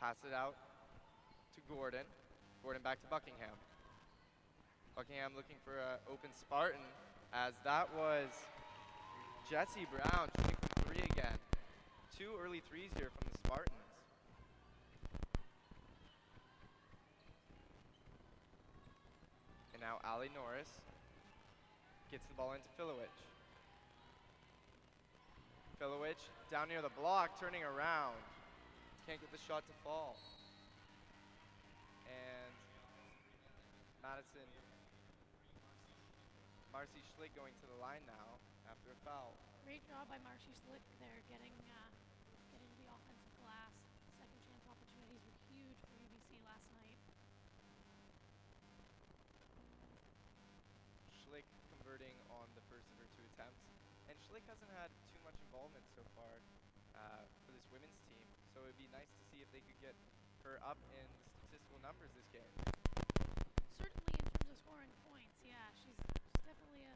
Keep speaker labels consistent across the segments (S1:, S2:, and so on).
S1: Pass it out to Gordon. Gordon back to Buckingham. Buckingham looking for an open Spartan as that was Jesse Brown shooting from three again. Two early threes here from the Spartans. And now Ali Norris gets the ball into Filowich. Filowich down near the block, turning around. Can't get the shot to fall. And Madison, Marcy Schlick going to the line now after a foul.
S2: Great job by Marcy Schlick there, getting uh, getting the offensive glass. Second chance opportunities were huge for UBC last night.
S1: Schlick converting on the first of her two attempts. And Schlick hasn't had too much involvement so far so it'd be nice to see if they could get her up in the statistical numbers this game.
S2: Certainly in terms of scoring points, yeah, she's, she's definitely a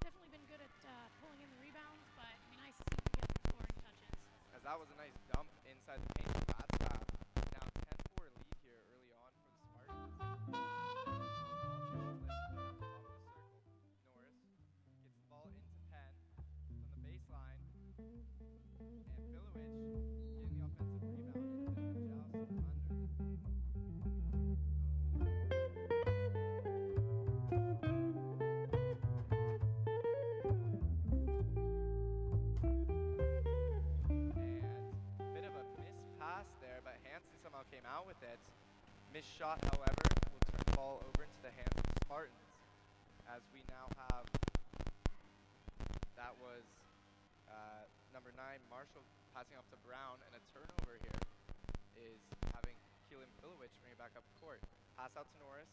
S2: definitely been good at uh, pulling in the rebounds, but it'd be nice to see her get scoring touches.
S1: As that was a nice dump inside the paint for Ratzlaff. Now 10-4 lead here early on for the Spartans. With it. Missed shot, however, will turn the ball over into the hands of the Spartans. As we now have, that was uh, number nine, Marshall passing off to Brown, and a turnover here is having Keelan Filowich bring it back up court. Pass out to Norris,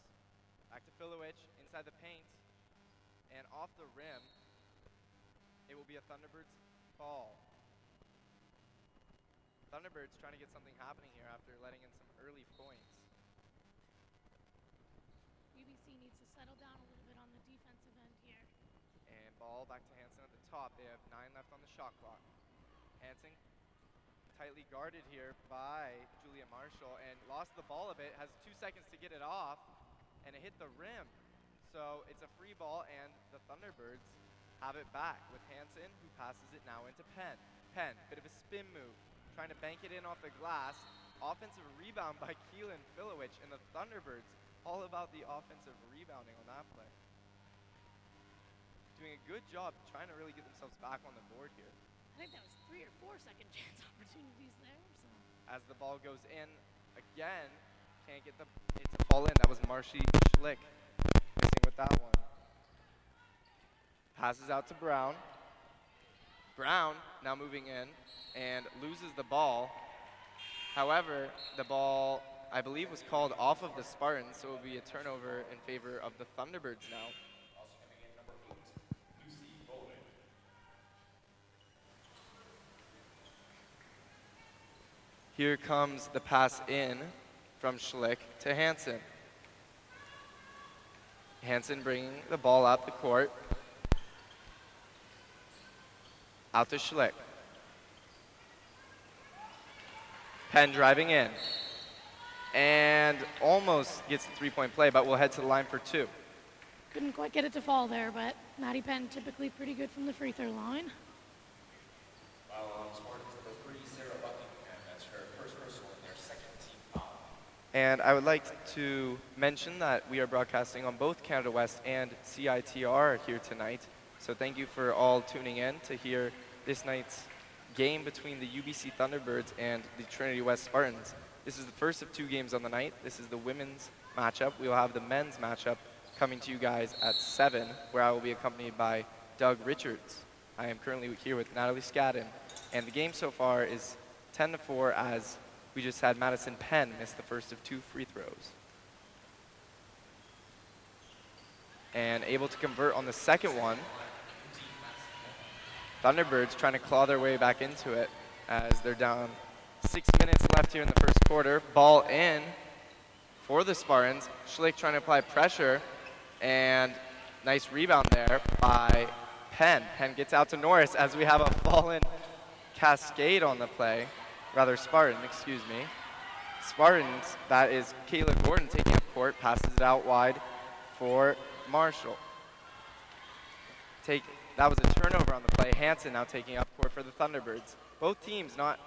S1: back to Filowich, inside the paint, and off the rim. It will be a Thunderbirds ball. Thunderbirds trying to get something happening here after letting in some early points.
S2: UBC needs to settle down a little bit on the defensive end here.
S1: And ball back to Hanson at the top. They have nine left on the shot clock. Hanson tightly guarded here by Julia Marshall and lost the ball a bit. Has two seconds to get it off, and it hit the rim. So it's a free ball, and the Thunderbirds have it back with Hanson, who passes it now into Penn. Penn, bit of a spin move, trying to bank it in off the glass. Offensive rebound by Keelan Filowich, and the Thunderbirds all about the offensive rebounding on that play. Doing a good job trying to really get themselves back on the board here.
S2: I think that was three or four second chance opportunities there. So
S1: As the ball goes in again, can't get the it to fall in. That was Marcy Schlick missing with that one. Passes out to Brown. Brown now moving in and loses the ball. However, the ball, I believe, was called off of the Spartans, so it will be a turnover in favor of the Thunderbirds now. Here comes the pass in from Schlick to Hansen. Hansen bringing the ball out the court. Out to Schlick. Penn driving in. And almost gets the three point play, but we'll head to the line for two.
S2: couldn't quite get it to fall there, but Maddie Penn typically pretty good from the free throw line.
S3: Foul on Spartans number three, Sarah Buckingham. That's her first personal and their second team foul.
S1: And I would like to mention that we are broadcasting on both Canada West and CITR here tonight. So thank you for all tuning in to hear this night's game between the UBC Thunderbirds and the Trinity West Spartans. This is the first of two games on the night. This is the women's matchup. We will have the men's matchup coming to you guys at 7, where I will be accompanied by Doug Richards. I am currently here with Natalie Scadden, and the game so far is 10 to 4 as we just had Madison Penn miss the first of two free throws. And able to convert on the second one. Thunderbirds trying to claw their way back into it as they're down six minutes left here in the first quarter. Ball in for the Spartans. Schlick trying to apply pressure and nice rebound there by Penn. Penn gets out to Norris as we have a fallen cascade on the play. rather Spartan, excuse me. Spartans, that is Kayla Gordon taking up court, passes it out wide for Marshall. Take, that was a turnover on the play. Hanson now taking up court for the Thunderbirds. Both teams not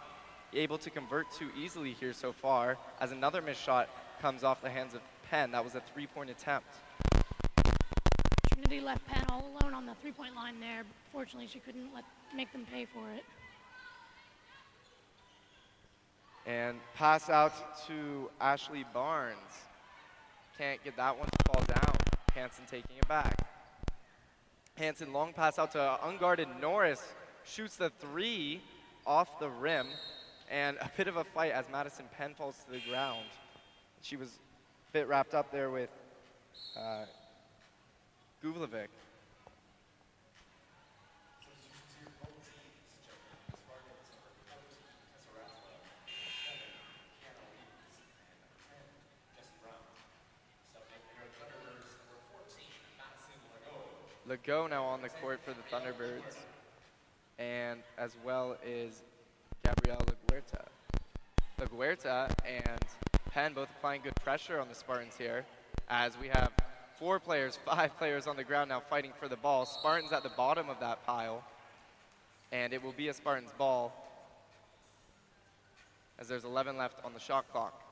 S1: able to convert too easily here so far, as another missed shot comes off the hands of Penn. That was a three-point attempt.
S2: Trinity left Penn all alone on the three-point line there. Fortunately, she couldn't let make them pay for it.
S1: And pass out to Ashley Barnes. Can't get that one to fall down. Hanson taking it back. Hanson long pass out to unguarded Norris. Shoots the three off the rim. And a bit of a fight as Madison Penn falls to the ground. She was a bit wrapped up there with uh. Legault now on the court for the Thunderbirds, and as well is Gabrielle LaGuerta. LaGuerta and Penn both applying good pressure on the Spartans here, as we have four players, five players on the ground now fighting for the ball. Spartans at the bottom of that pile, and it will be a Spartans ball as there's 11 left on the shot clock.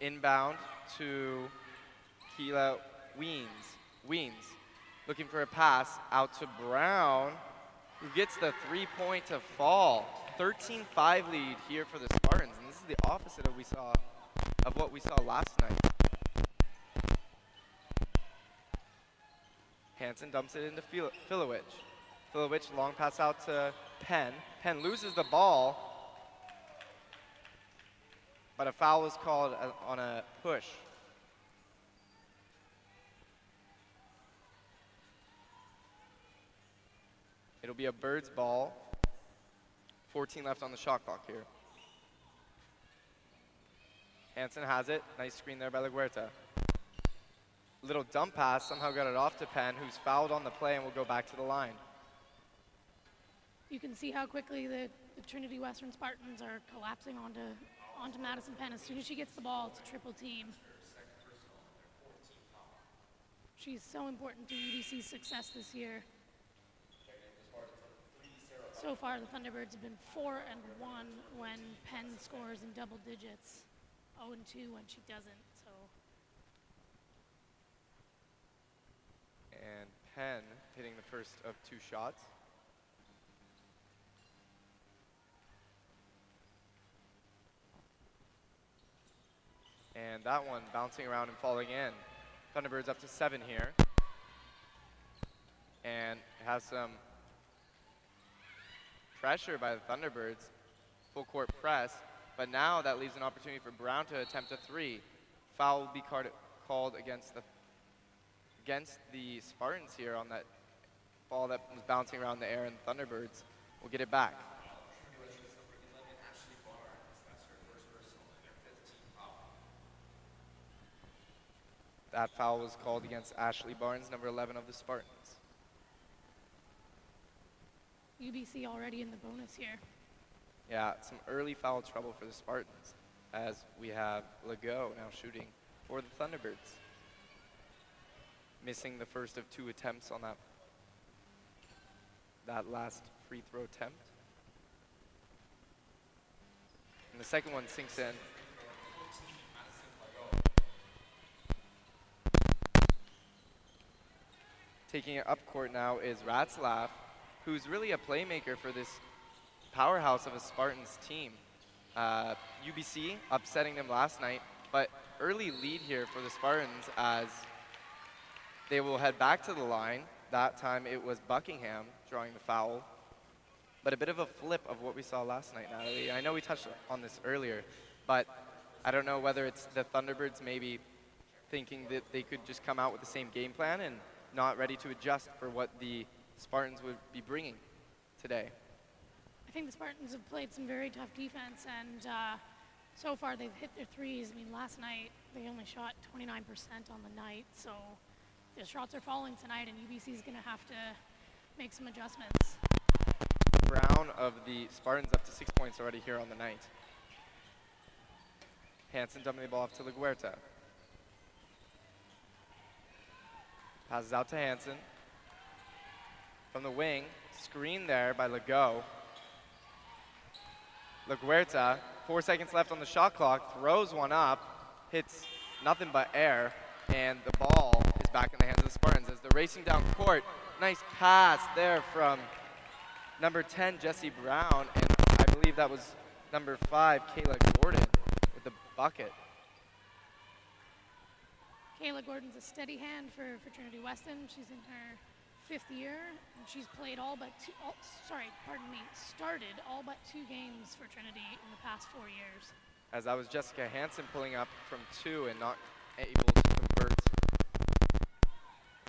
S1: Inbound to Keela Weens. Weens looking for a pass out to Brown, who gets the three-point to fall. 13-5 lead here for the Spartans, and this is the opposite of we saw of what we saw last night. Hanson dumps it into Fil- Filowich. Filowich long pass out to Penn. Penn loses the ball, but a foul was called on a push. It'll be a bird's ball. 14 left on the shot clock here. Hanson has it. Nice screen there by LaGuerta. Little dump pass, somehow got it off to Penn, who's fouled on the play and will go back to the line.
S2: You can see how quickly the, the Trinity Western Spartans are collapsing onto onto Madison Penn. As soon as she gets the ball, it's a triple team. She's so important to UBC's success this year. So far, the Thunderbirds have been four and one when Penn scores in double digits, 0 and two when she doesn't. So
S1: And Penn hitting the first of two shots. And that one bouncing around and falling in. Thunderbirds up to seven here. And has some pressure by the Thunderbirds. Full court press. But now that leaves an opportunity for Brown to attempt a three. Foul will be card- called against the against the Spartans here on that ball that was bouncing around the air, and Thunderbirds will get it back. That foul was called against Ashley Barnes, number 11 of the Spartans.
S2: UBC already in the bonus here.
S1: Yeah, some early foul trouble for the Spartans, as we have Legault now shooting for the Thunderbirds. Missing the first of two attempts on that that last free throw attempt. And the second one sinks in. Taking it up court now is Ratzlaff, who's really a playmaker for this powerhouse of a Spartans team. Uh, UBC upsetting them last night, but early lead here for the Spartans as they will head back to the line. That time it was Buckingham drawing the foul, but a bit of a flip of what we saw last night, Natalie. I know we touched on this earlier, but I don't know whether it's the Thunderbirds maybe thinking that they could just come out with the same game plan and not ready to adjust for what the Spartans would be bringing today.
S2: I think the Spartans have played some very tough defense, and uh, so far they've hit their threes. I mean, last night they only shot 29% on the night, so the shots are falling tonight, and UBC is going to have to make some adjustments.
S1: Brown of the Spartans up to six points already here on the night. Hanson dumping the ball off to LaGuerta. Passes out to Hanson. From the wing, screen there by Legault. LaGuerta, four seconds left on the shot clock, throws one up, hits nothing but air, and the ball is back in the hands of the Spartans as they're racing down court. Nice pass there from number 10, Jesse Brown, and I believe that was number 5, Kayla Gordon with the bucket.
S2: Kayla Gordon's a steady hand for, for Trinity Western. She's in her fifth year, and she's played all but two, all, sorry, pardon me, started all but two games for Trinity in the past four years.
S1: As that was Jessica Hanson pulling up from two and not able to convert.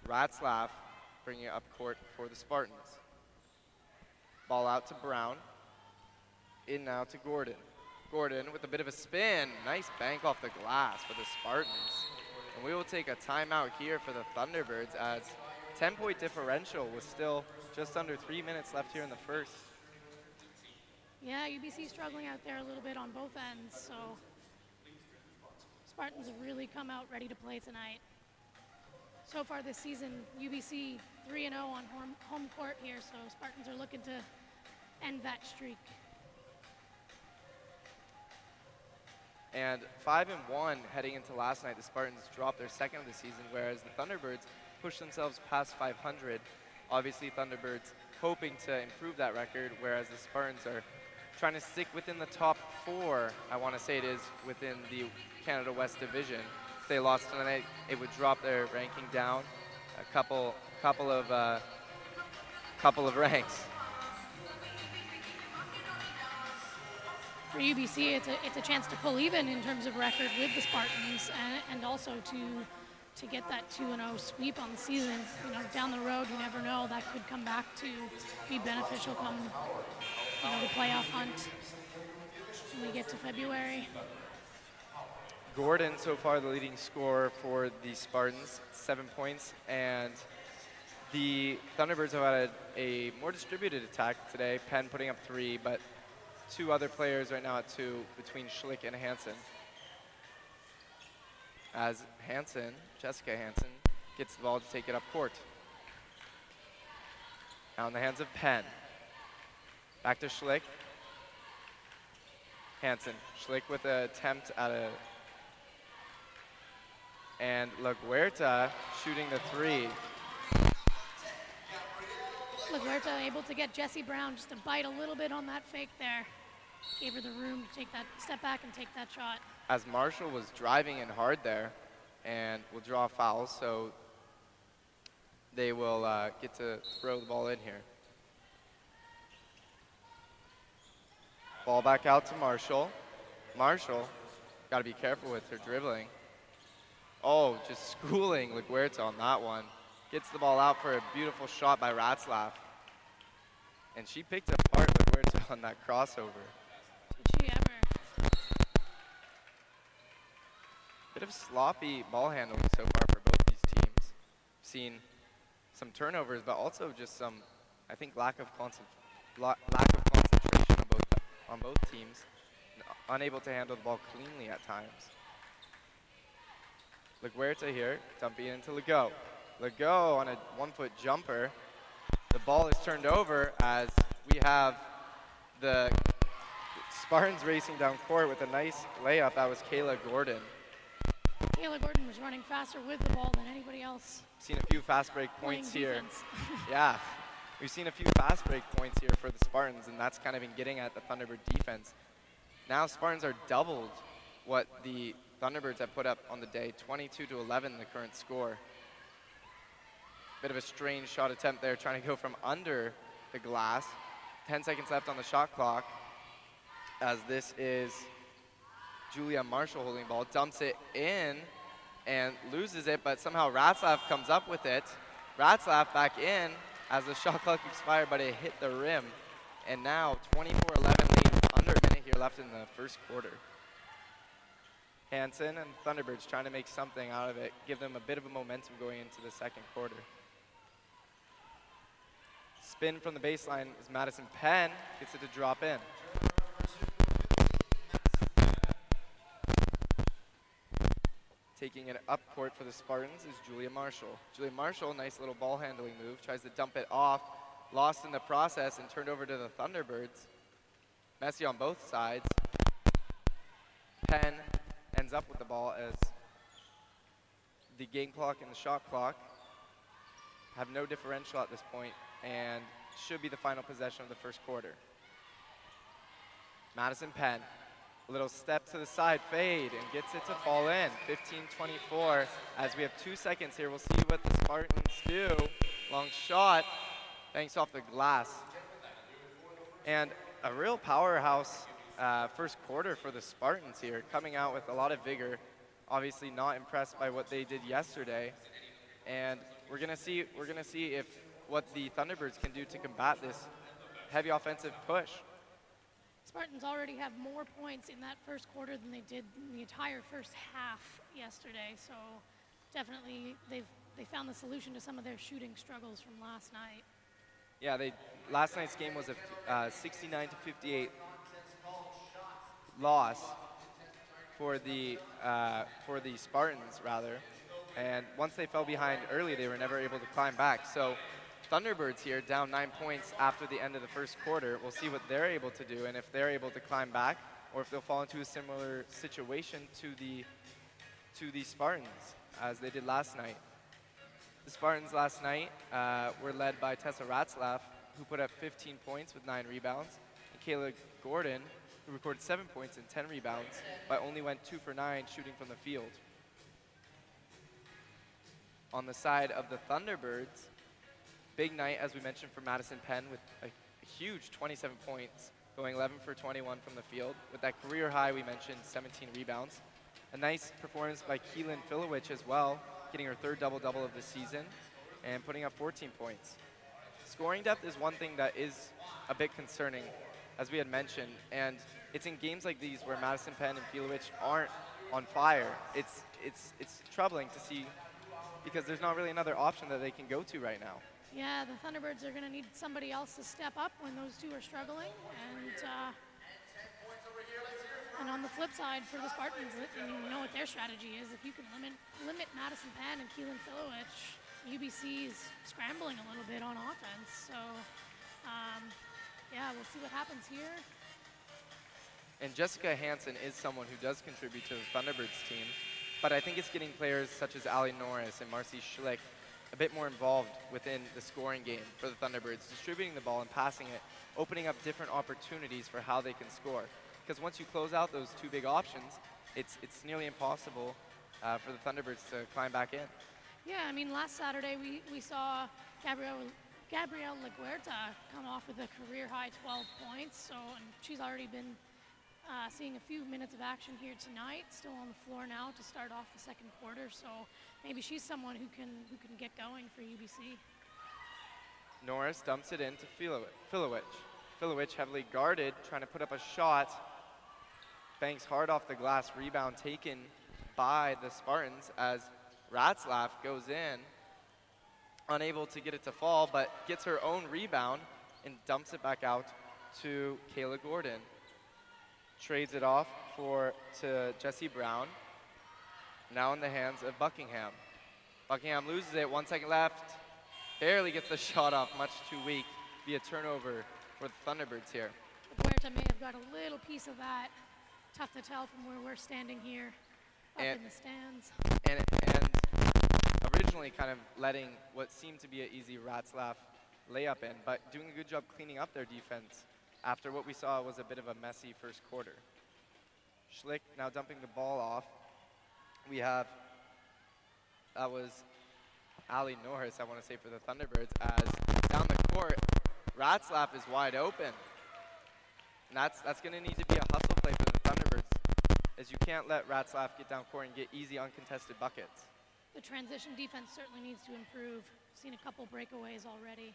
S1: Ratzlaff bringing it up court for the Spartans. Ball out to Brown. In now to Gordon. Gordon with a bit of a spin. Nice bank off the glass for the Spartans. And we will take a timeout here for the Thunderbirds as 10 point differential was still just under three minutes left here in the first.
S2: Yeah, UBC struggling out there a little bit on both ends, so Spartans have really come out ready to play tonight. So far this season, UBC 3 0 on home, home court here, so Spartans are looking to end that streak.
S1: And five and one heading into last night, the Spartans dropped their second of the season, whereas the Thunderbirds pushed themselves past 500. Obviously, Thunderbirds hoping to improve that record, whereas the Spartans are trying to stick within the top four. I want to say it is within the Canada West Division. If they lost tonight, it would drop their ranking down a couple, couple of, uh, couple of ranks.
S2: For UBC, it's a, it's a chance to pull even in terms of record with the Spartans and, and also to to get that 2 0 sweep on the season. You know, down the road, you never know. That could come back to be beneficial come you know, the playoff hunt when we get to February.
S1: Gordon, so far, the leading scorer for the Spartans, seven points. And the Thunderbirds have had a, a more distributed attack today. Penn putting up three, but two other players right now at two between Schlick and Hanson. As Hanson, Jessica Hanson, gets the ball to take it up court. Now in the hands of Penn. Back to Schlick. Hanson. Schlick with an attempt at a. And LaGuerta shooting the three.
S2: LaGuerta able to get Jesse Brown just to bite a little bit on that fake there. Gave her the room to take that step back and take that shot.
S1: As Marshall was driving in hard there and will draw a foul, so they will uh, get to throw the ball in here. Ball back out to Marshall. Marshall, got to be careful with her dribbling. Oh, just schooling LaGuerta on that one. Gets the ball out for a beautiful shot by Ratzlaff. And she picked apart LaGuerta on that crossover.
S2: She ever?
S1: Bit of sloppy ball handling so far for both these teams. Seen some turnovers, but also just some, I think, lack of concent- lack of concentration on both on both teams, unable to handle the ball cleanly at times. LaGuerta here, dumping it into Legault. Legault on a one-foot jumper. The ball is turned over as we have the Spartans racing down court with a nice layup. That was Kayla Gordon.
S2: Kayla Gordon was running faster with the ball than anybody else.
S1: Seen a few fast break points here. Yeah, we've seen a few fast break points here for the Spartans, and that's kind of been getting at the Thunderbird defense. Now Spartans are doubled what the Thunderbirds have put up on the day, 22 to 11, the current score. Bit of a strange shot attempt there, trying to go from under the glass. 10 seconds left on the shot clock, as this is Julia Marshall holding ball, dumps it in and loses it, but somehow Ratzlaff comes up with it. Ratzlaff back in as the shot clock expired, but it hit the rim. And now 24-11 lead, under a minute here left in the first quarter. Hansen and Thunderbirds trying to make something out of it, give them a bit of a momentum going into the second quarter. Spin from the baseline is Madison Penn, gets it to drop in. Taking it up court for the Spartans is Julia Marshall. Julia Marshall, nice little ball handling move, tries to dump it off, lost in the process and turned over to the Thunderbirds. Messy on both sides. Penn ends up with the ball as the game clock and the shot clock have no differential at this point and should be the final possession of the first quarter. Madison Penn, little step to the side, fade, and gets it to fall in. 15-24. As we have two seconds here, we'll see what the Spartans do. Long shot, banks off the glass. And a real powerhouse uh, first quarter for the Spartans here, coming out with a lot of vigor. Obviously, not impressed by what they did yesterday, and we're gonna see we're gonna see if what the Thunderbirds can do to combat this heavy offensive push.
S2: Spartans already have more points in that first quarter than they did in the entire first half yesterday. So definitely they've they found the solution to some of their shooting struggles from last night.
S1: Yeah, they last night's game was a uh, 69 to 58 loss for the uh, for the Spartans rather, and once they fell behind early, they were never able to climb back. So Thunderbirds here down nine points after the end of the first quarter. We'll see what they're able to do and if they're able to climb back or if they'll fall into a similar situation to the to the Spartans as they did last night. The Spartans last night uh, were led by Tessa Ratzlaff, who put up 15 points with nine rebounds, and Kayla Gordon, who recorded seven points and 10 rebounds, but only went two for nine shooting from the field. On the side of the Thunderbirds, big night, as we mentioned, for Madison Penn with a huge 27 points, going 11 for 21 from the field. With that career high, we mentioned 17 rebounds. A nice performance by Keelan Filowich as well, getting her third double-double of the season and putting up 14 points. Scoring depth is one thing that is a bit concerning, as we had mentioned, and it's in games like these where Madison Penn and Filowich aren't on fire. It's, it's, it's troubling to see because there's not really another option that they can go to right now.
S2: Yeah, the Thunderbirds are going to need somebody else to step up when those two are struggling. And uh, and on the flip side, for the Spartans, you know what their strategy is. If you can limit limit Madison Penn and Keelan Filowich, is scrambling a little bit on offense. So, um, yeah, we'll see what happens here.
S1: And Jessica Hansen is someone who does contribute to the Thunderbirds team, but I think it's getting players such as Ali Norris and Marcy Schlick a bit more involved within the scoring game for the Thunderbirds, distributing the ball and passing it, opening up different opportunities for how they can score. Because once you close out those two big options, it's, it's nearly impossible uh, for the Thunderbirds to climb back in.
S2: Yeah, I mean, last Saturday we, we saw Gabrielle, Gabrielle LaGuerta come off with a career high 12 points. So, and she's already been uh, seeing a few minutes of action here tonight, still on the floor now to start off the second quarter. So maybe she's someone who can who can get going for UBC.
S1: Norris dumps it into Filowich. Filowich heavily guarded, trying to put up a shot. Banks hard off the glass, rebound taken by the Spartans as Ratzlaff goes in, unable to get it to fall, but gets her own rebound and dumps it back out to Kayla Gordon trades it off for to Jesse Brown. Now in the hands of Buckingham. Buckingham loses it, one second left. Barely gets the shot off, much too weak. Be a turnover for the Thunderbirds here.
S2: LaGuerta may have got a little piece of that. Tough to tell from where we're standing here up
S1: and,
S2: in the stands.
S1: And, and originally kind of letting what seemed to be an easy Ratzlaff layup in, but doing a good job cleaning up their defense after what we saw was a bit of a messy first quarter. Schlick now dumping the ball off. We have, that was Ali Norris, I want to say, for the Thunderbirds, as down the court, Ratzlaff is wide open. And that's, that's going to need to be a hustle play for the Thunderbirds, as you can't let Ratzlaff get down court and get easy, uncontested buckets.
S2: The transition defense certainly needs to improve. Seen a couple breakaways already.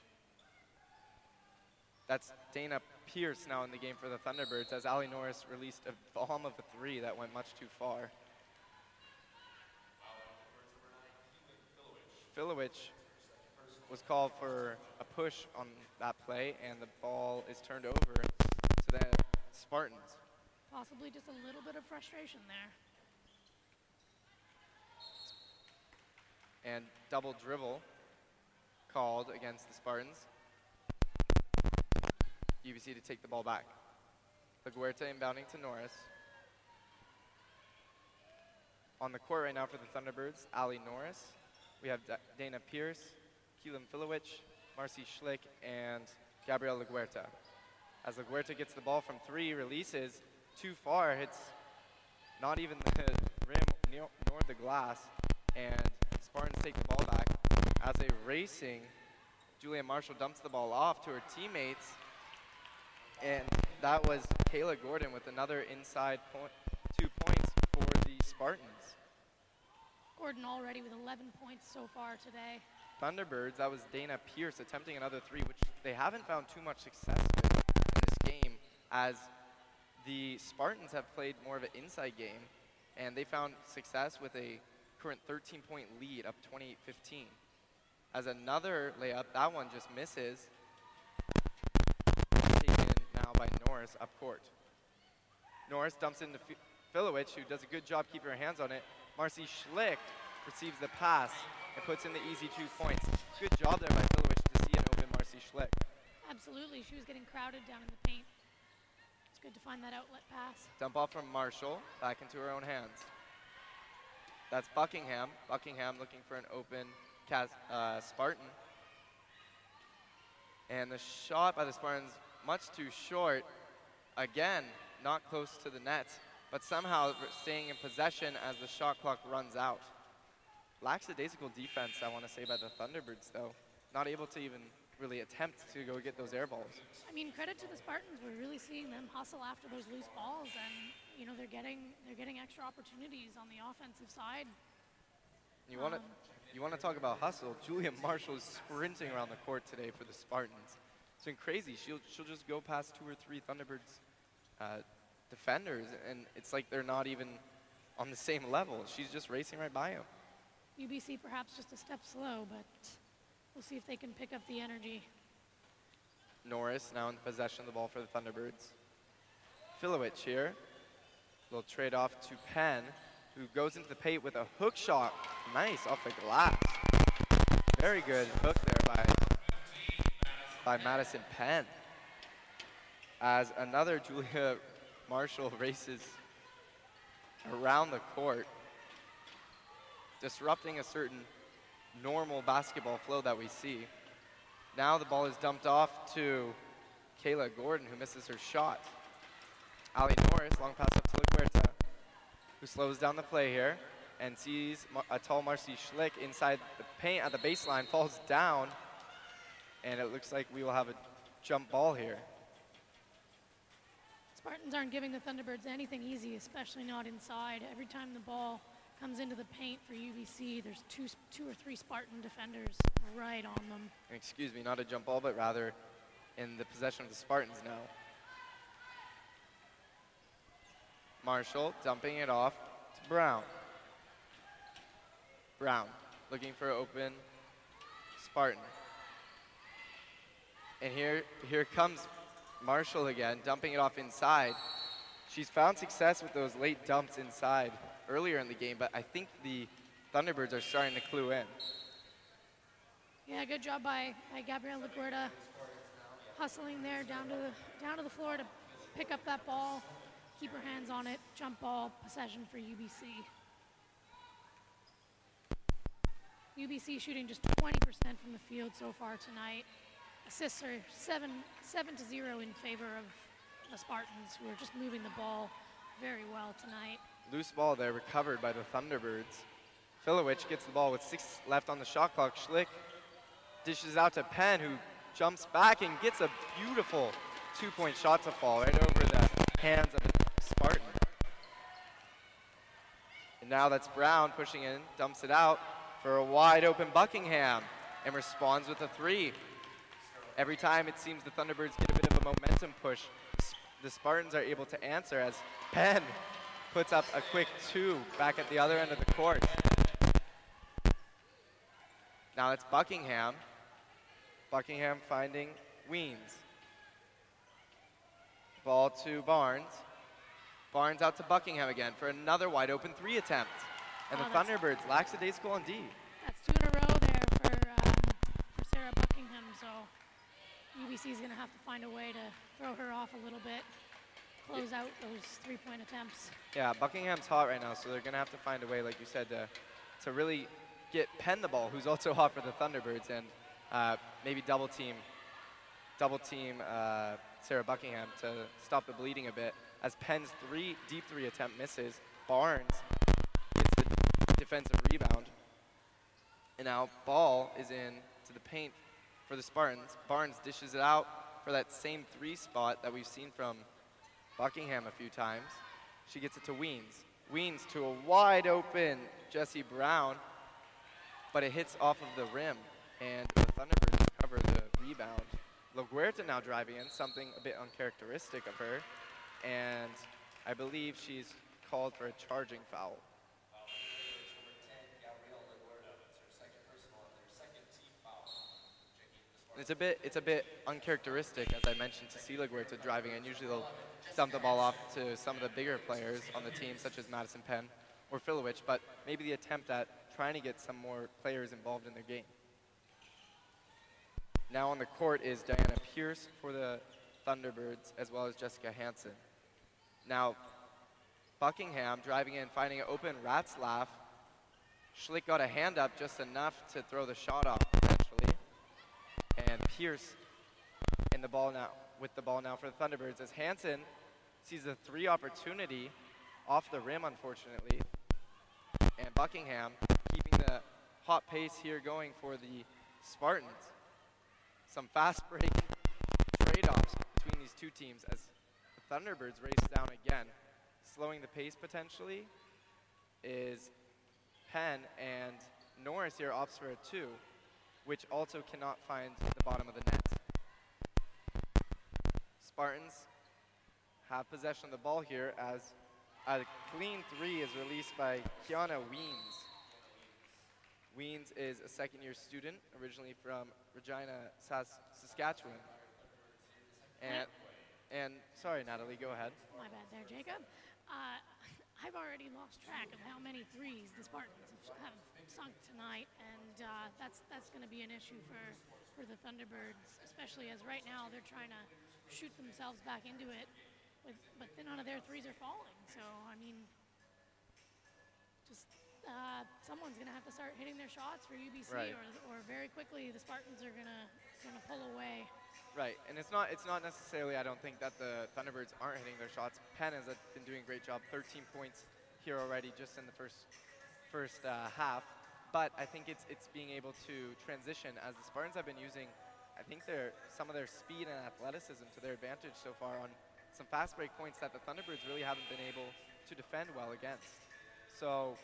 S1: That's Dana Pierce now in the game for the Thunderbirds as Ali Norris released a bomb of a three that went much too far. Filowich was called for a push on that play, and the ball is turned over to the Spartans.
S2: Possibly just a little bit of frustration there.
S1: And double dribble called against the Spartans. UBC to take the ball back. LaGuerta inbounding to Norris. On the court right now for the Thunderbirds, Ali Norris. We have Da- Dana Pierce, Keelan Filowich, Marcy Schlick, and Gabrielle LaGuerta. As LaGuerta gets the ball from three, releases too far, hits not even the rim nor nor the glass, and Spartans take the ball back. As a racing, Julia Marshall dumps the ball off to her teammates, and that was Kayla Gordon with another inside point, two points for the Spartans.
S2: Gordon already with 11 points so far today.
S1: Thunderbirds, that was Dana Pierce attempting another three, which they haven't found too much success with in this game, as the Spartans have played more of an inside game, and they found success with a current 13 point lead up 28 15. As another layup, that one just misses. Taken now by Norris up court. Norris dumps into Fi- Filowich, who does a good job keeping her hands on it. Marcy Schlick receives the pass and puts in the easy two points. Good job there by to see an open Marcy Schlick.
S2: Absolutely, she was getting crowded down in the paint. It's good to find that outlet pass.
S1: Dump off from Marshall, back into her own hands. That's Buckingham. Buckingham looking for an open Cas- uh, Spartan. And the shot by the Spartans, much too short. Again, not close to the net, but somehow staying in possession as the shot clock runs out. Lackadaisical defense, I want to say, by the Thunderbirds, though. Not able to even really attempt to go get those air balls.
S2: I mean, credit to the Spartans. We're really seeing them hustle after those loose balls, and you know they're getting they're getting extra opportunities on the offensive side.
S1: You want to
S2: Um,
S1: you want to talk about hustle? Julia Marshall is sprinting around the court today for the Spartans. It's been crazy. She'll she'll just go past two or three Thunderbirds uh, defenders, and it's like they're not even on the same level. She's just racing right by them.
S2: UBC perhaps just a step slow, but we'll see if they can pick up the energy.
S1: Norris now in possession of the ball for the Thunderbirds. Filowich here. Little trade off to Penn, who goes into the paint with a hook shot. Nice off the glass. Very good hook there by, by Madison Penn. As another Julia Marshall races around the court, disrupting a certain normal basketball flow that we see. Now the ball is dumped off to Kayla Gordon, who misses her shot. Ali Norris, long pass up to LaGuerta, who slows down the play here and sees a tall Marcy Schlick inside the paint at the baseline, falls down, and it looks like we will have a jump ball here.
S2: Spartans aren't giving the Thunderbirds anything easy, especially not inside. Every time the ball comes into the paint for UBC, there's two, two or three Spartan defenders right on them.
S1: Excuse me, not a jump ball, but rather in the possession of the Spartans now. Marshall dumping it off to Brown. Brown looking for open Spartan. And here, here comes Marshall again, dumping it off inside. She's found success with those late dumps inside earlier in the game, but I think the Thunderbirds are starting to clue in.
S2: Yeah, good job by, by Gabrielle LaGuerta hustling there down to the down to the floor to pick up that ball, keep her hands on it, jump ball, possession for UBC. UBC shooting just 20% from the field so far tonight. Assists are seven seven to zero in favor of the Spartans, who are just moving the ball very well tonight.
S1: Loose ball there, recovered by the Thunderbirds. Filowich gets the ball with six left on the shot clock. Schlick dishes out to Penn, who jumps back and gets a beautiful two-point shot to fall right over the hands of the Spartan. And now that's Brown pushing in, dumps it out for a wide open Buckingham, and responds with a three. Every time it seems the Thunderbirds get a bit of a momentum push, the Spartans are able to answer as Penn puts up a quick two back at the other end of the court. Now it's Buckingham. Buckingham finding Weens. Ball to Barnes. Barnes out to Buckingham again for another wide open three attempt. And
S2: Oh,
S1: the Thunderbirds lackadaisical indeed.
S2: That's two in a row there for, um, for Sarah Buckingham. So UBC is going to have to find a way to throw her off a little bit, close out those three-point attempts.
S1: Yeah, Buckingham's hot right now, so they're going to have to find a way, like you said, to, to really get Penn the ball, who's also hot for the Thunderbirds, and uh, maybe double team, double team uh, Sarah Buckingham to stop the bleeding a bit. As Penn's three deep three attempt misses, Barnes gets the defensive rebound, and now ball is in to the paint for the Spartans. Barnes dishes it out for that same three spot that we've seen from Buckingham a few times. She gets it to Weens. Weens to a wide open Jesse Brown, but it hits off of the rim, and the Thunderbirds recover the rebound. LaGuerta now driving in, something a bit uncharacteristic of her, and I believe she's called for a charging foul.
S3: Foul on number 10, Gabrielle LaGuerta. That's her second personal and their second team foul. Checking the Spartans.
S1: It's a bit it's a bit uncharacteristic, as I mentioned, to see LaGuerta driving and Usually they'll dump the ball off to some of the bigger players on the team, such as Madison Penn or Filowich, but maybe the attempt at trying to get some more players involved in their game. Now on the court is Diana Pierce for the Thunderbirds, as well as Jessica Hansen. Now, Buckingham driving in, finding an open Ratzlaff. Schlick got a hand up just enough to throw the shot off Pierce in the ball now with the ball now for the Thunderbirds as Hansen sees a three opportunity off the rim unfortunately. And Buckingham keeping the hot pace here going for the Spartans. Some fast break trade-offs between these two teams as the Thunderbirds race down again. Slowing the pace potentially is Penn and Norris here opts for a two which also cannot find the bottom of the net. Spartans have possession of the ball here as a clean three is released by Kiana Weens. Weens is a second year student, originally from Regina, Sas- Saskatchewan. And, and sorry, Natalie, go ahead.
S2: My bad there, Jacob. Uh, I've already lost track of how many threes the Spartans have sunk tonight, and uh, that's that's going to be an issue for, for the Thunderbirds, especially as right now they're trying to shoot themselves back into it, with, but then none of their threes are falling. So I mean, just uh, someone's going to have to start hitting their shots for UBC,
S1: Right.
S2: or, or very quickly the Spartans are going to going to pull away.
S1: Right, and it's not it's not necessarily I don't think that the Thunderbirds aren't hitting their shots. Penn has uh, been doing a great job, 13 points here already just in the first first uh, half. But I think it's it's being able to transition as the Spartans have been using, I think their some of their speed and athleticism to their advantage so far on some fast break points that the Thunderbirds really haven't been able to defend well against. So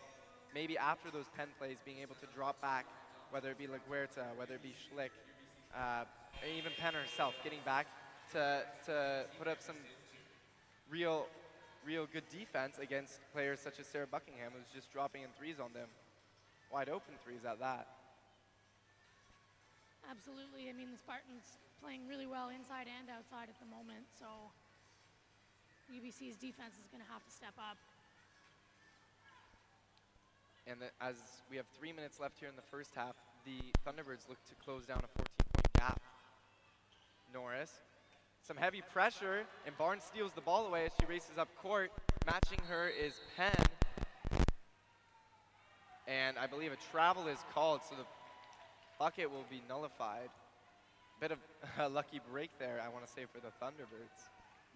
S1: maybe after those Penn plays, being able to drop back, whether it be LaGuerta, whether it be Schlick, uh, even Penn herself, getting back to, to put up some real, real good defense against players such as Sarah Buckingham, who's just dropping in threes on them, wide open threes at that.
S2: Absolutely. I mean, the Spartans playing really well inside and outside at the moment, so UBC's defense is going to have to step up.
S1: And the, as we have three minutes left here in the first half, the Thunderbirds look to close down a 14-point gap. Norris, some heavy pressure, and Barnes steals the ball away as she races up court. Matching her is Penn. And I believe a travel is called, so the bucket will be nullified. Bit of a lucky break there, I want to say, for the Thunderbirds.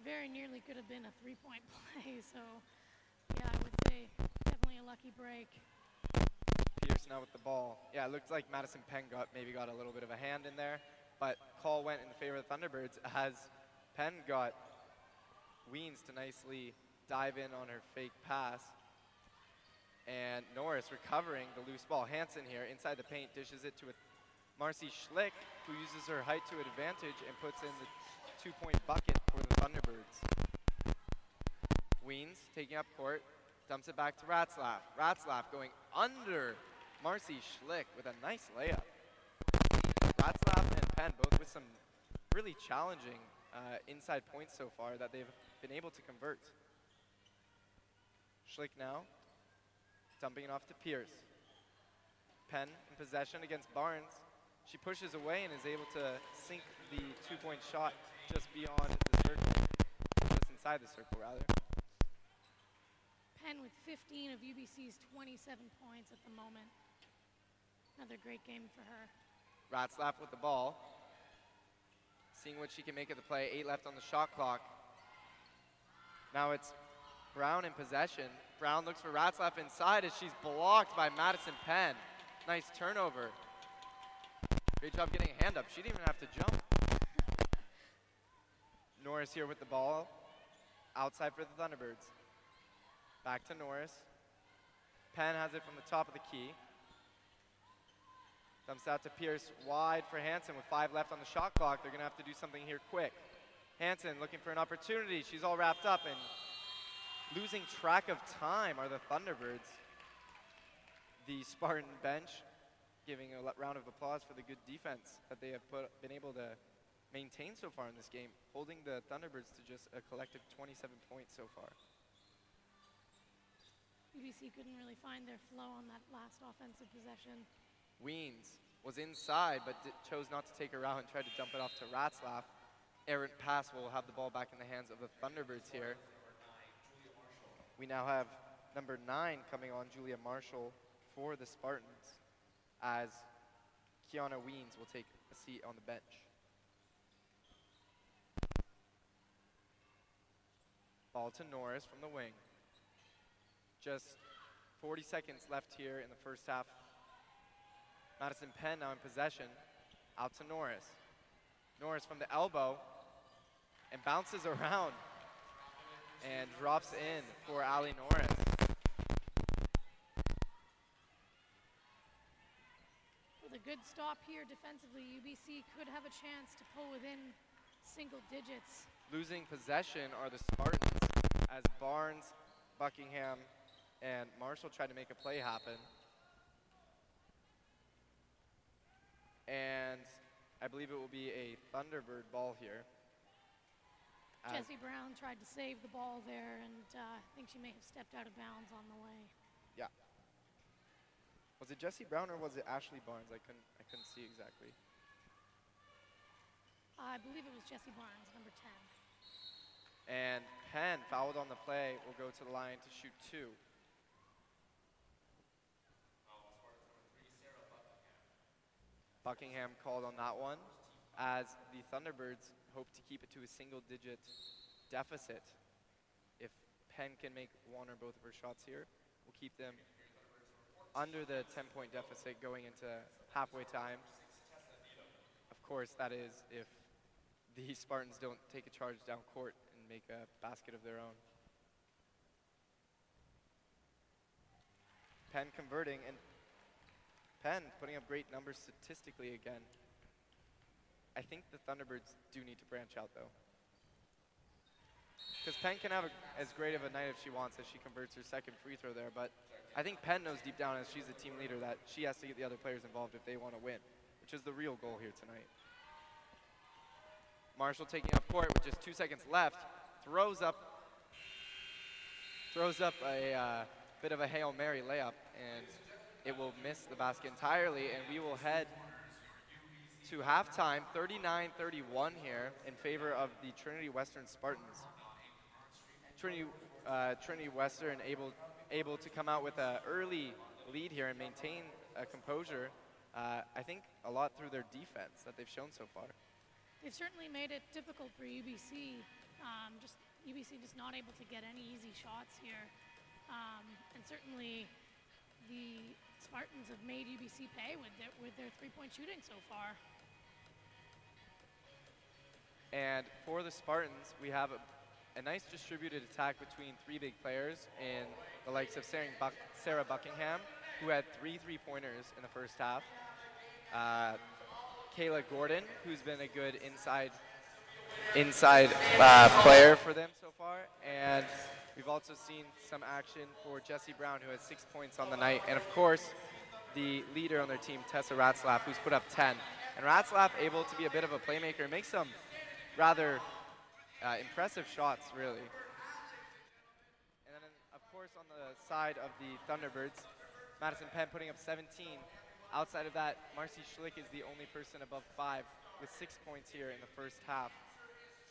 S2: Very nearly could have been a three point play, so yeah, I would say definitely a lucky break.
S1: Pierce now with the ball. Yeah, it looked like Madison Penn got maybe got a little bit of a hand in there, but call went in favor of the Thunderbirds as Penn got Weens to nicely dive in on her fake pass. And Norris recovering the loose ball. Hansen here inside the paint dishes it to Marcy Schlick, who uses her height to advantage and puts in the two-point bucket for the Thunderbirds. Weens taking up court, dumps it back to Ratzlaff. Ratzlaff going under Marcy Schlick with a nice layup. Ratzlaff and Penn both with some really challenging uh, inside points so far that they've been able to convert. Schlick now, dumping it off to Pierce. Penn in possession against Barnes. She pushes away and is able to sink the two-point shot just beyond the circle, just inside the circle rather.
S2: Penn with 15 of UBC's 27 points at the moment. Another great game for her.
S1: Ratzlaff with the ball. Seeing what she can make of the play. Eight left on the shot clock. Now it's Brown in possession. Brown looks for Ratzlaff inside as she's blocked by Madison Penn. Nice turnover. Great job getting a hand up. She didn't even have to jump. Norris here with the ball. Outside for the Thunderbirds. Back to Norris. Penn has it from the top of the key. Dumps out to Pierce wide for Hanson with five left on the shot clock. They're going to have to do something here quick. Hanson looking for an opportunity. She's all wrapped up and losing track of time are the Thunderbirds. The Spartan bench giving a round of applause for the good defense that they have put, been able to maintain so far in this game, holding the Thunderbirds to just a collective 27 points so far.
S2: UBC couldn't really find their flow on that last offensive possession.
S1: Weens was inside but d- chose not to take a route and tried to dump it off to Ratzlaff. Errant pass will have the ball back in the hands of the Thunderbirds here. We now have number nine coming on, Julia Marshall, for the Spartans, as Kiana Weens will take a seat on the bench. Ball to Norris from the wing. Just 40 seconds left here in the first half Madison Penn now in possession. Out to Norris. Norris from the elbow and bounces around and drops in for Ali Norris.
S2: With a good stop here defensively, UBC could have a chance to pull within single digits.
S1: Losing possession are the Spartans as Barnes, Buckingham, and Marshall try to make a play happen. and I believe it will be a Thunderbird ball here.
S2: As Jesse Brown tried to save the ball there, and uh, I think she may have stepped out of bounds on the way.
S1: Yeah. Was it Jesse Brown or was it Ashley Barnes? I couldn't, I couldn't see exactly.
S2: I believe it was Jesse Barnes, number 10.
S1: And Penn, fouled on the play, will go to the line to shoot two. Buckingham called on that one as the Thunderbirds hope to keep it to a single digit deficit. If Penn can make one or both of her shots here, we'll keep them under the 10 point deficit going into halfway time. Of course, that is if the Spartans don't take a charge down court and make a basket of their own. Penn converting, and Penn putting up great numbers statistically again. I think the Thunderbirds do need to branch out though. Because Penn can have a, as great of a night if she wants as she converts her second free throw there, but I think Penn knows deep down as she's the team leader that she has to get the other players involved if they want to win, which is the real goal here tonight. Marshall taking up court with just two seconds left, throws up, throws up a uh, bit of a hail mary layup, and it will miss the basket entirely, and we will head to halftime, 39-31 here in favor of the Trinity Western Spartans. Trinity, uh, Trinity Western able able to come out with an early lead here and maintain a composure. Uh, I think a lot through their defense that they've shown so far.
S2: They've certainly made it difficult for UBC. Um, just UBC just not able to get any easy shots here, um, and certainly the Spartans have made UBC pay with their, with their three-point shooting so far.
S1: And for the Spartans, we have a, a nice distributed attack between three big players in the likes of Sarah, Buck, Sarah Buckingham, who had three three-pointers in the first half. Uh, Kayla Gordon, who's been a good inside inside uh, player for them so far, and We've also seen some action for Jesse Brown, who has six points on the night. And of course, the leader on their team, Tessa Ratzlaff, who's put up 10. And Ratzlaff able to be a bit of a playmaker and make some rather uh, impressive shots, really. And then, of course, on the side of the Thunderbirds, Madison Penn putting up 17. Outside of that, Marcy Schlick is the only person above five with six points here in the first half.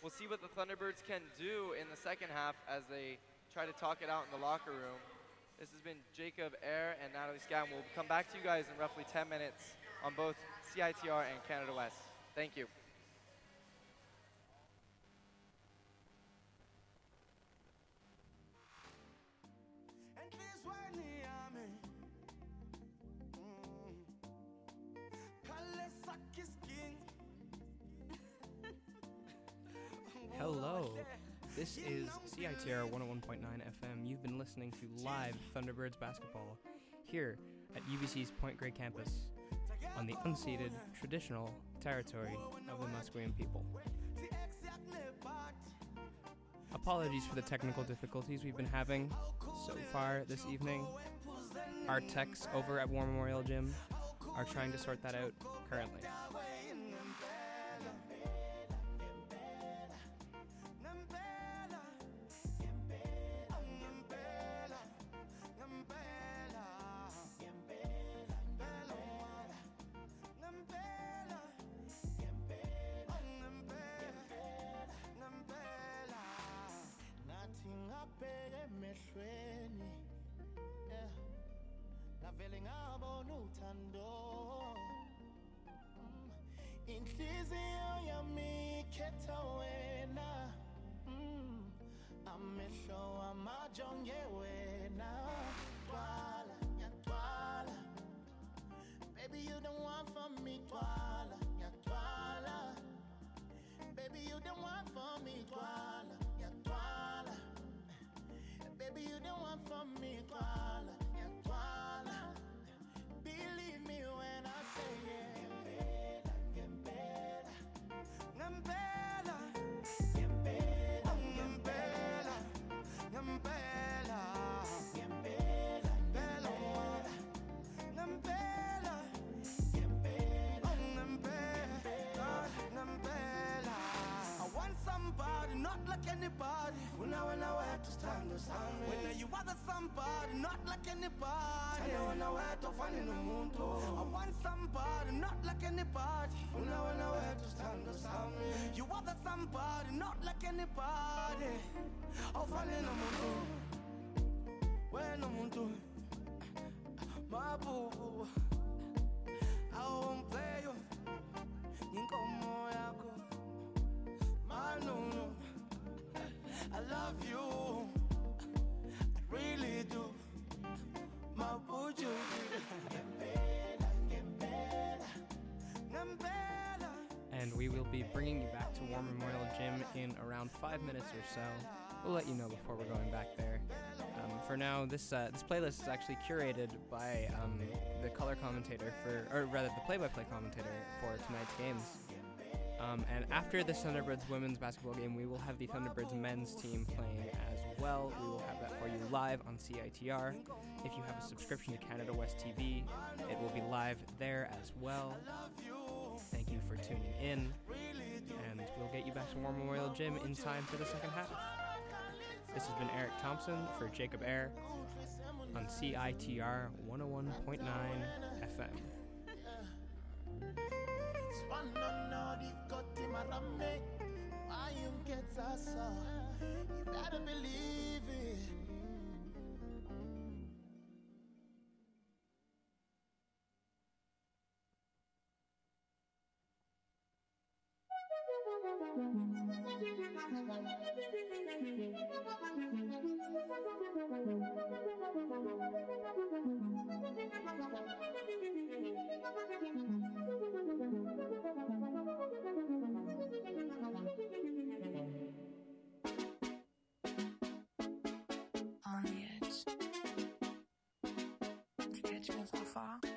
S1: We'll see what the Thunderbirds can do in the second half as they try to talk it out in the locker room. This has been Jacob Air and Natalie Scam. We'll come back to you guys in roughly 10 minutes on both CITR and Canada West. Thank you.
S4: This is CITR 101.9 FM. You've been listening to live Thunderbirds basketball here at UBC's Point Grey campus on the unceded traditional territory of the Musqueam people. Apologies for the technical difficulties we've been having so far this evening. Our techs over at War Memorial Gym are trying to sort that out currently.
S5: wajongewe twala baby you don't want for me twala baby you don't want me twala baby you don't want me twala. like anybody. Una buena watu stando sami. Wena you are the somebody, not like anybody. Tena wena watu fani no muntu. I want somebody, not like anybody. Una buena watu stando sami. You are the somebody, not like anybody. Ofani no muntu. Wena muntu. Mabubu. Awompeyo. Ninkomo yakho. Manono. I love you. I really do. My buju.
S4: and we will be bringing you back to War Memorial Gym in around five minutes or so. We'll let you know before we're going back there. Um, for now, this uh, this playlist is actually curated by um, the color commentator for, or rather, the play-by-play commentator for tonight's games. Um, and after the Thunderbirds women's basketball game, we will have the Thunderbirds men's team playing as well. We will have that for you live on CITR. If you have a subscription to Canada West TV, it will be live there as well. Thank you for tuning in, and we'll get you back to War Memorial Gym in time for the second half. This has been Eric Thompson for Jacob Air on CITR 101.9 FM.
S6: Spannende, die got him am Weg. I am gets us You
S7: better believe it. Thank you. Catch me if trop
S8: fort.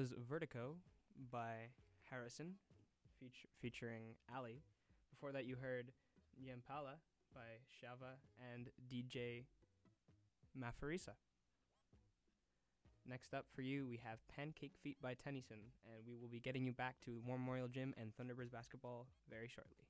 S8: was Vertigo by Harrison, feature, featuring Ali. Before that, you heard Yampala by Shava and DJ Mafarisa. Next up for you, we have Pancake Feet by Tennyson, and we will be getting you back to Memorial Gym and Thunderbirds basketball very shortly.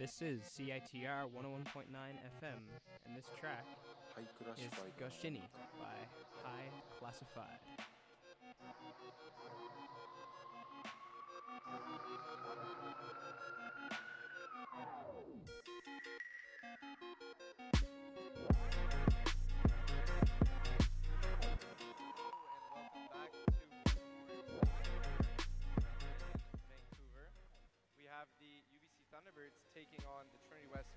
S4: This is CITR 101.9 FM, and this track is Goshini by High Classified.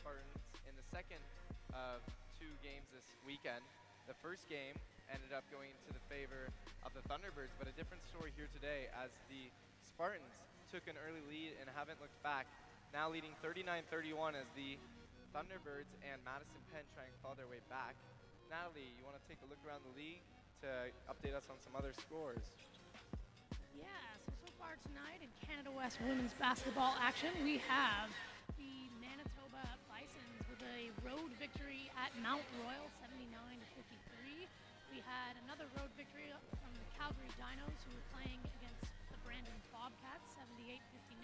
S1: Spartans in the second of two games this weekend. The first game ended up going to the favor of the Thunderbirds, but a different story here today as the Spartans took an early lead and haven't looked back, now leading 39-31 as the Thunderbirds and Madison Penn try and claw their way back. Natalie, you want to take a look around the league to update us on some other scores?
S2: Yeah, so so far tonight in Canada West women's basketball action, we have road victory at Mount Royal, 79 to 53. We had another road victory from the Calgary Dinos, who were playing against the Brandon Bobcats, 78 59.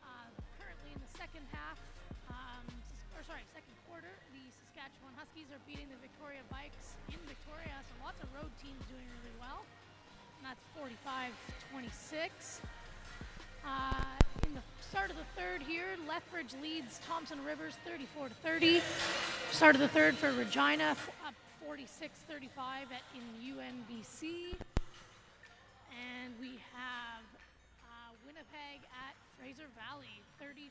S2: Uh, currently in the second half, um, or sorry, second quarter, the Saskatchewan Huskies are beating the Victoria Vikes in Victoria. So lots of road teams doing really well. And that's 45-26. Uh, in the start of the third here, Lethbridge leads Thompson Rivers 34 to 30. Start of the third for Regina, up 46-35 at in UNBC. And we have uh, Winnipeg at Fraser Valley, 32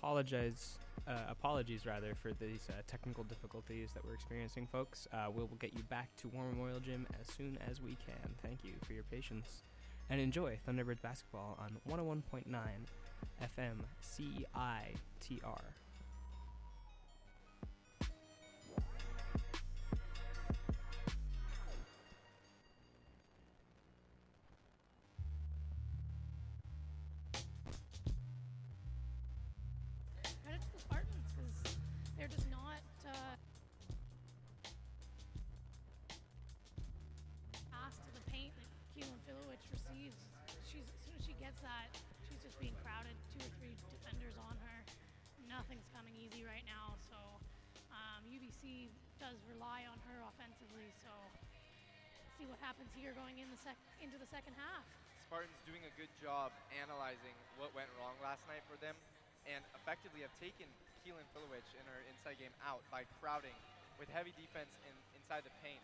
S4: apologize uh, apologies rather for these uh, technical difficulties that we're experiencing folks. Uh, we'll get you back to war memorial gym as soon as we can. Thank you for your patience. And enjoy thunderbirds basketball on 101.9 fm citr
S2: what here going in the sec- into the second half.
S1: Spartans doing a good job analyzing what went wrong last night for them and effectively have taken Keelan Filowich in her inside game out by crowding with heavy defense in, inside the paint.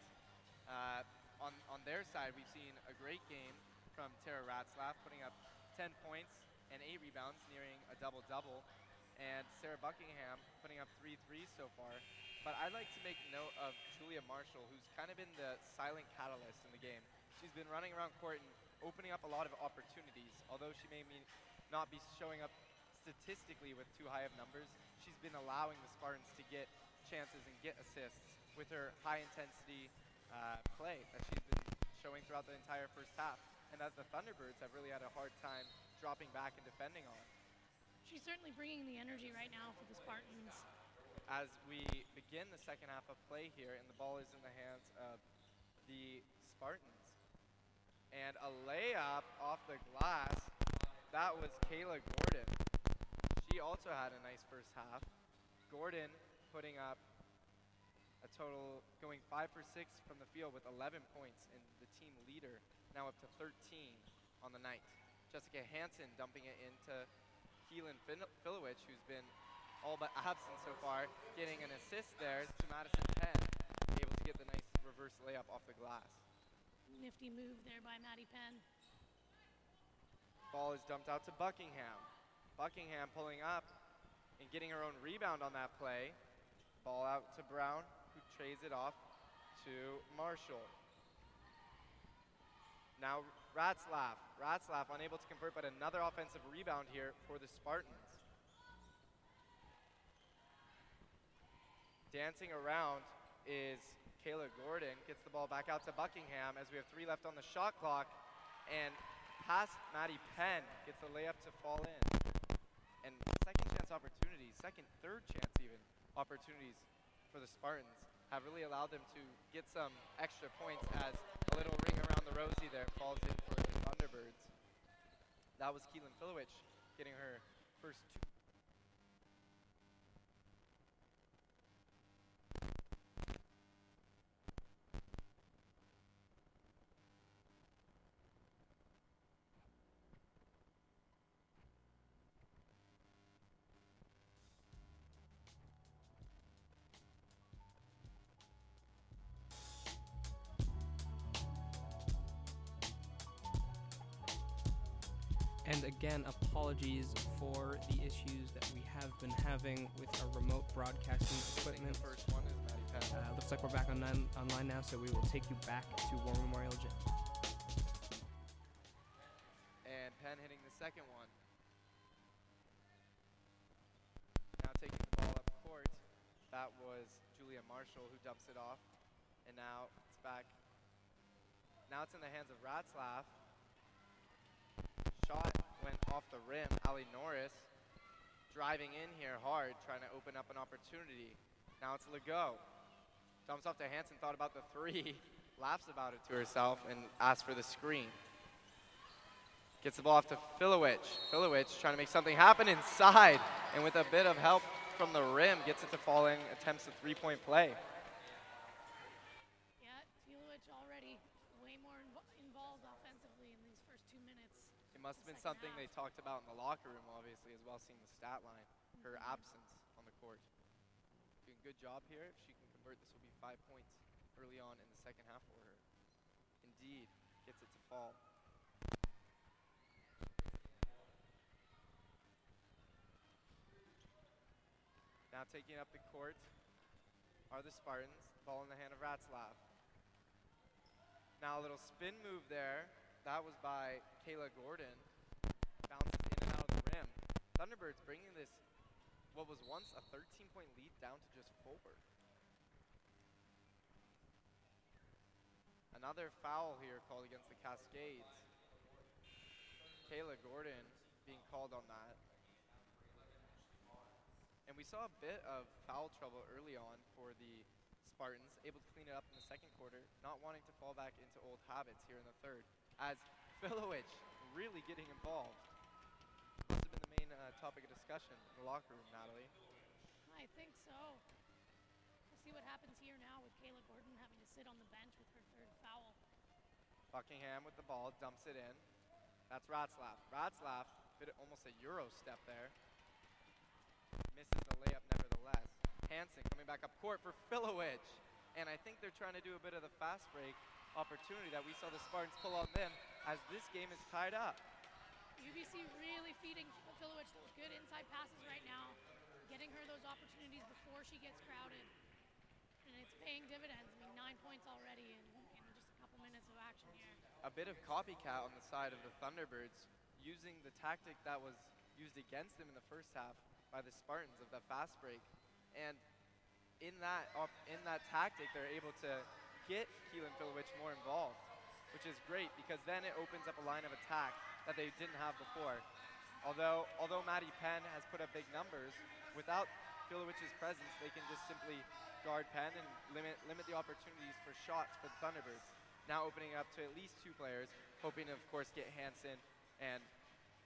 S1: Uh, on, on their side, we've seen a great game from Tara Ratzlaff, putting up 10 points and 8 rebounds, nearing a double-double. And Sarah Buckingham putting up three threes so far. But I'd like to make note of Julia Marshall, who's kind of been the silent catalyst in the game. She's been running around court and opening up a lot of opportunities. Although she may not be showing up statistically with too high of numbers, she's been allowing the Spartans to get chances and get assists with her high intensity uh, play that she's been showing throughout the entire first half, and that the Thunderbirds have really had a hard time dropping back and defending on.
S2: She's certainly bringing the energy right now for the Spartans.
S1: As we begin the second half of play here, and the ball is in the hands of the Spartans. And a layup off the glass. That was Kayla Gordon. She also had a nice first half. Gordon putting up a total going 5 for 6 from the field with 11 points and the team leader now up to 13 on the night. Jessica Hansen dumping it into Keelan Filowich, who's been all but absent so far, getting an assist there to Madison Penn, able to get the nice reverse layup off the glass.
S2: Nifty move there by Maddie Penn.
S1: Ball is dumped out to Buckingham. Buckingham pulling up and getting her own rebound on that play. Ball out to Brown, who trades it off to Marshall. Now Ratzlaff. Ratzlaff unable to convert, but another offensive rebound here for the Spartans. Dancing around is Kayla Gordon. Gets the ball back out to Buckingham as we have three left on the shot clock. And past Maddie Penn gets the layup to fall in. And second chance opportunities, second, third chance even, opportunities for the Spartans have really allowed them to get some extra points as a little ring around the rosy there falls in for the Thunderbirds. That was Keelan Filowich getting her first two.
S4: Again, apologies for the issues that we have been having with our remote broadcasting equipment.
S1: first one is Maddie.
S4: Uh, looks like we're back online, online now, so we will take you back to War Memorial Gym.
S1: and Penn hitting the second one. Now taking the ball up court. That was Julia Marshall who dumps it off. And now it's back. Now it's in the hands of Ratzlaff. Shot went off the rim. Ali Norris driving in here hard, trying to open up an opportunity. Now it's Legault. Dumps off to Hanson, thought about the three, laughs about it to herself, and asks for the screen. Gets the ball off to Filowich. Filowich trying to make something happen inside, and with a bit of help from the rim, gets it to falling, attempts a three-point play.
S2: Yeah, Filowich already way more invo- involved offensively in these first two minutes.
S1: It must have been something they talked about in the locker room, obviously, as well, seeing the stat line. Her mm-hmm. absence on the court. Doing good job here. If she can convert, this will be five points early on in the second half for her. Indeed, gets it to fall. Now taking up the court are the Spartans. Ball in the hand of Ratzlaff. Now a little spin move there. That was by Kayla Gordon. Bounces in and out of the rim. Thunderbirds bringing this, what was once a 13 point lead, down to just four. Another foul here called against the Cascades. Kayla Gordon being called on that. And we saw a bit of foul trouble early on for the Spartans, able to clean it up in the second quarter, not wanting to fall back into old habits here in the third. As Filowich really getting involved. This has been the main uh, topic of discussion in the locker room, Natalie.
S2: I think so. We'll see what happens here now with Kayla Gordon having to sit on the bench with her third foul.
S1: Buckingham with the ball, dumps it in. That's Ratzlaff. Ratzlaff, bit almost a Euro step there. Misses the layup nevertheless. Hanson coming back up court for Filowich. And I think they're trying to do a bit of the fast break opportunity that we saw the Spartans pull on them as this game is tied up.
S2: UBC really feeding Filowich those good inside passes right now, getting her those opportunities before she gets crowded. And it's paying dividends. I mean, nine points already in, in just a couple minutes of action here.
S1: a bit of copycat on the side of the Thunderbirds, using the tactic that was used against them in the first half by the Spartans of the fast break. And in that in that tactic, they're able to get Keelan Filowich more involved, which is great because then it opens up a line of attack that they didn't have before. Although although Maddie Penn has put up big numbers, without Filowich's presence, they can just simply guard Penn and limit limit the opportunities for shots for the Thunderbirds. Now opening up to at least two players, hoping to of course get Hanson and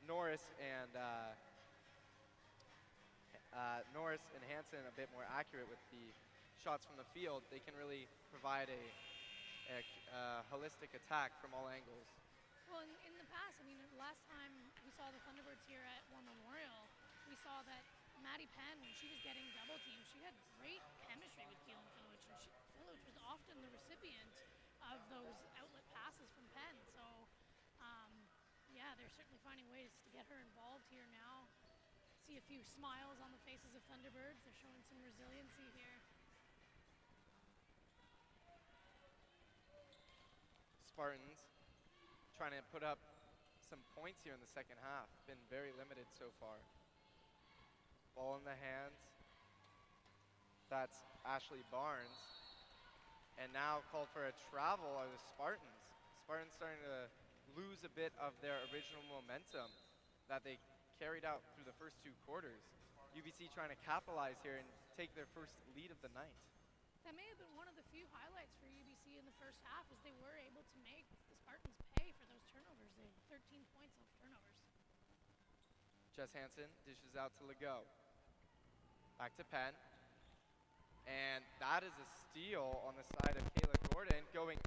S1: Norris and uh, uh, Norris and Hanson a bit more accurate with the shots from the field. They can really provide a, a uh, holistic attack from all angles.
S2: Well, in, in the past, I mean, last time we saw the Thunderbirds here at War Memorial, we saw that Maddie Penn, when she was getting double teamed, she had great chemistry with Keelan Filowich, and she, Filowich was often the recipient of those outlet passes from Penn. So, um, yeah, they're certainly finding ways to get her involved here now. See a few smiles on the faces of Thunderbirds. They're showing some resiliency here.
S1: Spartans trying to put up some points here in the second half. Been very limited so far. Ball in the hands. That's Ashley Barnes. And now called for a travel are the Spartans. Spartans starting to lose a bit of their original momentum that they carried out through the first two quarters. UBC trying to capitalize here and take their first lead of the night.
S2: That may have been one of the few highlights for UBC in the first half, was they were able to make the Spartans pay for those turnovers. They had 13 points off turnovers.
S1: Jess Hansen dishes out to Legault. Back to Penn. And that is a steal on the side of Kayla Gordon, going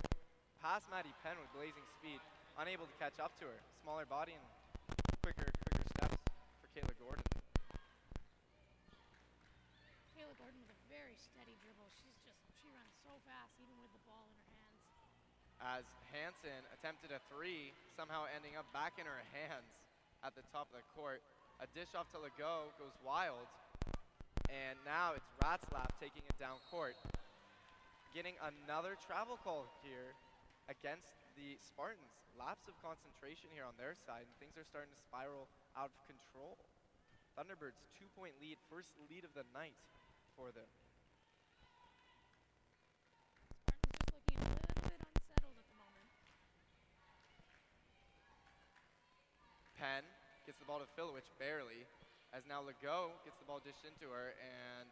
S1: past Maddie Penn with blazing speed, unable to catch up to her. Smaller body and quicker, quicker steps for Kayla Gordon.
S2: Kayla Gordon with a very steady dribble. She's just, she runs so fast, even with the ball in her hands.
S1: As Hansen attempted a three, somehow ending up back in her hands at the top of the court. A dish off to Legault goes wild. And now it's Ratzlaff taking it down court. Getting another travel call here against the Spartans. Lapse of concentration here on their side, and things are starting to spiral out of control. Thunderbirds two point lead, first lead of the night for them. 10, gets the ball to Filowich barely, as now Legault gets the ball dished into her, and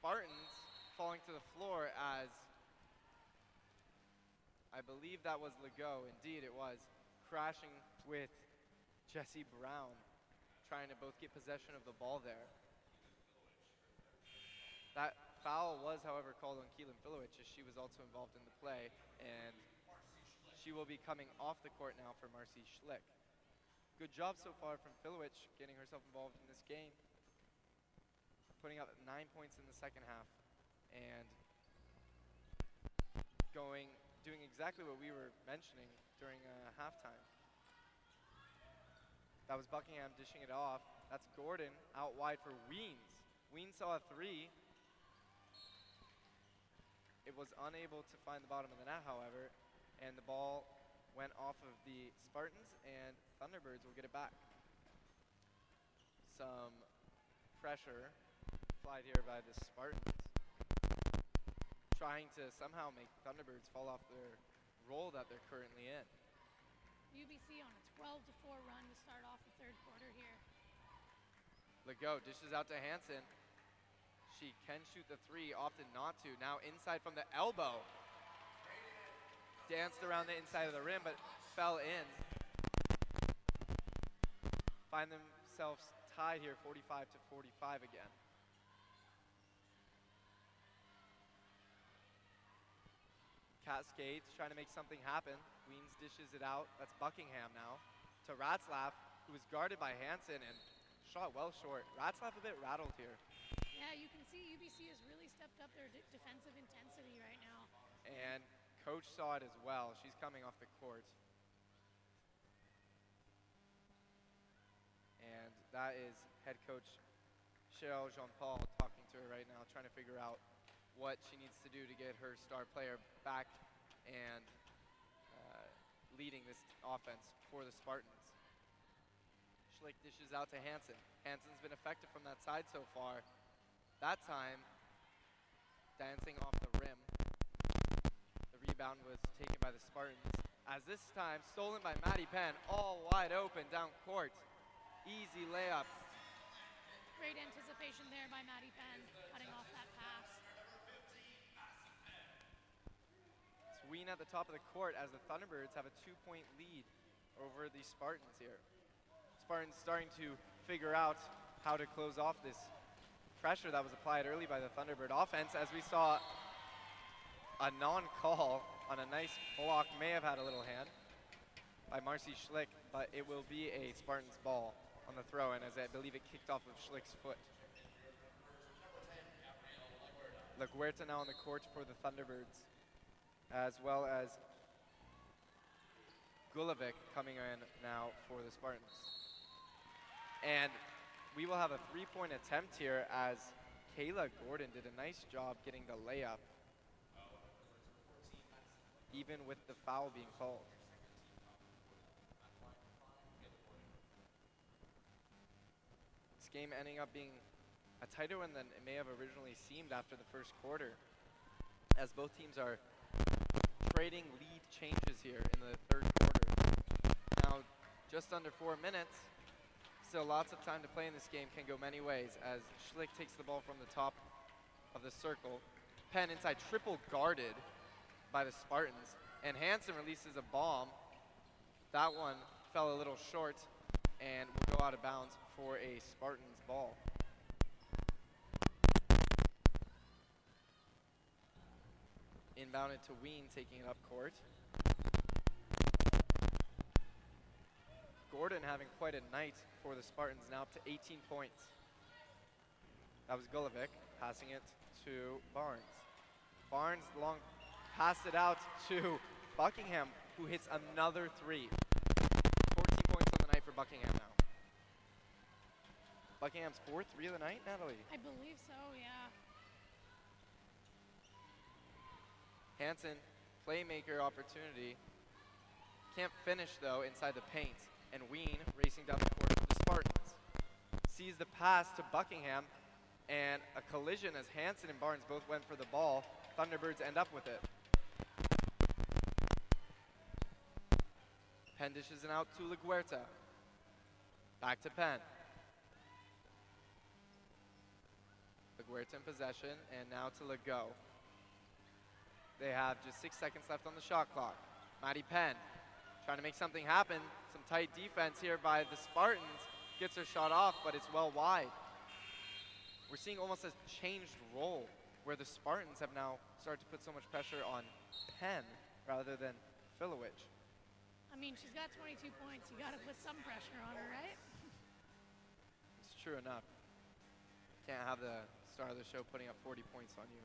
S1: Spartans falling to the floor as I believe that was Legault, indeed it was, crashing with Jesse Brown, trying to both get possession of the ball there. That foul was, however, called on Keelan Filowich as she was also involved in the play, and she will be coming off the court now for Marcy Schlick. Good job so far from Filowich getting herself involved in this game, putting up nine points in the second half, and going, doing exactly what we were mentioning during uh, halftime. That was Buckingham dishing it off. That's Gordon out wide for Weens. Weens saw a three. It was unable to find the bottom of the net, however, and the ball went off of the Spartans, and Thunderbirds will get it back. Some pressure applied here by the Spartans, trying to somehow make Thunderbirds fall off their role that they're currently in.
S2: UBC on a 12 to 4 run to start off the third quarter here.
S1: Legault dishes out to Hansen. She can shoot the three, often not to. Now inside from the elbow. Danced around the inside of the rim, but fell in. Find themselves tied here, 45 to 45 again. Cascades trying to make something happen. Weens dishes it out. That's Buckingham now to Ratzlaff, who was guarded by Hansen and shot well short. Ratzlaff a bit rattled here.
S2: Yeah, you can see UBC has really stepped up their de- defensive intensity right now.
S1: And coach saw it as well. She's coming off the court. And that is head coach Cheryl Jean Paul talking to her right now, trying to figure out what she needs to do to get her star player back and uh, leading this offense for the Spartans. Schlick dishes out to Hansen. Hansen's been effective from that side so far. That time, dancing off the rim. The rebound was taken by the Spartans. As this time, stolen by Maddie Penn, all wide open down court. Easy layup.
S2: Great anticipation there by Maddie Penn, cutting off that pass.
S1: It's Ween at the top of the court as the Thunderbirds have a two-point lead over the Spartans here. Spartans starting to figure out how to close off this pressure that was applied early by the Thunderbird offense as we saw a non-call on a nice block, may have had a little hand by Marcy Schlick, but it will be a Spartans ball on the throw, and as I believe it kicked off of Schlick's foot. LaGuerta now on the court for the Thunderbirds, as well as Gulovic coming in now for the Spartans. And we will have a three-point attempt here as Kayla Gordon did a nice job getting the layup, even with the foul being called. This game ending up being a tighter one than it may have originally seemed after the first quarter, as both teams are trading lead changes here in the third quarter. Now, just under four minutes, still lots of time to play in this game can go many ways as Schlick takes the ball from the top of the circle, Penn inside, triple guarded by the Spartans. And Hansen releases a bomb. That one fell a little short and will go out of bounds for a Spartans ball. Inbounded to Ween, taking it up court. Gordon having quite a night for the Spartans, now up to 18 points. That was Gulovic passing it to Barnes. Barnes long passed it out to Buckingham, who hits another three. 14 points on the night for Buckingham now. Buckingham's fourth three of the night, Natalie.
S2: I believe so, yeah.
S1: Hansen, playmaker opportunity. Can't finish though inside the paint. And Ween racing down the court for the Spartans. Sees the pass to Buckingham and a collision as Hansen and Barnes both went for the ball. Thunderbirds end up with it. Penn dishes it out to LaGuerta. Back to Penn. LaGuerta in possession and now to Legault. They have just six seconds left on the shot clock. Maddie Penn trying to make something happen. Some tight defense here by the Spartans. Gets her shot off, but it's well wide. We're seeing almost a changed role where the Spartans have now started to put so much pressure on Penn rather than Filowich.
S2: I mean, she's got 22 points. You got to put some pressure on her, right?
S1: It's true enough. Can't have the star of the show putting up 40 points on you.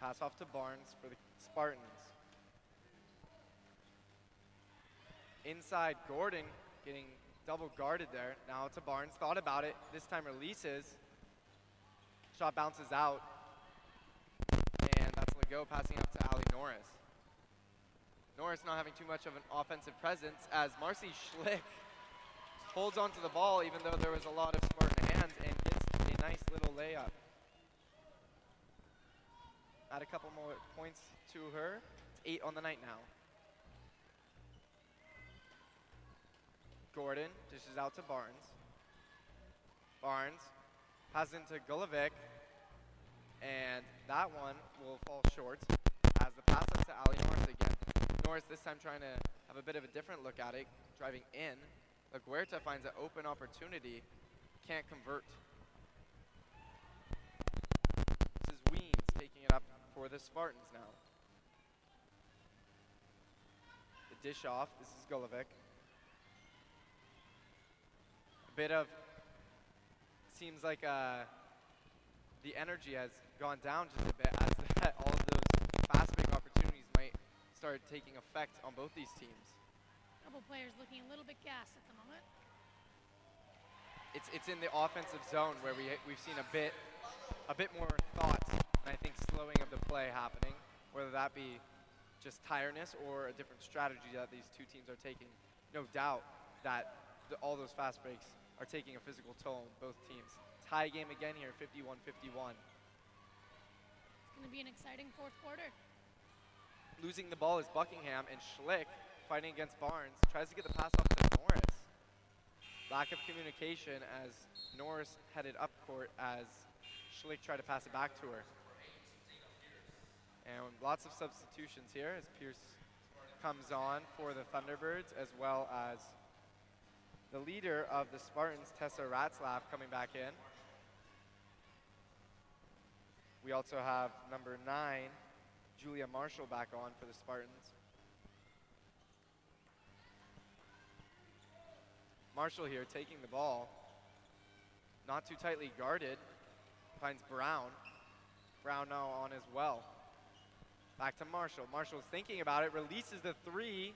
S1: Pass off to Barnes for the Spartans. Inside, Gordon getting double guarded there. Now to Barnes. Thought about it. This time releases. Shot bounces out. Legault passing out to Ali Norris. Norris not having too much of an offensive presence as Marcy Schlick holds onto the ball even though there was a lot of Spartan hands and gets a nice little layup. Add a couple more points to her. It's eight on the night now. Gordon dishes out to Barnes. Barnes passes into Gulovic. And that one will fall short as the pass up to Ali Norris again. Norris this time trying to have a bit of a different look at it, driving in. LaGuerta finds an open opportunity, can't convert. This is Weens taking it up for the Spartans now. The dish off, this is Gulovic. A bit of, seems like uh, the energy has gone down just a bit as that, all of those fast break opportunities might start taking effect on both these teams.
S2: A couple players looking a little bit gassed at the moment.
S1: It's, it's in the offensive zone where we, we've seen a bit, a bit more thought and I think slowing of the play happening, whether that be just tiredness or a different strategy that these two teams are taking. No doubt that the, all those fast breaks are taking a physical toll on both teams. Tie game again here, 51-51.
S2: It's going to be an exciting fourth quarter.
S1: Losing the ball is Buckingham and Schlick fighting against Barnes. Tries to get the pass off to Norris. Lack of communication as Norris headed up court as Schlick tried to pass it back to her. And lots of substitutions here as Pierce comes on for the Thunderbirds, as well as the leader of the Spartans, Tessa Ratzlaff, coming back in. We also have number nine, Julia Marshall, back on for the Spartans. Marshall here taking the ball. Not too tightly guarded. Finds Brown. Brown now on as well. Back to Marshall. Marshall's thinking about it, releases the three.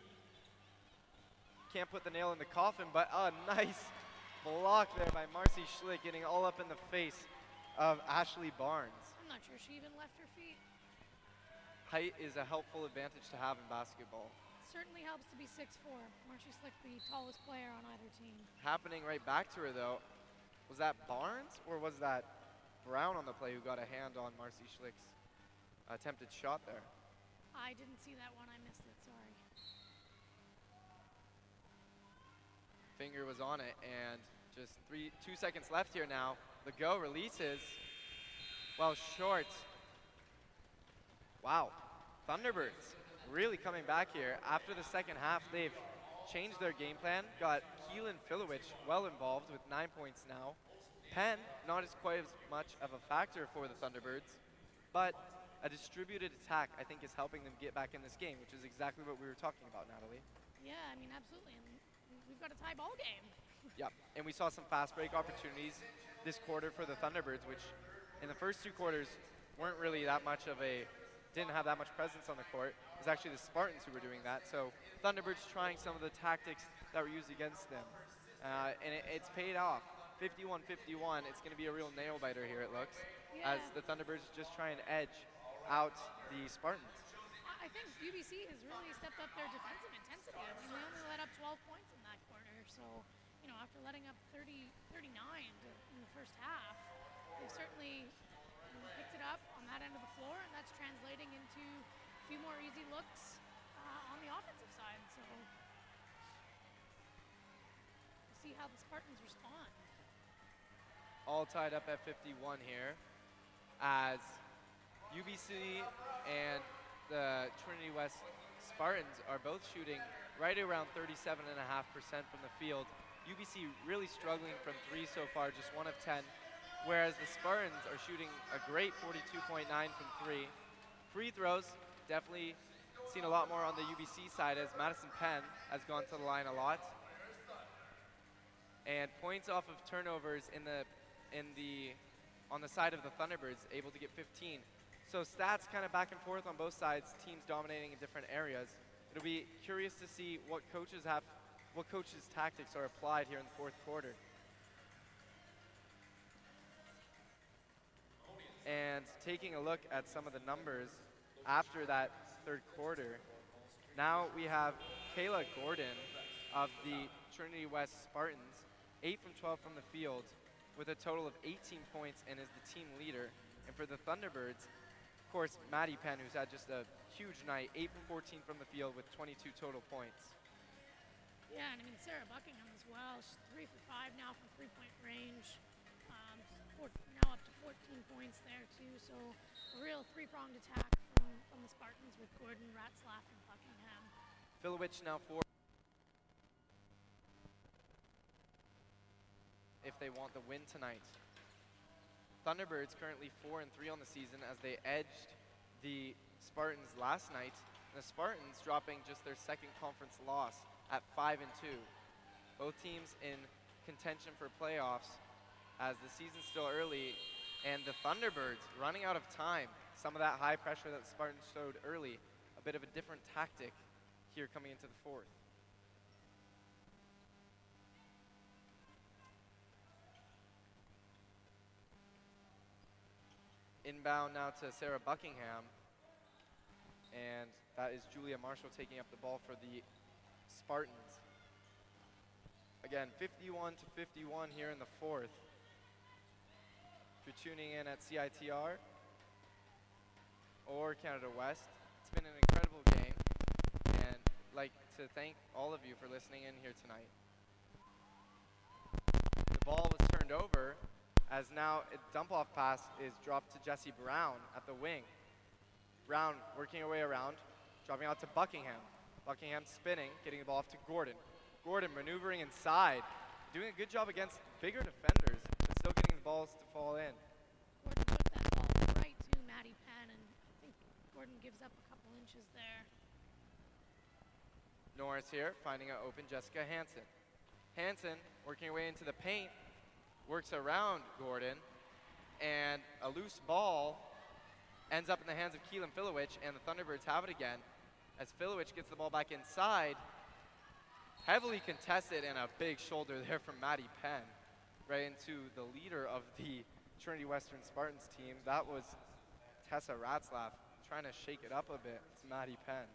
S1: Can't put the nail in the coffin, but a nice block there by Marcy Schlick, getting all up in the face of Ashley Barnes.
S2: I'm not sure she even left her feet.
S1: Height is a helpful advantage to have in basketball.
S2: Certainly helps to be 6'4". Marcy Schlick, the tallest player on either team.
S1: Happening right back to her though, was that Barnes or was that Brown on the play who got a hand on Marcy Schlick's attempted shot there?
S2: I didn't see that one. I missed it. Sorry.
S1: Finger was on it and Just three, two seconds left here now. Legault releases. Well, short. Wow. Thunderbirds really coming back here. After the second half, they've changed their game plan. Got Keelan Filowich well involved with nine points now. Penn, not as quite as much of a factor for the Thunderbirds, but a distributed attack, I think, is helping them get back in this game, which is exactly what we were talking about, Natalie.
S2: Yeah, I mean, absolutely. And we've got a tie ball game.
S1: Yep. And we saw some fast break opportunities this quarter for the Thunderbirds, which in the first two quarters weren't really that much of a, didn't have that much presence on the court. It was actually the Spartans who were doing that. So Thunderbirds trying some of the tactics that were used against them. Uh, and it, it's paid off. 51-51. It's going to be a real nail biter here, it looks, as the Thunderbirds just try and edge out the Spartans.
S2: I I think UBC has really stepped up their defensive intensity. I mean, they only let up 12 points in that quarter. So, you know, after letting up 30, 39 in the first half, they've certainly picked it up on that end of the floor, and that's translating into a few more easy looks uh, on the offensive side. So, we'll see how the Spartans respond.
S1: all tied up at 51 here as UBC and the Trinity West Spartans are both shooting right around 37.5% from the field. UBC really struggling from three so far, just one of 10, whereas the Spartans are shooting a great 42.9 from three. Free throws, definitely seen a lot more on the UBC side as Madison Penn has gone to the line a lot and points off of turnovers in the in the on the side of the Thunderbirds, able to get 15. So stats kind of back and forth on both sides, teams dominating in different areas. It'll be curious to see what coaches have, what coaches' tactics are applied here in the fourth quarter. And taking a look at some of the numbers after that third quarter, now we have Kayla Gordon of the Trinity West Spartans, 8 from 12 from the field, with a total of 18 points and is the team leader. And for the Thunderbirds, of course, Maddie Penn, who's had just a huge night, 8 from 14 from the field with 22 total points.
S2: Yeah, and I mean Sarah Buckingham as well. She's three for five now from three-point range. Um, four, now up to 14 points there too. So a real three-pronged attack from, from the Spartans with Gordon, Ratzlaff, and Buckingham.
S1: Filowich now four. If they want the win tonight. Thunderbirds currently four and three on the season as they edged the Spartans last night. The Spartans dropping just their second conference loss at five and two. Both teams in contention for playoffs as the season's still early and the Thunderbirds running out of time. Some of that high pressure that Spartans showed early, a bit of a different tactic here coming into the fourth. Inbound now to Sarah Buckingham. And that is Julia Marshall taking up the ball for the Spartans. Again, 51 to 51 here in the fourth. You're tuning in at CITR or Canada West, it's been an incredible game. And I'd like to thank all of you for listening in here tonight. The ball was turned over as now a dump off pass is dropped to Jesse Brown at the wing. Brown working her way around, dropping out to Buckingham. Buckingham spinning, getting the ball off to Gordon. Gordon maneuvering inside, doing a good job against bigger defenders, but still getting the balls to fall in.
S2: Gordon took that ball right to Maddie Penn, and I think Gordon gives up a couple inches there.
S1: Norris here, finding an open Jessica Hansen. Hansen working her way into the paint, works around Gordon, and a loose ball ends up in the hands of Keelan Filowich, and the Thunderbirds have it again as Filowich gets the ball back inside. Heavily contested and a big shoulder there from Maddie Penn, right into the leader of the Trinity Western Spartans team. That was Tessa Ratzlaff trying to shake it up a bit. It's Maddie Penn.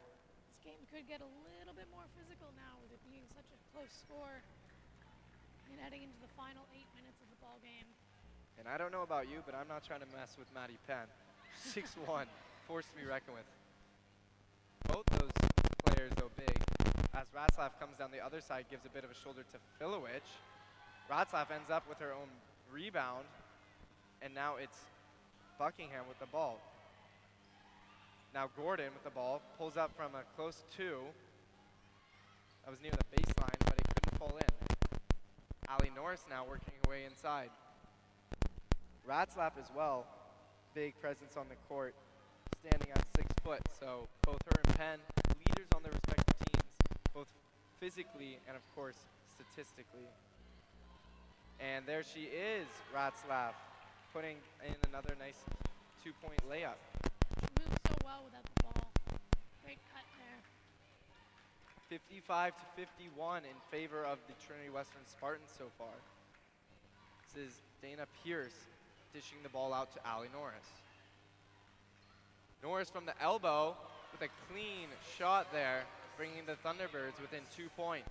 S2: This game could get a little bit more physical now with it being such a close score and heading into the final eight minutes of the ball game.
S1: And I don't know about you, but I'm not trying to mess with Maddie Penn. 6'1", force to be reckoned with. Both those players, though, big. As Ratzlaff comes down the other side, gives a bit of a shoulder to Filowich. Ratzlaff ends up with her own rebound, and now it's Buckingham with the ball. Now Gordon with the ball pulls up from a close two. That was near the baseline, but it couldn't fall in. Ali Norris now working her way inside. Ratzlaff as well, big presence on the court, standing at six foot. So both her and Penn, leaders on their respective teams, both physically and of course statistically. And there she is, Ratzlaff, putting in another nice two-point layup.
S2: She moves so well without the ball. Great cut there.
S1: 55 to 51 in favor of the Trinity Western Spartans so far. This is Dana Pierce dishing the ball out to Ali Norris. Norris from the elbow with a clean shot there, bringing the Thunderbirds within two points.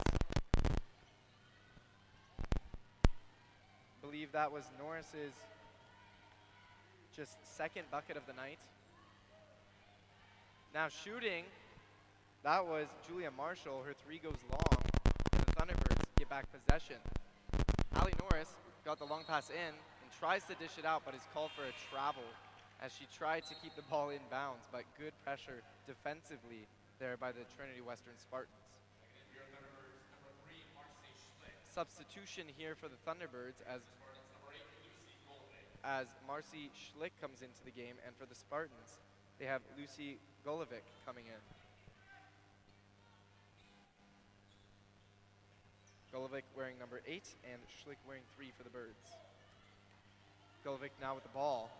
S1: Believe that was Norris's just second bucket of the night. Now shooting, that was Julia Marshall. Her three goes long, the Thunderbirds get back possession. Ali Norris got the long pass in and tries to dish it out, but is called for a travel as she tried to keep the ball in bounds, but good pressure defensively there by the Trinity Western Spartans. Substitution here for the Thunderbirds as
S3: Spartans, number eight, Lucy Goldman.
S1: As Marcy Schlick comes into the game, and for the Spartans, they have Lucy Golovic coming in. Golovic wearing number eight, and Schlick wearing three for the Birds. Golovic now with the ball,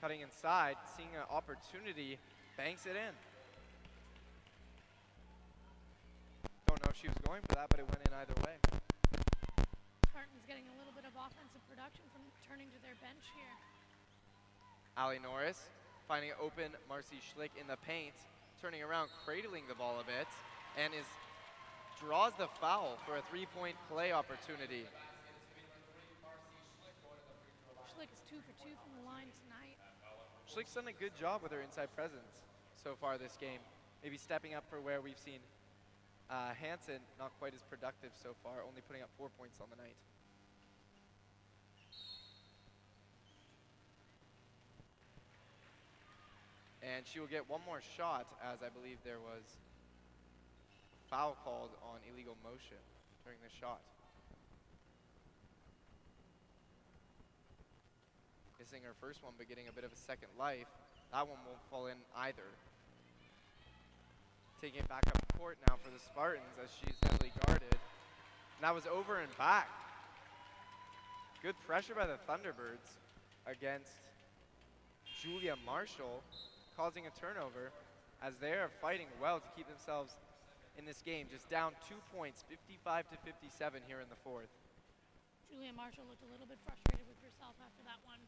S1: cutting inside, seeing an opportunity, banks it in. Don't know if she was going for that, but it went in either way.
S2: Spartans getting a little bit of offensive production from turning to their bench here.
S1: Ali Norris finding open Marcy Schlick in the paint, turning around, cradling the ball a bit, and is draws the foul for a three-point play opportunity.
S2: Schlick is two for two from the line tonight.
S1: Schlick's done a good job with her inside presence so far this game. Maybe stepping up for where we've seen uh, Hansen not quite as productive so far, only putting up four points on the night. And she will get one more shot as I believe there was foul called on illegal motion during the shot. Missing her first one, but getting a bit of a second life. That one won't fall in either. Taking it back up court now for the Spartans as she's heavily guarded. And that was over and back. Good pressure by the Thunderbirds against Julia Marshall, causing a turnover as they are fighting well to keep themselves in this game. Just down two points, 55 to 57 here in the fourth.
S2: Julia Marshall looked a little bit frustrated with herself after that one.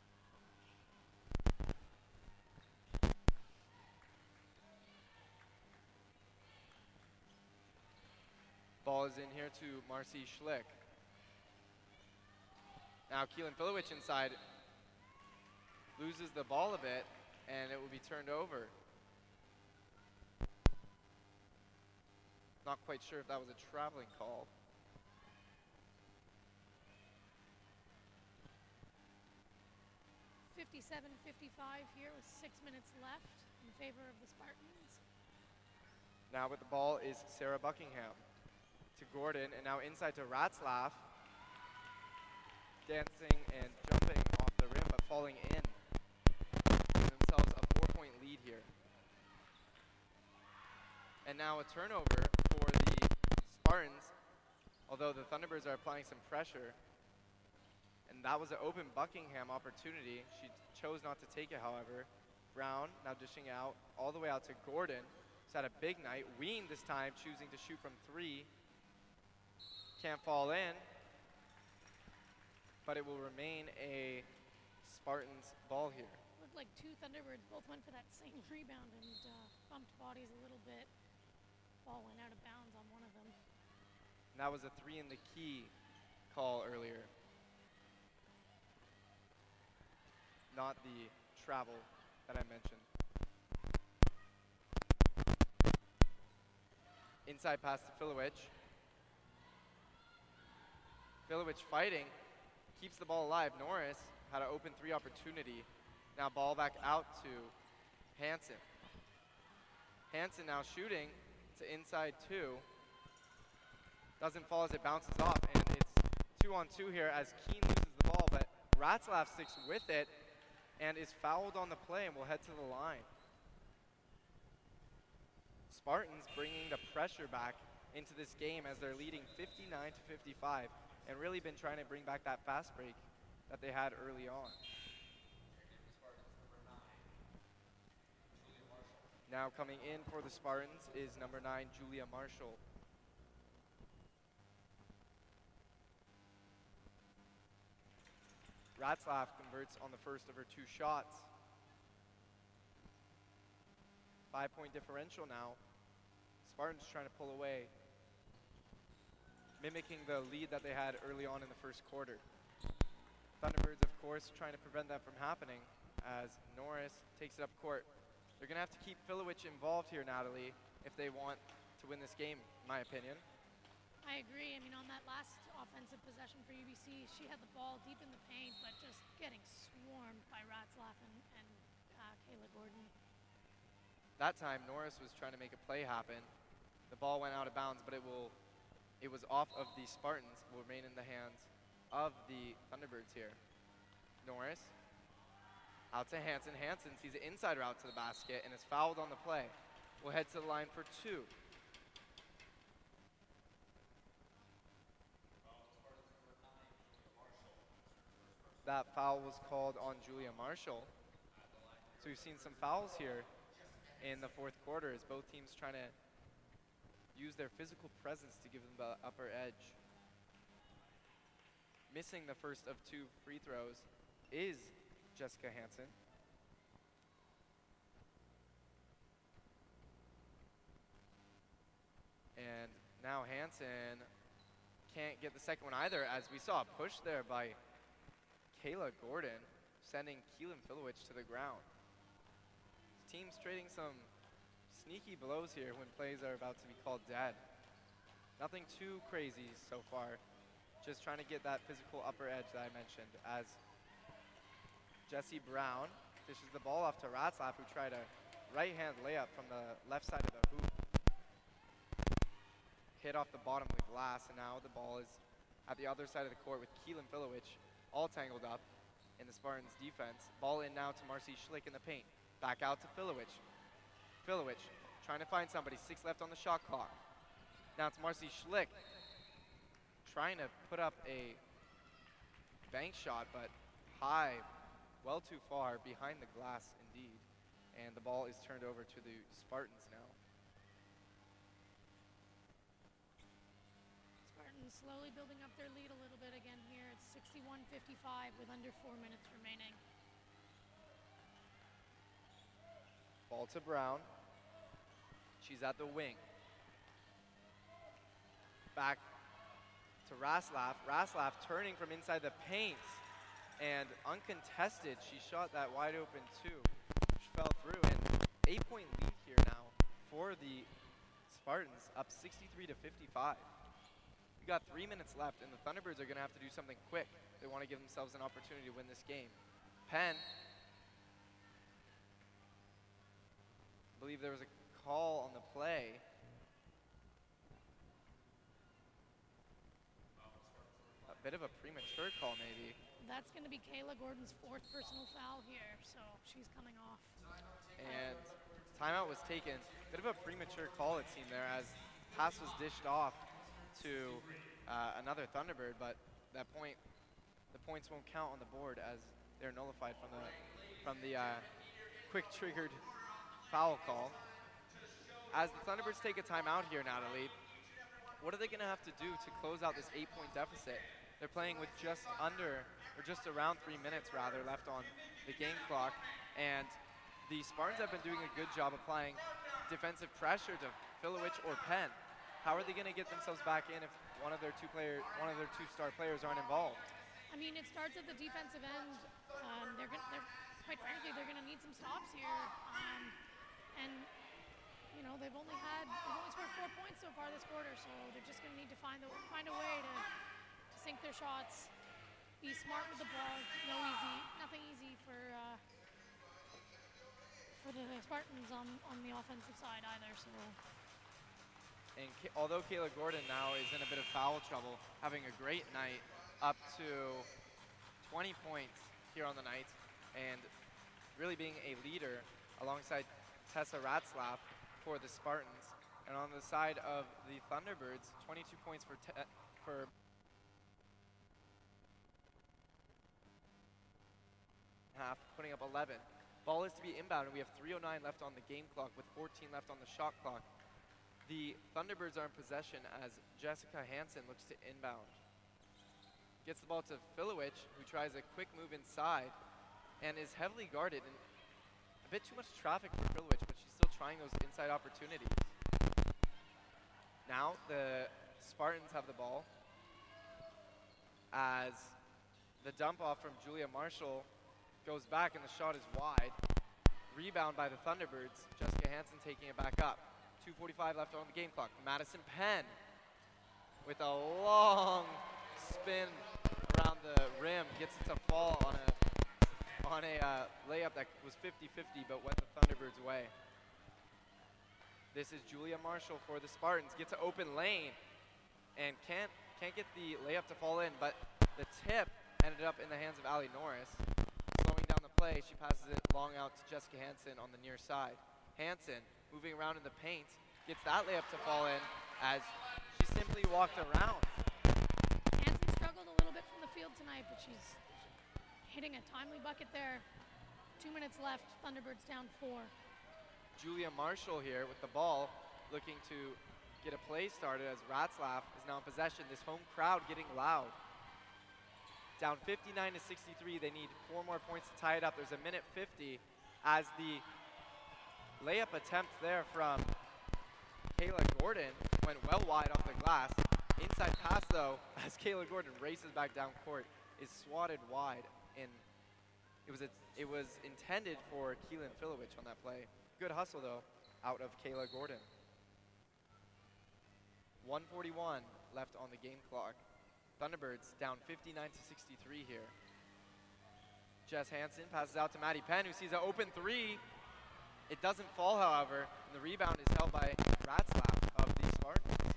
S1: Ball is in here to Marcy Schlick. Now Keelan Filowich inside loses the ball a bit, and it will be turned over. Not quite sure if that was a traveling call.
S2: Fifty-seven, fifty-five here with six minutes left in favor of the Spartans.
S1: Now with the ball is Sarah Buckingham to Gordon, and now inside to Ratzlaff. Dancing and jumping off the rim, but falling in. Themselves a four-point lead here. And now a turnover for the Spartans, although the Thunderbirds are applying some pressure. And that was an open Buckingham opportunity. She chose not to take it, however. Brown now dishing out all the way out to Gordon. Who's had a big night. Ween this time choosing to shoot from three. Can't fall in. But it will remain a Spartans ball here.
S2: Looked like two Thunderbirds both went for that same rebound and uh, bumped bodies a little bit. Ball went out of bounds on one of them.
S1: And that was a three in the key call earlier. Not the travel that I mentioned. Inside pass to Filowich. Filowich fighting, keeps the ball alive. Norris had an open three opportunity. Now ball back out to Hansen. Hansen now shooting to inside two. Doesn't fall as it bounces off, and it's two on two here as Keen loses the ball, but Ratzlaff sticks with it and is fouled on the play and will head to the line. Spartans bringing the pressure back into this game as they're leading 59 to 55 and really been trying to bring back that fast break that they had early on. Now coming in for the Spartans is number nine, Julia Marshall. Ratzlaff converts on the first of her two shots. Five point differential now. Spartans trying to pull away, mimicking the lead that they had early on in the first quarter. Thunderbirds, of course, trying to prevent that from happening as Norris takes it up court. They're going to have to keep Filowich involved here, Natalie, if they want to win this game, in my opinion.
S2: I agree. I mean, on that last offensive possession for UBC, she had the ball deep in the paint, but just getting swarmed by Ratzlaff and, and uh, Kayla Gordon.
S1: That time, Norris was trying to make a play happen. The ball went out of bounds, but it will, it was off of the Spartans. Will remain in the hands of the Thunderbirds here. Norris out to Hansen. Hansen sees an inside route to the basket and is fouled on the play. We'll head to the line for two. That foul was called on Julia Marshall. So we've seen some fouls here in the fourth quarter as both teams trying to use their physical presence to give them the upper edge. Missing the first of two free throws is Jessica Hansen. And now Hansen can't get the second one either as we saw a push there by Kayla Gordon sending Keelan Filowich to the ground. Teams trading some sneaky blows here when plays are about to be called dead. Nothing too crazy so far. Just trying to get that physical upper edge that I mentioned as Jesse Brown dishes the ball off to Ratzlaff who tried a right hand layup from the left side of the hoop. Hit off the bottom of the glass and now the ball is at the other side of the court with Keelan Filowich all tangled up in the Spartans defense. Ball in now to Marcy Schlick in the paint. Back out to Filowich. Filowich trying to find somebody. Six left on the shot clock. Now it's Marcy Schlick trying to put up a bank shot, but high, well too far, behind the glass indeed. And the ball is turned over to the Spartans now.
S2: Spartans slowly building up their lead a little bit again here. It's 61-55 with under four minutes remaining.
S1: Ball to Brown. She's at the wing. Back to Ratzlaff. Ratzlaff turning from inside the paint. And uncontested, she shot that wide open two, which fell through. And eight point lead here now for the Spartans, up 63 to 55. We got three minutes left, and the Thunderbirds are going to have to do something quick. They want to give themselves an opportunity to win this game. Penn believe there was a call on the play. A bit of a premature call, maybe.
S2: That's going to be Kayla Gordon's fourth personal foul here, so she's coming off.
S1: And timeout was taken. Bit of a premature call, it seemed there, as pass was dished off to uh, another Thunderbird, but that point, the points won't count on the board as they're nullified from the from the uh, quick triggered foul call. As the Thunderbirds take a timeout here, Natalie, what are they going to have to do to close out this eight-point deficit? They're playing with just under, or just around three minutes rather, left on the game clock, and the Spartans have been doing a good job applying defensive pressure to Filowich or Penn. How are they going to get themselves back in if one of their two player, one of their two star players aren't involved?
S2: I mean, it starts at the defensive end. Um, they're, gonna, they're quite frankly, they're going to need some stops here. Um, and you know they've only had they've only scored four points so far this quarter, so they're just going to need to find the, find a way to, to sink their shots, be smart with the ball. No easy, nothing easy for uh, for the Spartans on on the offensive side either. So
S1: And although Kayla Gordon now is in a bit of foul trouble, having a great night, up to 20 points here on the night, and really being a leader alongside Tessa Ratzlaff for the Spartans. And on the side of the Thunderbirds, 22 points for te- for half, putting up 11. Ball is to be inbound, and we have 3:09 left on the game clock with 14 left on the shot clock. The Thunderbirds are in possession as Jessica Hansen looks to inbound. Gets the ball to Filowich, who tries a quick move inside and is heavily guarded and a bit too much traffic for Filowich, trying those inside opportunities. Now the Spartans have the ball as the dump off from Julia Marshall goes back and the shot is wide. Rebound by the Thunderbirds. Jessica Hansen taking it back up. 2.45 left on the game clock. Madison Penn with a long spin around the rim gets it to fall on a on a uh, layup that was 50-50 but went the Thunderbirds' way. This is Julia Marshall for the Spartans. Gets an open lane and can't can't get the layup to fall in, but the tip ended up in the hands of Ali Norris. Slowing down the play, she passes it long out to Jessica Hansen on the near side. Hansen moving around in the paint, gets that layup to fall in as she simply walked around.
S2: Hansen struggled a little bit from the field tonight, but she's hitting a timely bucket there. Two minutes left. Thunderbirds down four.
S1: Julia Marshall here with the ball, looking to get a play started as Ratzlaff is now in possession. This home crowd getting loud. Down 59 to 63. They need four more points to tie it up. There's a minute 50 as the layup attempt there from Kayla Gordon went well wide off the glass. Inside pass though, as Kayla Gordon races back down court, is swatted wide and it was a, it was intended for Keelan Filowich on that play. Good hustle though, out of Kayla Gordon. 141 left on the game clock. Thunderbirds down 59 to 63 here. Jess Hansen passes out to Maddie Penn, who sees an open three. It doesn't fall, however, and the rebound is held by Ratzlaff of the Spartans.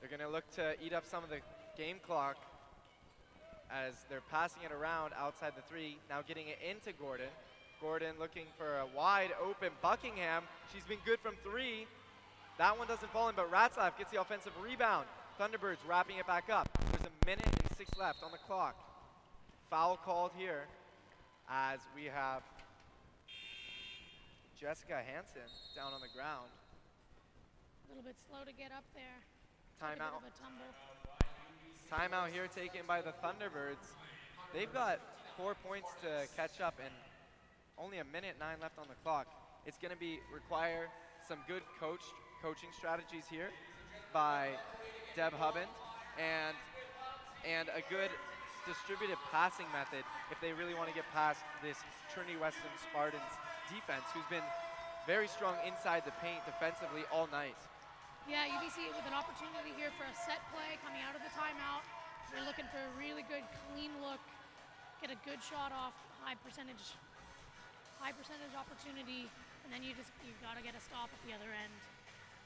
S1: They're going to look to eat up some of the game clock as they're passing it around outside the three, now getting it into Gordon. Gordon looking for a wide open Buckingham. She's been good from three. That one doesn't fall in, but Ratzlaff gets the offensive rebound. Thunderbirds wrapping it back up. There's a minute and six left on the clock. Foul called here as we have Jessica Hansen down on the ground.
S2: A little bit slow to get up there.
S1: Timeout.
S2: A bit of a tumble.
S1: Timeout here taken by the Thunderbirds. They've got four points to catch up and only a minute nine left on the clock. It's going to be require some good coach coaching strategies here by Deb Huband and and a good distributed passing method if they really want to get past this Trinity Western Spartans defense, who's been very strong inside the paint defensively all night.
S2: Yeah, UBC with an opportunity here for a set play coming out of the timeout. They're looking for a really good, clean look, get a good shot off, high percentage, high percentage opportunity, and then you just you've gotta get a stop at the other end.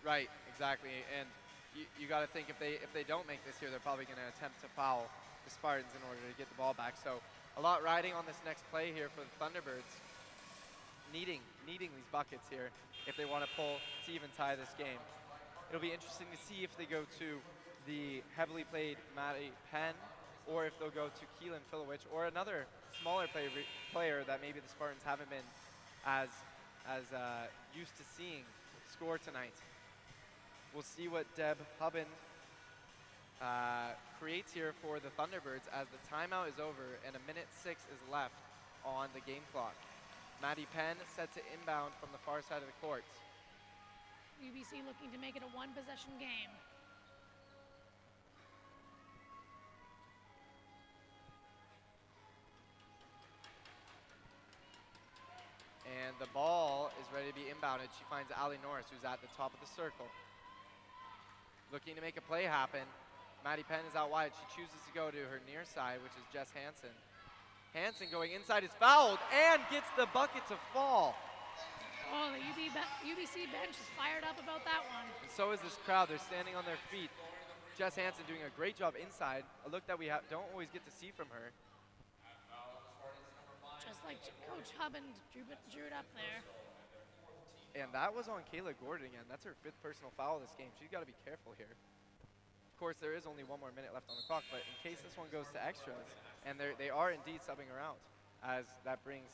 S1: Right, exactly. And you, you got to think if they if they don't make this here, they're probably going to attempt to foul the Spartans in order to get the ball back. So a lot riding on this next play here for the Thunderbirds, needing needing these buckets here if they want to pull to even tie this game. It'll be interesting to see if they go to the heavily played Maddie Penn or if they'll go to Keelan Filowich or another smaller play, player that maybe the Spartans haven't been as as uh, used to seeing score tonight. We'll see what Deb Huband uh, creates here for the Thunderbirds as the timeout is over and a minute six is left on the game clock. Maddie Penn set to inbound from the far side of the court.
S2: UBC looking to make it a one possession game.
S1: And the ball is ready to be inbounded. She finds Ali Norris, who's at the top of the circle. looking to make a play happen. Maddie Penn is out wide. She chooses to go to her near side, which is Jess Hansen. Hansen going inside is fouled and gets the bucket to fall.
S2: Oh, the UB be- UBC bench is fired up about that one.
S1: And so is this crowd. They're standing on their feet. Jess Hansen doing a great job inside, a look that we ha- don't always get to see from her.
S2: Just like Coach Huband drew, it- drew it up there.
S1: And that was on Kayla Gordon again. That's her fifth personal foul this game. She's got to be careful here. Of course, there is only one more minute left on the clock, but in case this one goes to extras, and they are indeed subbing her out, as that brings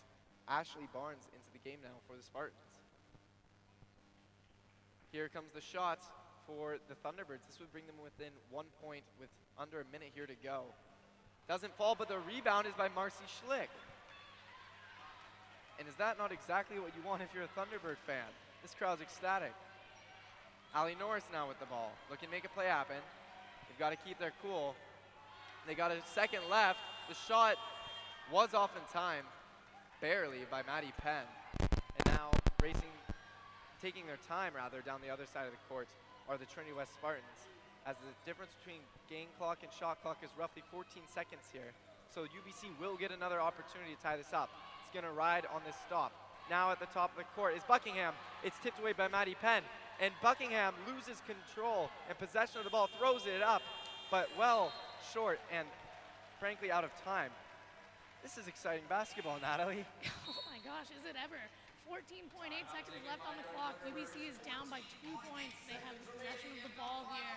S1: Ashley Barnes into the game now for the Spartans. Here comes the shot for the Thunderbirds. This would bring them within one point with under a minute here to go. Doesn't fall, but the rebound is by Marcy Schlick. And is that not exactly what you want if you're a Thunderbird fan? This crowd's ecstatic. Ali Norris now with the ball, looking to make a play happen. They've got to keep their cool. They got a second left. The shot was off in time, barely by Maddie Penn. And now racing, taking their time rather down the other side of the court are the Trinity West Spartans. As the difference between game clock and shot clock is roughly 14 seconds here. So UBC will get another opportunity to tie this up. It's going to ride on this stop. Now at the top of the court is Buckingham. It's tipped away by Maddie Penn. And Buckingham loses control and possession of the ball, throws it up, but well short and frankly out of time. This is exciting basketball, Natalie.
S2: Oh my gosh, is it ever? 14.8 seconds left on the clock. UBC is down by two points. They have possession of the ball here.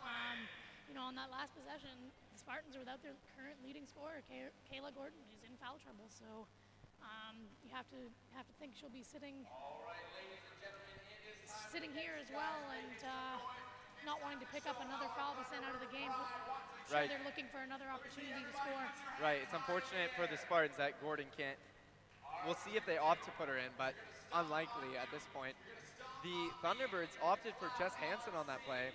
S2: Um, you know, on that last possession, the Spartans are without their current leading scorer, Kay- Kayla Gordon, who's in foul trouble. So um, you have to have to think she'll be sitting sitting here as well and uh, not wanting to pick up another foul, be sent out of the game. Sure,
S1: Right.
S2: they're looking for another opportunity to score.
S1: Right, it's unfortunate for the Spartans that Gordon can't. We'll see if they opt to put her in, but unlikely at this point. The Thunderbirds opted for Jess Hansen on that play.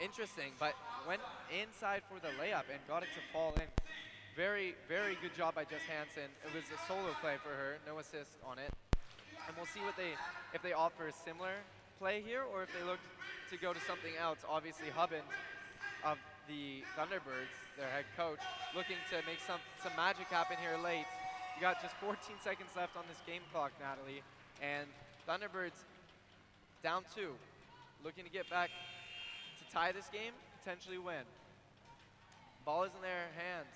S1: Interesting, but went inside for the layup and got it to fall in. Very, very good job by Jess Hansen. It was a solo play for her, no assist on it. And we'll see what they if they offer a similar play here or if they look to go to something else. Obviously, Hubbins of the Thunderbirds, their head coach, looking to make some, some magic happen here late. You got just 14 seconds left on this game clock, Natalie, and Thunderbirds down two, looking to get back to tie this game, potentially win. Ball is in their hands,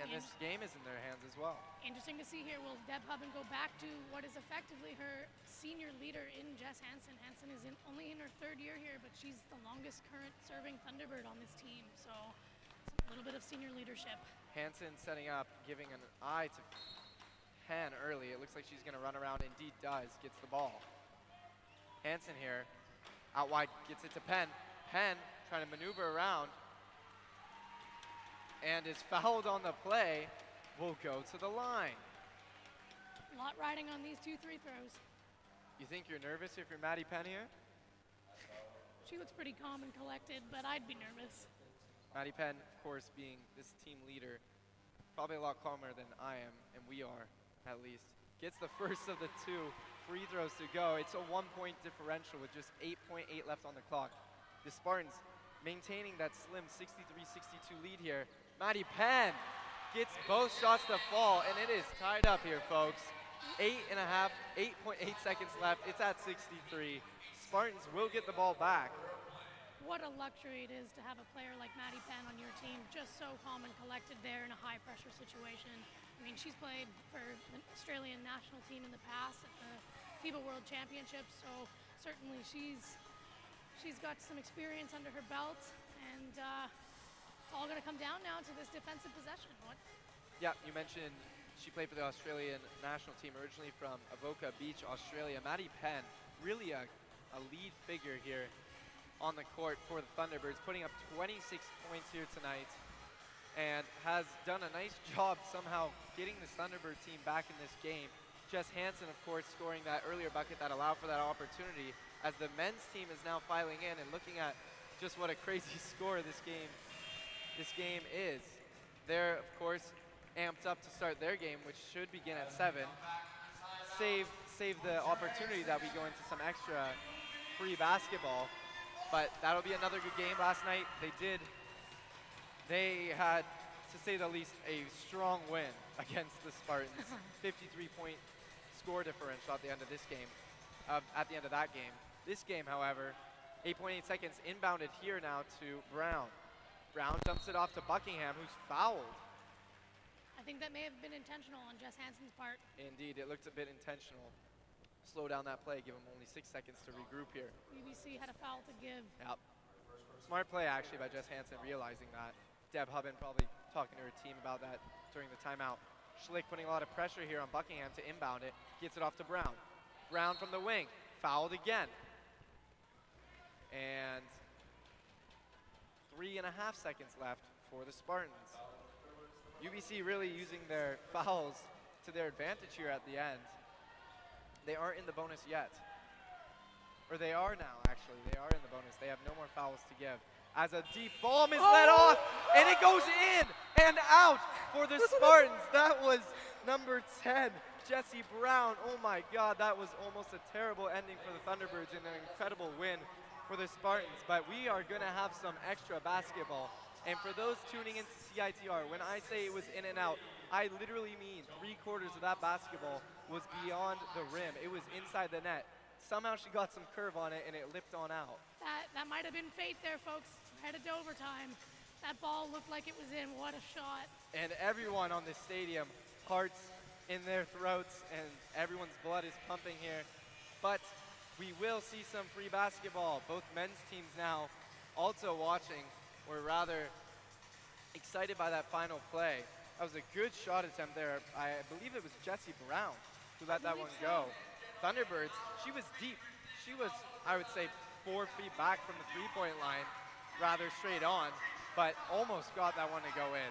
S1: and this game is in their hands as well.
S2: Interesting to see here. Will Deb Huband go back to what is effectively her senior leader in Jess Hansen? Hansen is in, only in her third year here, but she's the longest current serving Thunderbird on this team. So a little bit of senior leadership.
S1: Hansen setting up, giving an eye to Penn early. It looks like she's going to run around. Indeed, does. Gets the ball. Hansen here, out wide, gets it to Penn. Penn trying to maneuver around and is fouled on the play. Will go to the line.
S2: A lot riding on these two three throws.
S1: You think you're nervous if you're Maddie Penn here?
S2: She looks pretty calm and collected, but I'd be nervous.
S1: Maddie Penn, of course, being this team leader, probably a lot calmer than I am, and we are, at least. Gets the first of the two free throws to go. It's a one point differential with just 8.8 left on the clock. The Spartans maintaining that slim 63 62 lead here. Maddie Penn gets both shots to fall, and it is tied up here, folks. Eight and a half, 8.8 seconds left. It's at 63. Spartans will get the ball back.
S2: What a luxury it is to have a player like Maddie Penn on your team, just so calm and collected there in a high pressure situation. I mean, she's played for the Australian national team in the past at the FIBA World Championships, so certainly she's she's got some experience under her belt, and uh, all going to come down now to this defensive possession. What
S1: Yeah, you mentioned she played for the Australian national team originally from Avoca Beach, Australia. Maddie Penn, really a, a lead figure here on the court for the Thunderbirds, putting up 26 points here tonight and has done a nice job somehow getting this Thunderbird team back in this game. Jess Hansen, of course, scoring that earlier bucket that allowed for that opportunity as the men's team is now filing in and looking at just what a crazy score this game this game is. They're, of course, amped up to start their game, which should begin at 7. Save, save the opportunity that we go into some extra free basketball. But that'll be another good game. Last night they did. They had, to say the least, a strong win against the Spartans. 53 point score differential at the end of this game. Uh, at the end of that game. This game, however, 8.8 seconds inbounded here now to Brown. Brown dumps it off to Buckingham, who's fouled.
S2: I think that may have been intentional on Jess Hansen's part.
S1: Indeed, it looked a bit intentional. Slow down that play, give him only six seconds to regroup here.
S2: UBC had a foul to give.
S1: Yep. Smart play actually by Jess Hansen realizing that. Deb Huband probably talking to her team about that during the timeout. Schlick putting a lot of pressure here on Buckingham to inbound it. Gets it off to Brown. Brown from the wing. Fouled again. And three and a half seconds left for the Spartans. UBC really using their fouls to their advantage here at the end. They aren't in the bonus yet. Or they are now, actually. They are in the bonus. They have no more fouls to give. As a deep bomb is let oh! off, and it goes in and out for the Spartans. That was number 10, Jesse Brown. Oh my God, that was almost a terrible ending for the Thunderbirds and an incredible win for the Spartans. But we are going to have some extra basketball. And for those tuning into CITR, when I say it was in and out, I literally mean three quarters of that basketball was beyond the rim. It was inside the net. Somehow she got some curve on it and it lipped on out.
S2: That that might have been fate there, folks. Headed to overtime. That ball looked like it was in. What a shot.
S1: And everyone on the stadium, hearts in their throats, and everyone's blood is pumping here. But we will see some free basketball. Both men's teams now also watching. We're rather excited by that final play. That was a good shot attempt there. I believe it was Jesse Brown who let that one go. Thunderbirds, she was deep. She was, I would say, four feet back from the three-point line, rather straight on, but almost got that one to go in.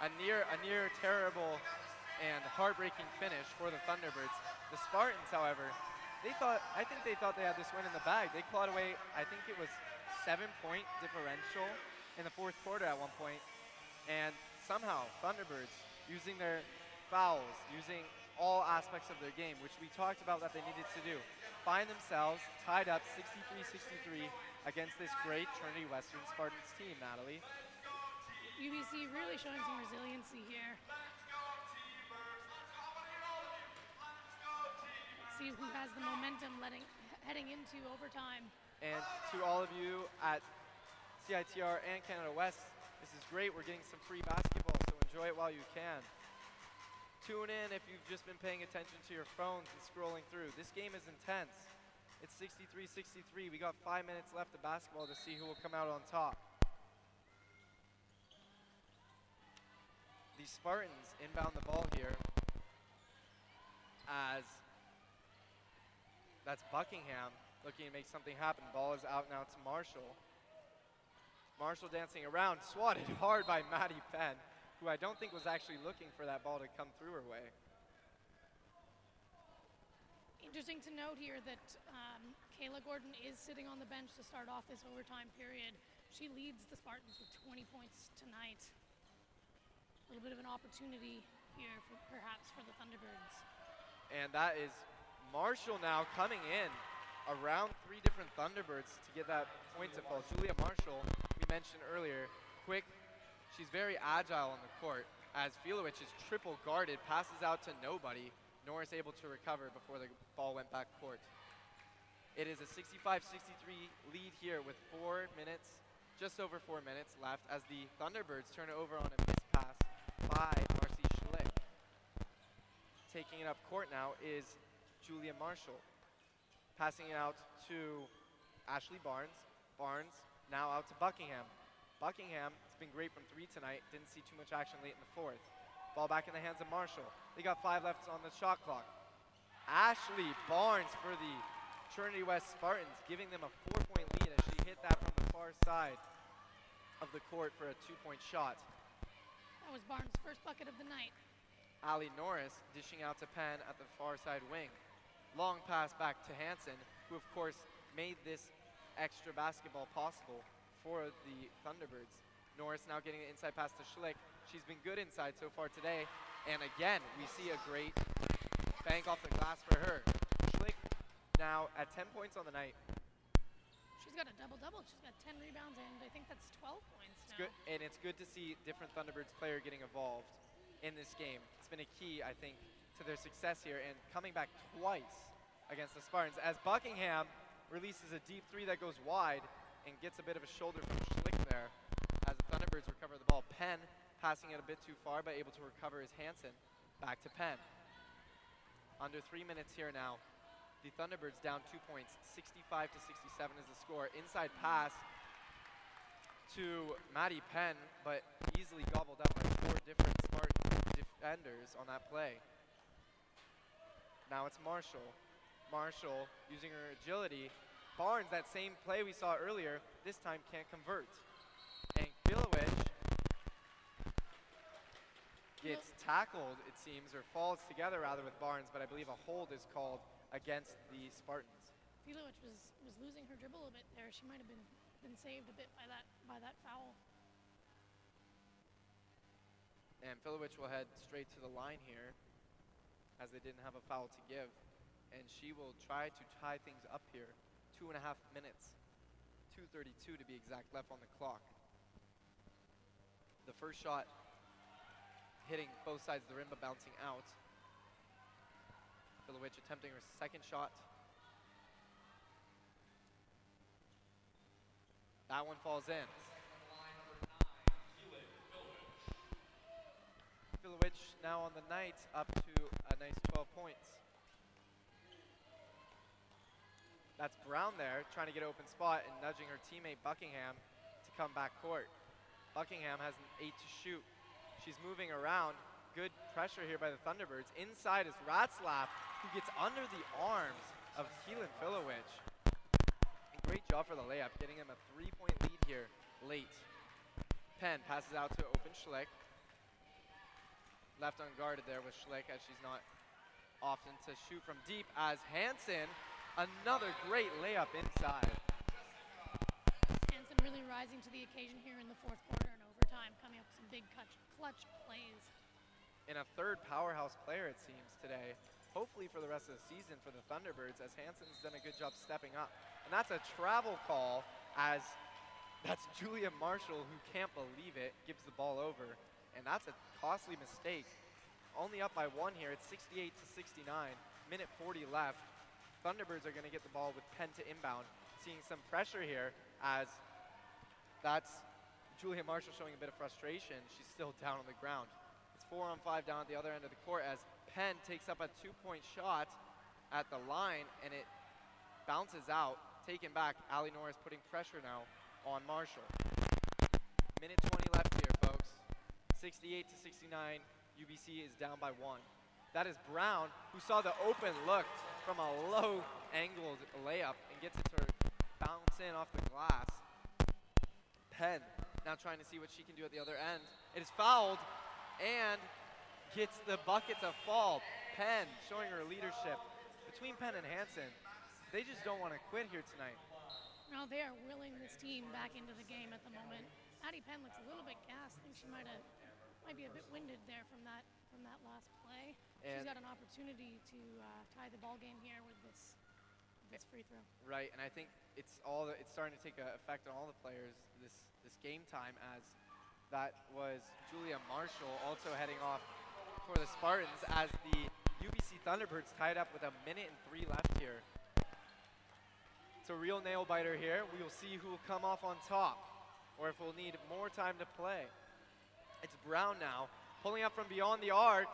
S1: A near, a near terrible and heartbreaking finish for the Thunderbirds. The Spartans, however, they thought, I think they thought they had this win in the bag. They clawed away, I think it was seven-point differential in the fourth quarter at one point, and somehow Thunderbirds using their fouls, using all aspects of their game, which we talked about that they needed to do, find themselves tied up 63-63 against this great Trinity Western Spartans team, Natalie.
S2: UBC really showing some resiliency here. See who has the momentum letting, heading into overtime.
S1: And to all of you at CITR and Canada West, this is great. We're getting some free basketball, so enjoy it while you can. Tune in if you've just been paying attention to your phones and scrolling through. This game is intense. It's 63-63. We got five minutes left of basketball to see who will come out on top. The Spartans inbound the ball here as that's Buckingham looking to make something happen. Ball is out now to Marshall. Marshall dancing around, swatted hard by Maddie Penn, who I don't think was actually looking for that ball to come through her way.
S2: Interesting to note here that um, Kayla Gordon is sitting on the bench to start off this overtime period. She leads the Spartans with 20 points tonight. A little bit of an opportunity here, for, perhaps, for the Thunderbirds.
S1: And that is Marshall now coming in around three different Thunderbirds to get that point to fall. Julia Marshall, we mentioned earlier, quick. She's very agile on the court as Filowich is triple guarded, passes out to nobody. Norris able to recover before the ball went back court. It is a 65-63 lead here with four minutes, just over four minutes left as the Thunderbirds turn it over on a missed pass by Marcy Schlick. Taking it up court now is Julia Marshall. Passing it out to Ashley Barnes. Barnes now out to Buckingham. Buckingham has been great from three tonight. Didn't see too much action late in the fourth. Ball back in the hands of Marshall. They got five left on the shot clock. Ashley Barnes for the Trinity West Spartans, giving them a four-point lead as she hit that from the far side of the court for a two-point shot.
S2: That was Barnes' first bucket of the night.
S1: Ali Norris dishing out to Penn at the far side wing. Long pass back to Hansen, who of course made this extra basketball possible for the Thunderbirds. Norris now getting an inside pass to Schlick. She's been good inside so far today. And again, we see a great bank off the glass for her. Schlick now at 10 points on the night.
S2: She's got a double double. She's got 10 rebounds and I think that's 12 points
S1: It's
S2: now.
S1: good, and it's good to see different Thunderbirds player getting involved in this game. It's been a key, I think, to their success here and coming back twice against the Spartans as Buckingham releases a deep three that goes wide and gets a bit of a shoulder from Schlick there as the Thunderbirds recover the ball. Penn passing it a bit too far, but able to recover his Hansen. Back to Penn. Under three minutes here now. The Thunderbirds down two points, 65 to 67 is the score. Inside pass to Maddie Penn, but easily gobbled up by four different Spartan defenders on that play. Now it's Marshall. Marshall using her agility. Barnes, that same play we saw earlier, this time can't convert. And Filowich gets tackled, it seems, or falls together rather with Barnes, but I believe a hold is called against the Spartans.
S2: Filowich was, was losing her dribble a bit there. She might have been, been saved a bit by that by that foul.
S1: And Filowich will head straight to the line here as they didn't have a foul to give. And she will try to tie things up here. Two and a half minutes. 2.32 to be exact left on the clock. The first shot hitting both sides of the rim but bouncing out. Filowich attempting her second shot. That one falls in. Filowich now on the night up to a nice 12 points. That's Brown there trying to get an open spot and nudging her teammate Buckingham to come back court. Buckingham has an eight to shoot. She's moving around. Good pressure here by the Thunderbirds. Inside is Ratzlaff, who gets under the arms of Keelan Filowich. Great job for the layup, getting him a three-point lead here late. Penn passes out to open Schlick. Left unguarded there with Schlick as she's not often to shoot from deep as Hansen, another great layup inside.
S2: Hansen really rising to the occasion here in the fourth quarter and overtime, coming up with some big clutch, clutch plays.
S1: And a third powerhouse player, it seems, today. Hopefully for the rest of the season for the Thunderbirds, as Hansen's done a good job stepping up. And that's a travel call as that's Julia Marshall, who can't believe it, gives the ball over. And that's a costly mistake. Only up by one here. It's 68 to 69. Minute 40 left. Thunderbirds are going to get the ball with Penn to inbound. Seeing some pressure here as that's Julia Marshall showing a bit of frustration. She's still down on the ground. It's four on five down at the other end of the court as Penn takes up a two point shot at the line and it bounces out, taken back. Ali Norris putting pressure now on Marshall. Minute 20 left here, folks. 68 to 69. UBC is down by one. That is Brown, who saw the open look from a low angled layup and gets it to bounce in off the glass. Penn now trying to see what she can do at the other end. It is fouled and gets the bucket to fall. Penn showing her leadership. Between Penn and Hansen, they just don't want to quit here tonight.
S2: No, they are willing this team back into the game at the moment. Addie Penn looks a little bit gassed. I think she might have might be a bit winded there from that from that last play. She's
S1: And-
S2: got an opportunity to uh, tie the ball game here with this this free throw.
S1: Right, and I think it's all it's starting to take an effect on all the players this this game time as that was Julia Marshall also heading off for the Spartans as the UBC Thunderbirds tied up with a minute and three left here. It's a real nail biter here. We will see who will come off on top or if we'll need more time to play. It's Brown now, pulling up from beyond the arc.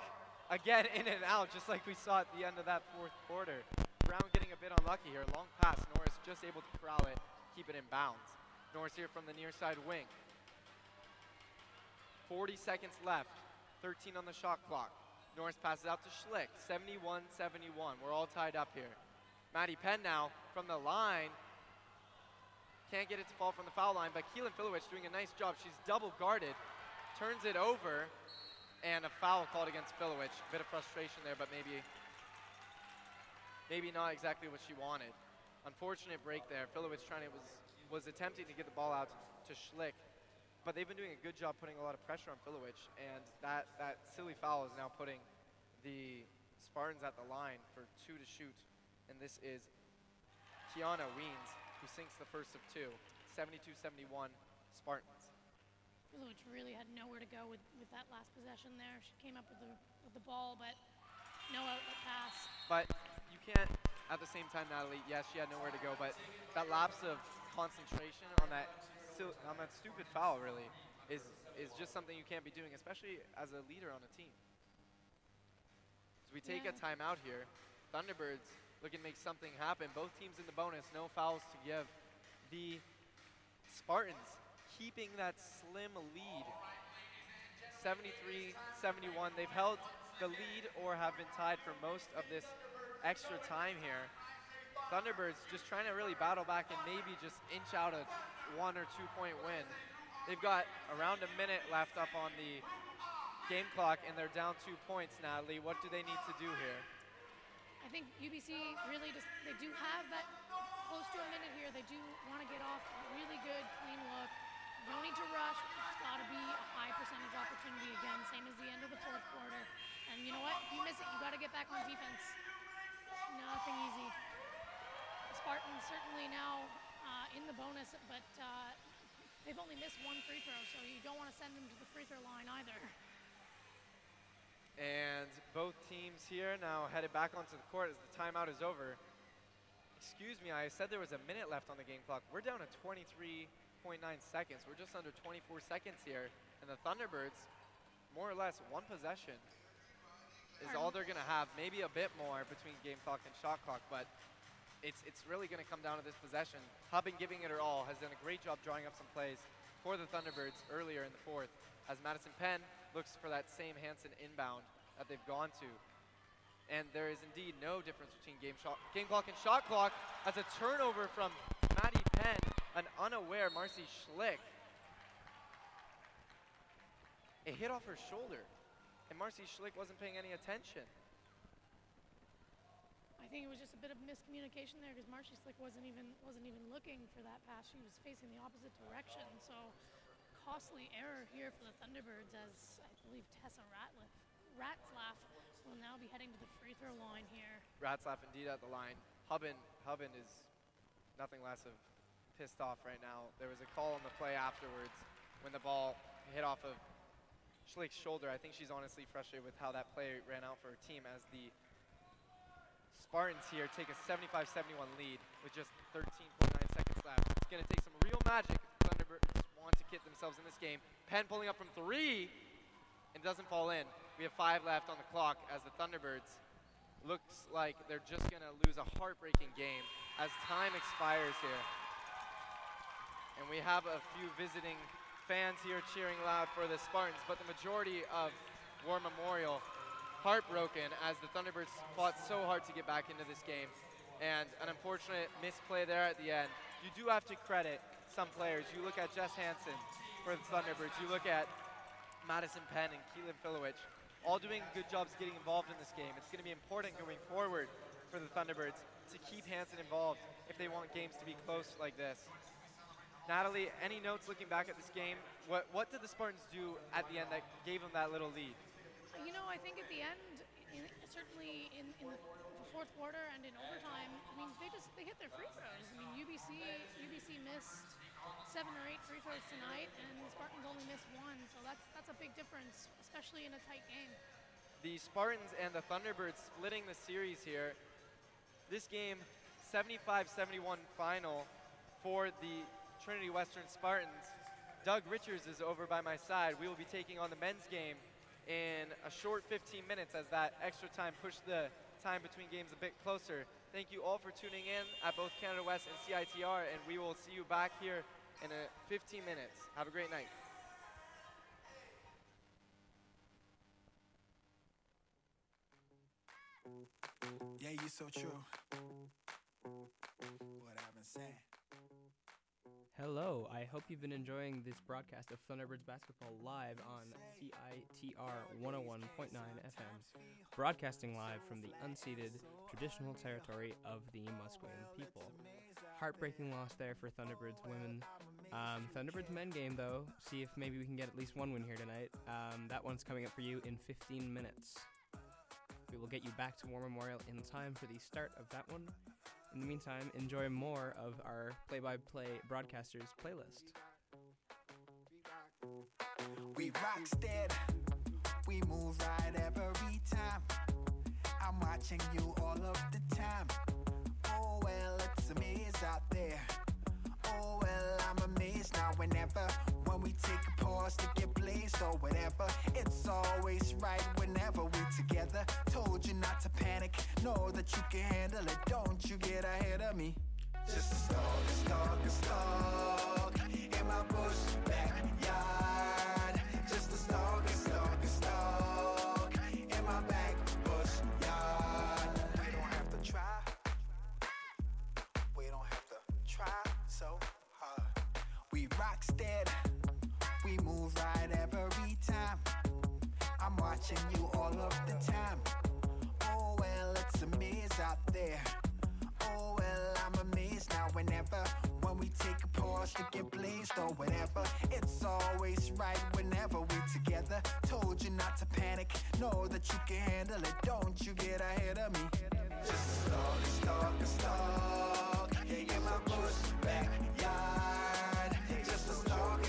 S1: Again, in and out, just like we saw at the end of that fourth quarter. Brown getting a bit unlucky here. Long pass. Norris just able to corral it, keep it in bounds. Norris here from the near side wing. 40 seconds left. 13 on the shot clock. Norris passes out to Schlick. 71 71. We're all tied up here. Maddie Penn now from the line. Can't get it to fall from the foul line, but Keelan Filowich doing a nice job. She's double guarded, turns it over, and a foul called against Filowich. Bit of frustration there, but maybe maybe not exactly what she wanted. Unfortunate break there. Filowich trying to was was attempting to get the ball out to Schlick, but they've been doing a good job putting a lot of pressure on Filowich, and that that silly foul is now putting the Spartans at the line for two to shoot, and this is Kiana Weens who sinks the first of two. 72-71 Spartans.
S2: Filowich really had nowhere to go with, with that last possession there. She came up with the with the ball, but no outlet pass.
S1: But you can't, at the same time, Natalie. Yes, she had nowhere to go, but that lapse of concentration on that on that stupid foul really is is just something you can't be doing, especially as a leader on a team. So we take
S2: Yeah.
S1: a timeout here. Thunderbirds looking to make something happen. Both teams in the bonus, no fouls to give. The Spartans keeping that slim lead. 73-71. They've held the lead or have been tied for most of this extra time here. Thunderbirds just trying to really battle back and maybe just inch out a one or two point win. They've got around a minute left up on the game clock and they're down two points, Natalie. What do they need to do here?
S2: I think UBC really just they do have that close to a minute here. They do want to get off a really good clean look. No need to rush. It's got to be a high percentage opportunity again, same as the end of the fourth quarter. And you know what? If you miss it, you got to get back on defense. Nothing easy. The Spartans certainly now uh, in the bonus, but uh, they've only missed one free throw, so you don't want to send them to the free throw line either.
S1: And both teams here now headed back onto the court as the timeout is over. Excuse me, I said there was a minute left on the game clock. We're down to 23.9 seconds. We're just under 24 seconds here. And the Thunderbirds, more or less one possession is all they're going to have. Maybe a bit more between game clock and shot clock, but it's, it's really going to come down to this possession. Huband giving it her all, has done a great job drawing up some plays for the Thunderbirds earlier in the fourth as Madison Penn looks for that same Hansen inbound that they've gone to. And there is indeed no difference between game, shot, game clock and shot clock as a turnover from Maddie an unaware Marcy Schlick. It hit off her shoulder, and Marcy Schlick wasn't paying any attention.
S2: I think it was just a bit of miscommunication there because Marcy Schlick wasn't even wasn't even looking for that pass. She was facing the opposite direction. So costly error here for the Thunderbirds as I believe Tessa Ratliff Ratzlaff will now be heading to the free throw line here.
S1: Ratzlaff indeed at the line. Huband, Huband is nothing less of pissed off right now. There was a call on the play afterwards when the ball hit off of Schlick's shoulder. I think she's honestly frustrated with how that play ran out for her team as the Spartans here take a 75-71 lead with just 13.9 seconds left. It's going to take some real magic if the Thunderbirds want to get themselves in this game. Penn pulling up from three and doesn't fall in. We have five left on the clock as the Thunderbirds looks like they're just going to lose a heartbreaking game as time expires here. And we have a few visiting fans here cheering loud for the Spartans, but the majority of War Memorial heartbroken as the Thunderbirds fought so hard to get back into this game. And an unfortunate misplay there at the end. You do have to credit some players. You look at Jess Hansen for the Thunderbirds. You look at Madison Penn and Keelan Filowich, all doing good jobs getting involved in this game. It's going to be important going forward for the Thunderbirds to keep Hansen involved if they want games to be close like this. Natalie, any notes looking back at this game? What, what did the Spartans do at the end that gave them that little lead?
S2: You know, I think at the end, in, certainly in, in the, the fourth quarter and in overtime, I mean, they just they hit their free throws. I mean, UBC UBC missed seven or eight free throws tonight, and the Spartans only missed one. So that's that's a big difference, especially in a tight game.
S1: The Spartans and the Thunderbirds splitting the series here. This game, 75-71 final for the Trinity Western Spartans. Doug Richards is over by my side. We will be taking on the men's game in a short 15 minutes as that extra time pushed the time between games a bit closer. Thank you all for tuning in at both Canada West and CITR, and we will see you back here in a 15 minutes. Have a great night.
S5: Yeah, you so true. What I've been saying.
S4: Hello, I hope you've been enjoying this broadcast of Thunderbirds basketball live on CITR 101.9 FM, broadcasting live from the unceded traditional territory of the Musqueam people. Heartbreaking loss there for Thunderbirds women. Um, Thunderbirds men game though, see if maybe we can get at least one win here tonight. Um, that one's coming up for you in 15 minutes. We will get you back to War Memorial in time for the start of that one. In the meantime, enjoy more of our play-by-play broadcasters playlist.
S9: We rock we move right every time. I'm watching you all of the time. Oh well, it's a maze out there. Oh well, I'm amazed now. Whenever when we take a pause to get blazed or whatever, it's always right whenever we're together. Told you not to panic, know that you can handle it. Don't you get ahead of me. Just a stalk, a stalk, a stalk in my bush backyard. Watching you all of the time. Oh well, it's a maze out there. Oh well, I'm amazed now. Whenever when we take a pause to get blazed or whatever, it's always right whenever we together. Told you not to panic, know that you can handle it. Don't you get ahead of me. Just a stalk, stalk, stalk. Yeah, in my bush backyard. Just a stalk,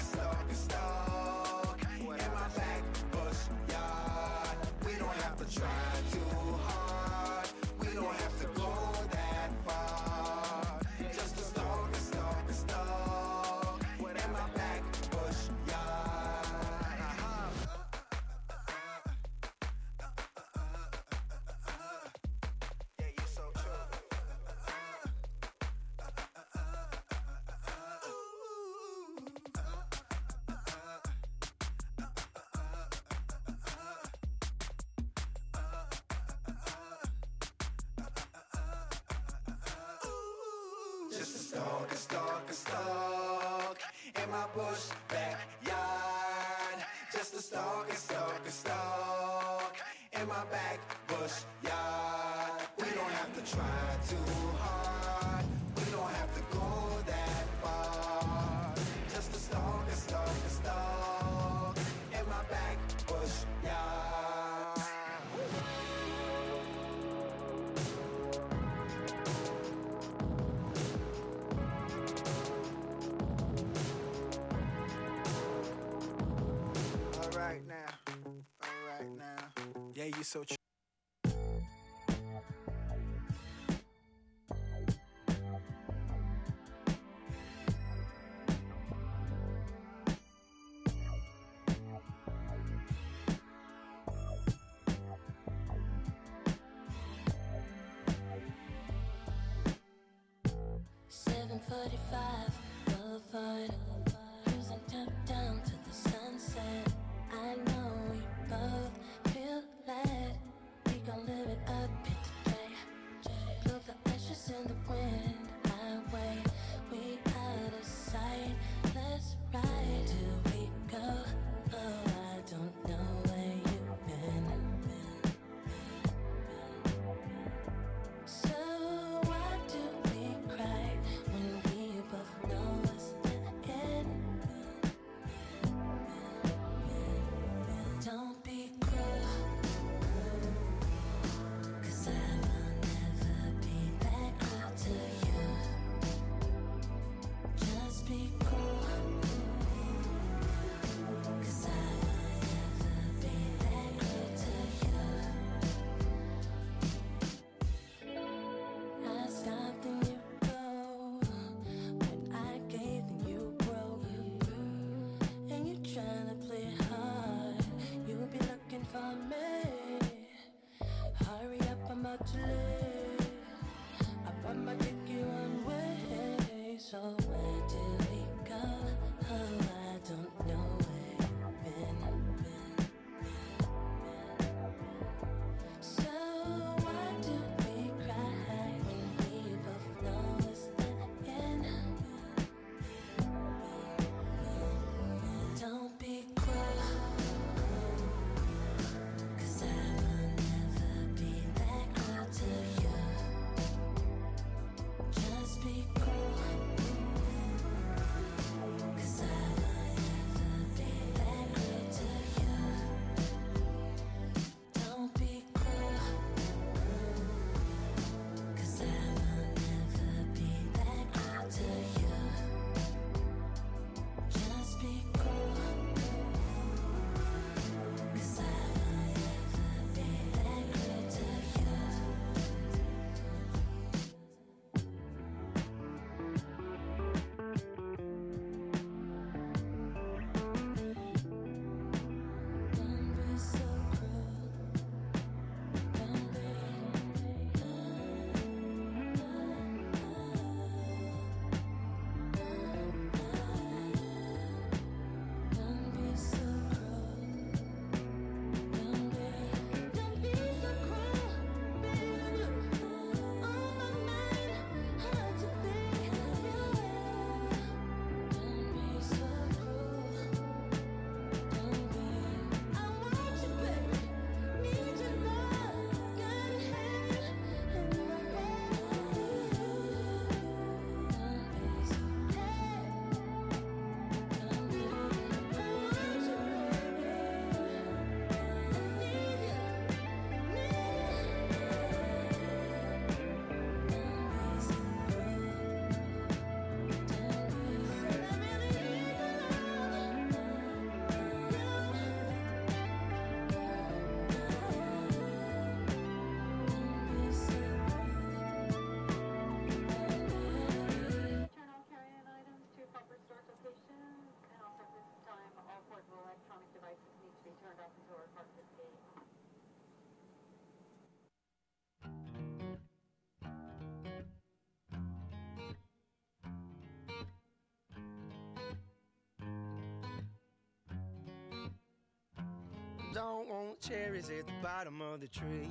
S9: don't
S5: want cherries at the bottom of the tree.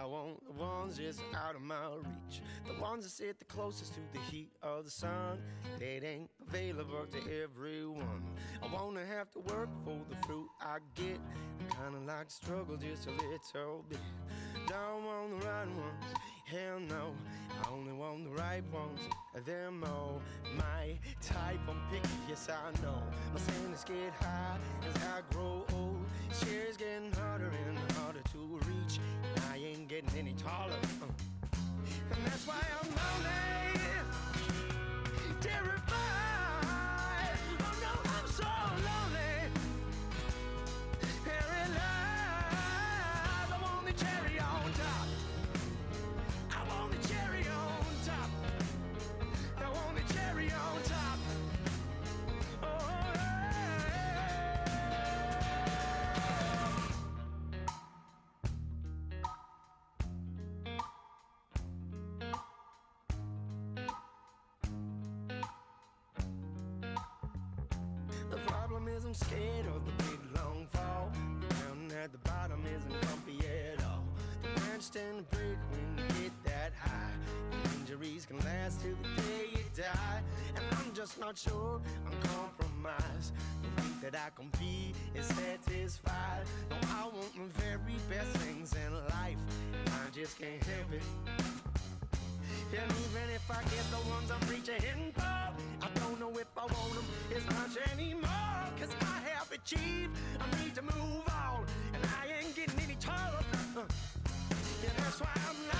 S5: I want the ones just out of my reach. The ones that sit the closest to the heat of the sun. They ain't available to everyone. I wanna have to work for the fruit I get. Kinda like struggle just a little bit. Don't want the right ones, hell no. I only want the right ones. They're more my type. I'm picky, yes I know. My standards get high as I grow old. Shares getting harder and harder to reach. I ain't getting any taller. uh. And that's why I'm not sure I'm compromised. The think that I can be is satisfied. No, I want the very best things in life. I just can't help it. And even if I get the ones I'm reaching for, I don't know if I want them as much anymore. Cause I have achieved, I need to move on. And I ain't getting any taller. Uh, Yeah, that's why I'm lonely.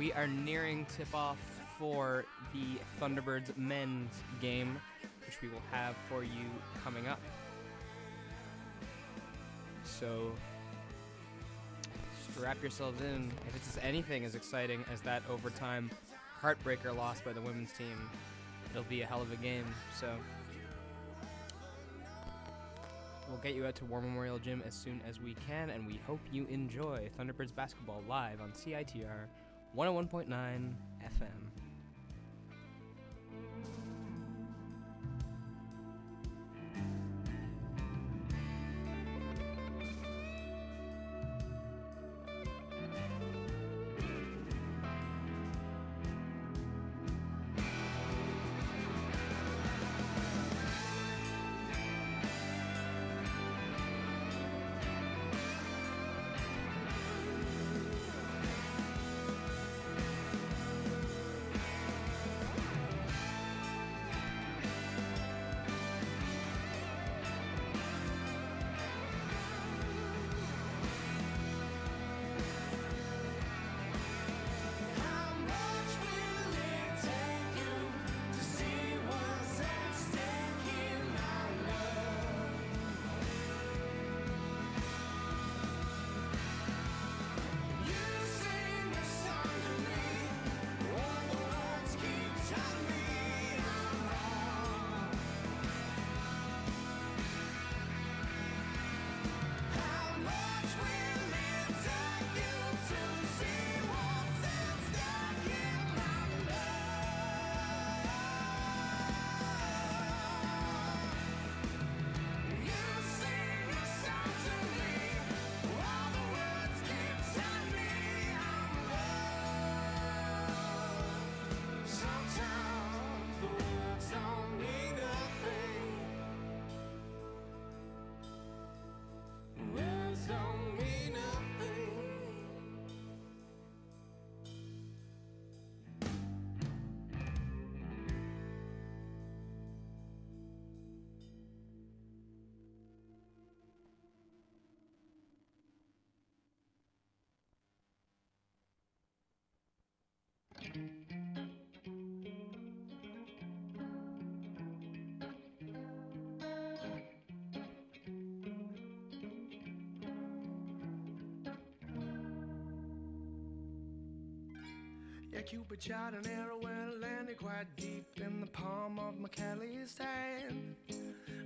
S4: We are nearing tip off for the Thunderbirds men's game, which we will have for you coming up. So strap yourselves in. If it's anything as exciting as that overtime heartbreaker loss by the women's team, it'll be a hell of a game. So we'll get you out to War Memorial Gym as soon as we can, and we hope you enjoy Thunderbirds basketball live on CITR 101.9 FM.
S5: Yeah, Cupid shot an arrow and landed quite deep in the palm of my hand.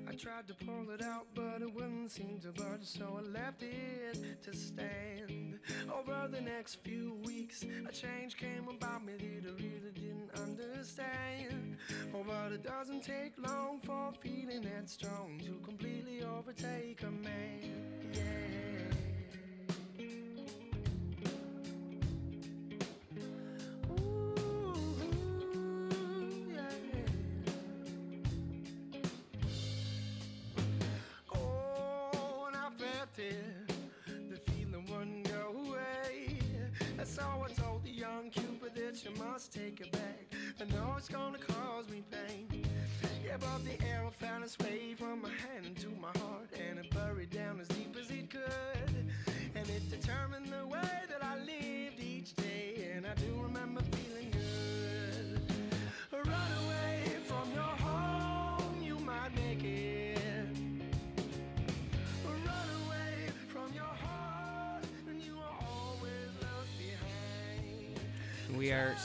S5: I tried to pull it out, but it wouldn't seem to budge, so I left it to stand. Over the next few weeks, a change came about me that I really didn't understand. Oh, but it doesn't take long for feeling that strong to completely overtake a man. Take it back. I know it's gonna cause me pain. Yeah, but the arrow found its way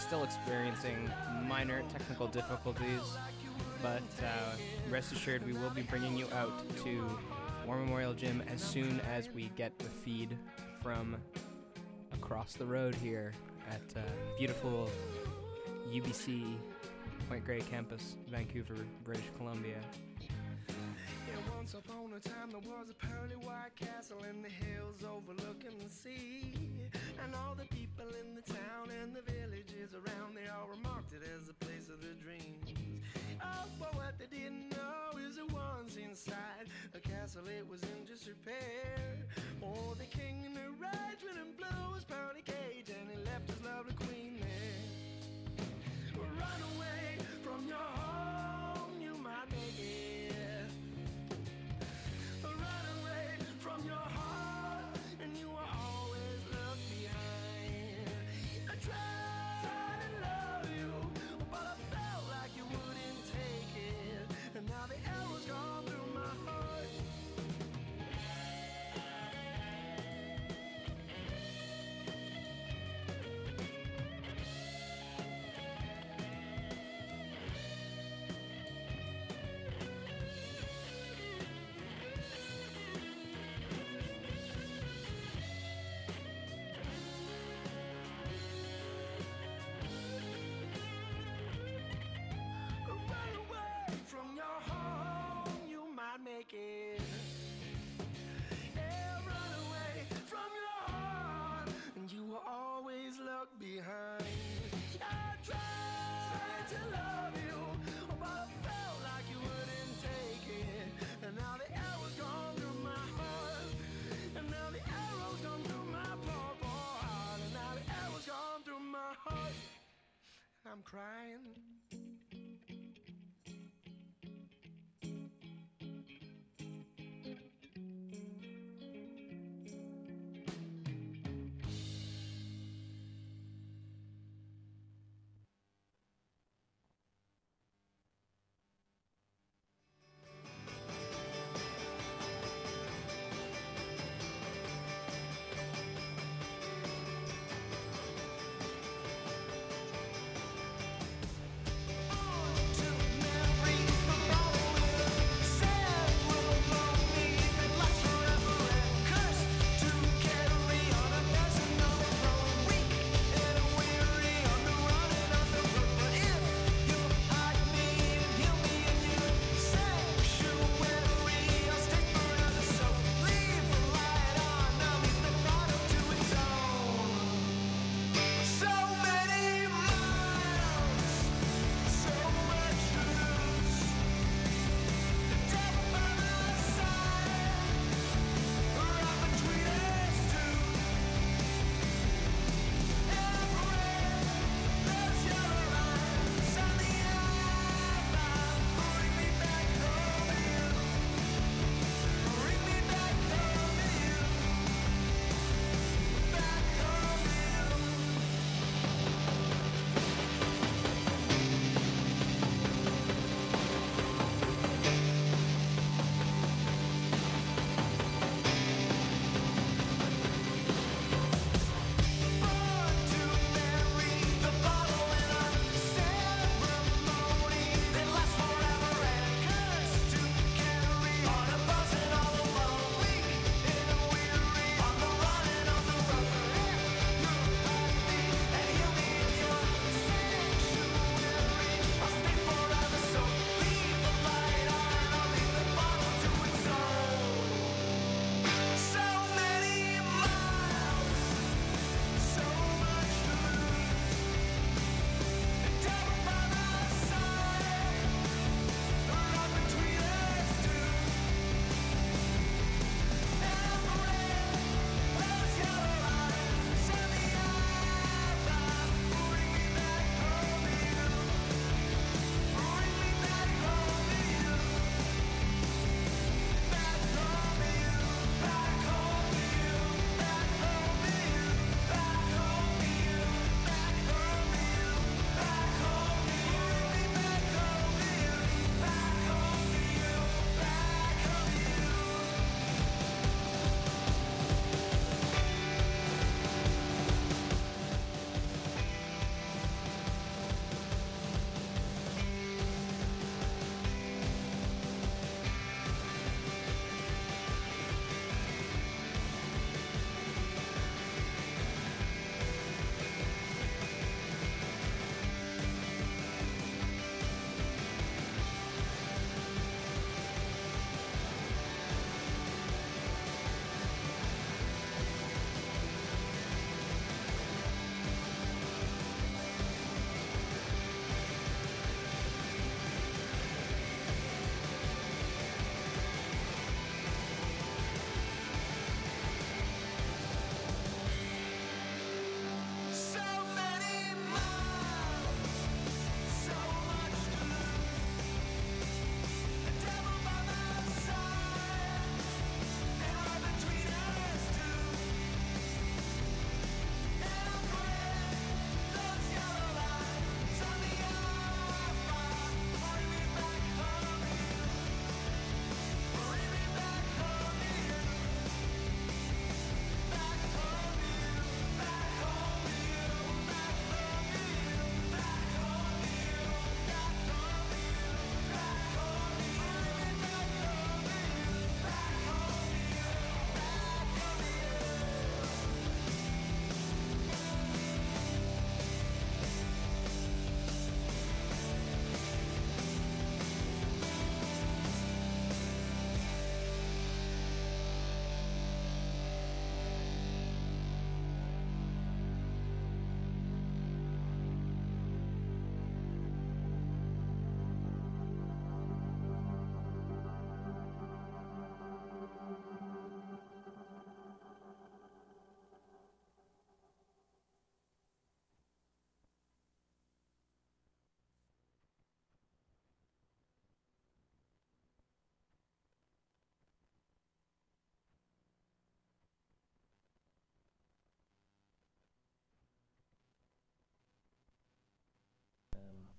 S4: still experiencing minor technical difficulties, but uh, rest assured we will be bringing you out to War Memorial Gym as soon as we get the feed from across the road here at uh, beautiful UBC Point Grey campus, Vancouver, British Columbia.
S5: A time there was a pearly white castle in the hills overlooking the sea. And all the people in the town and the villages around they all remarked it as a place of their dreams. Oh, but what they didn't know is that once inside the castle it was in disrepair. Oh, the king in a rage when him blew his pearly cage and he left his lovely queen there. Run away from your home, cry.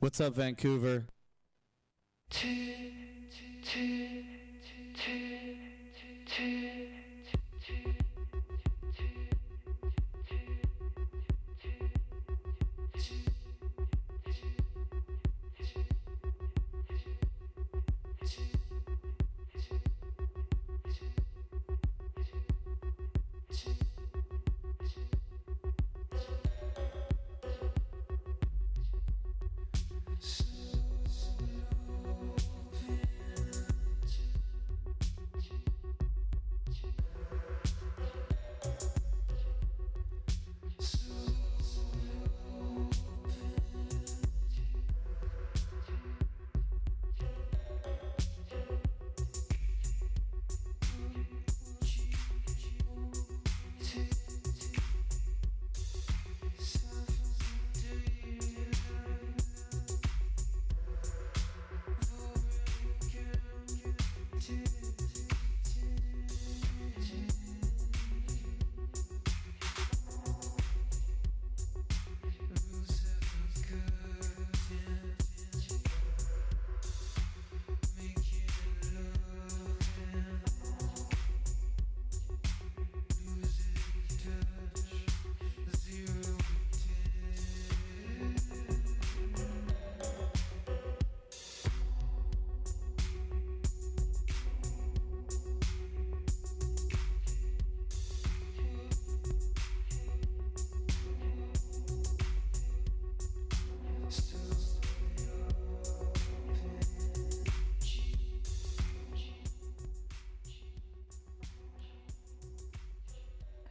S10: What's up, Vancouver?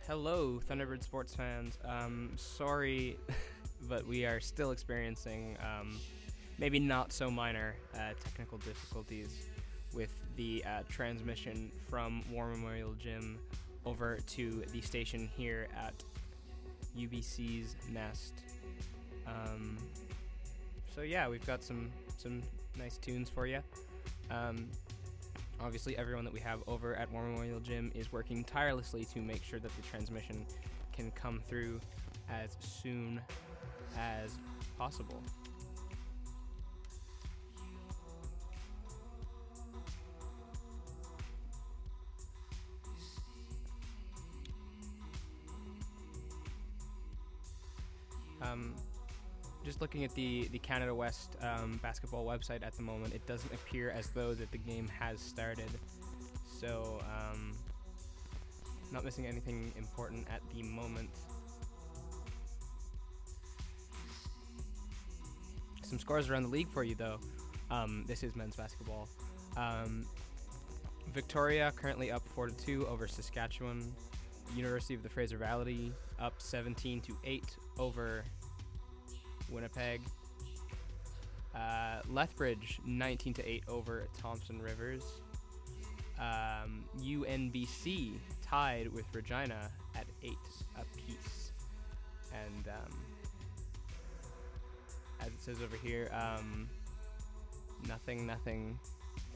S4: Hello, Thunderbird sports fans. Um, sorry, but we are still experiencing um, maybe not so minor uh, technical difficulties with the uh, transmission from War Memorial Gym over to the station here at UBC's Nest. Um, so yeah, we've got some some nice tunes for you. Um, obviously, everyone that we have over at War Memorial Gym is working tirelessly to make sure that the transmission can come through as soon as possible. Looking at the the Canada West um, basketball website at the moment, it doesn't appear as though that the game has started. So, um, not missing anything important at the moment. Some scores around the league for you, though. Um, this is men's basketball. Um, Victoria currently up 4 to 2 over Saskatchewan. University of the Fraser Valley up 17 to 8 over Winnipeg. Uh, Lethbridge 19 to 8 over Thompson Rivers. Um, UNBC tied with Regina at 8 apiece. And um, as it says over here, um, nothing, nothing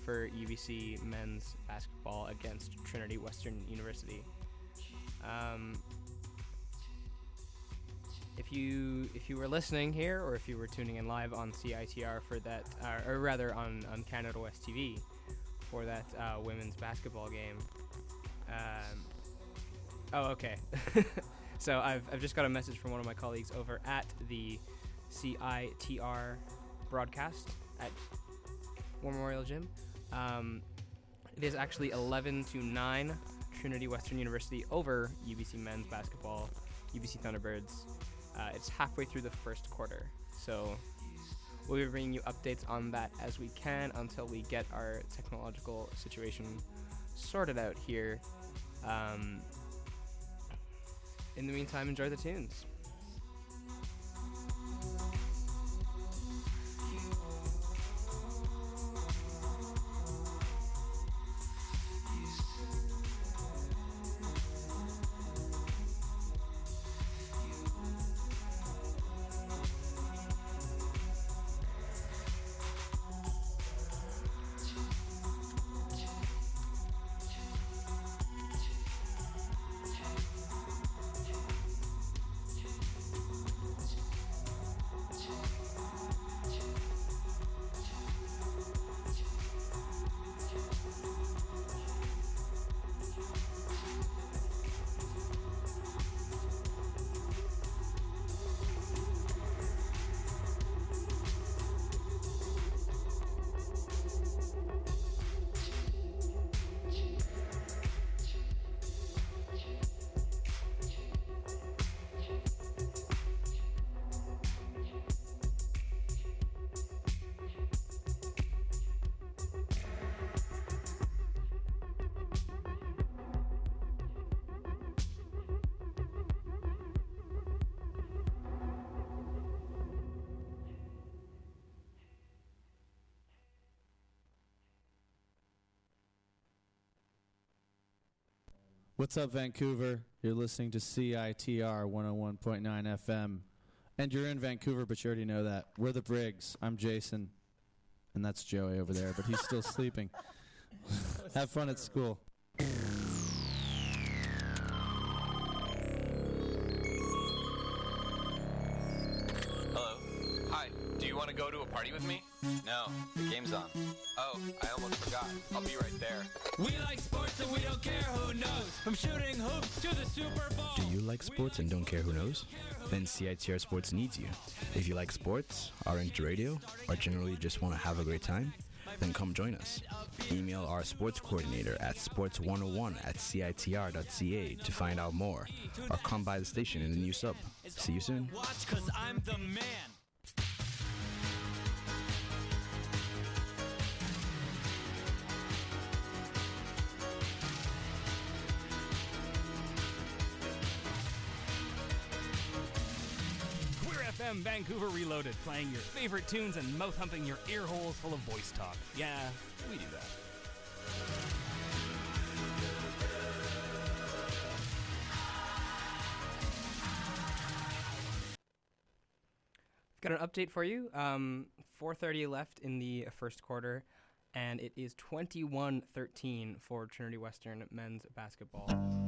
S4: for UBC men's basketball against Trinity Western University. Um, if you if you were listening here or if you were tuning in live on CITR for that, uh, or rather on, on Canada West TV for that uh, women's basketball game. Um, oh, okay. so I've, I've just got a message from one of my colleagues over at the CITR broadcast at War Memorial Gym. Um, it is actually 11 to 9 Trinity Western University over UBC men's basketball, UBC Thunderbirds. Uh, it's halfway through the first quarter, so we'll be bringing you updates on that as we can until we get our technological situation sorted out here. Um, in the meantime, enjoy the tunes.
S10: What's up, Vancouver? You're listening to CITR 101.9 FM. And you're in Vancouver, but you already know that. We're the Briggs. I'm Jason. And that's Joey over there, but he's still sleeping. Have fun at school.
S11: Hello. Hi. Do you want to go to a party with me? No. The game's on. I almost forgot. I'll be right there.
S12: We like sports and we don't care who knows. From shooting hoops to the Super Bowl.
S13: Do you like sports and don't care who knows? Then CITR Sports needs you. If you like sports, are into radio, or generally just want to have a great time, then come join us. Email our sports coordinator at sports101 at citr.ca to find out more, or come by the station in the new sub. See you soon.
S12: Watch cause I'm the man. Vancouver Reloaded, playing your favorite tunes and mouth humping your ear holes full of voice talk. Yeah, we do that.
S4: Got an update for you. Um, 4:30 left in the first quarter, and it is 21-13 for Trinity Western men's basketball.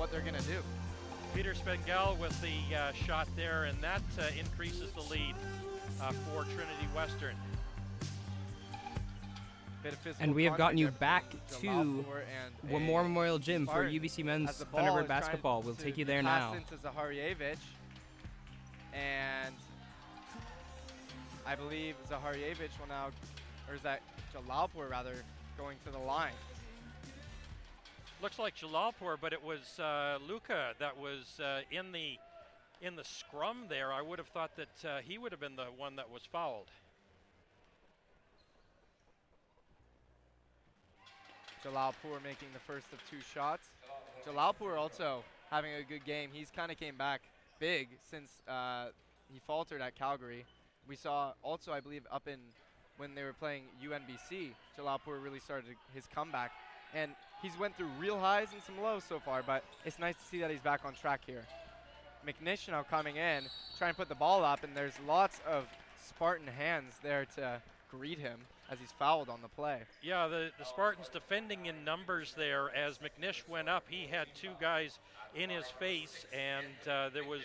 S1: What they're going to do.
S14: Peter Spengel with the uh, shot there, and that uh, increases the lead uh, for Trinity Western.
S1: Bit of physical
S4: And we have gotten you back to
S1: Jalalpur and
S4: War Memorial Gym for UBC men's Thunderbird basketball. We'll take you
S1: be
S4: there
S1: passed
S4: now.
S1: into Zaharievich. And I believe Zaharievich will now, or is that Jalalpur rather, going to the line.
S14: Looks like Jalalpur, but it was uh, Luca that was uh, in the in the scrum there. I would have thought that uh, he would have been the one that was fouled.
S1: Jalalpur making the first of two shots. Jalalpur also having a good game. He's kind of came back big since uh, he faltered at Calgary. We saw also, I believe, up in when they were playing UNBC, Jalalpur really started his comeback. And he's went through real highs and some lows so far, but it's nice to see that he's back on track here. McNish now coming in, trying to put the ball up, and there's lots of Spartan hands there to greet him as he's fouled on the play.
S14: Yeah, the, the Spartans defending in numbers there. As McNish went up, he had two guys in his face, and uh, there was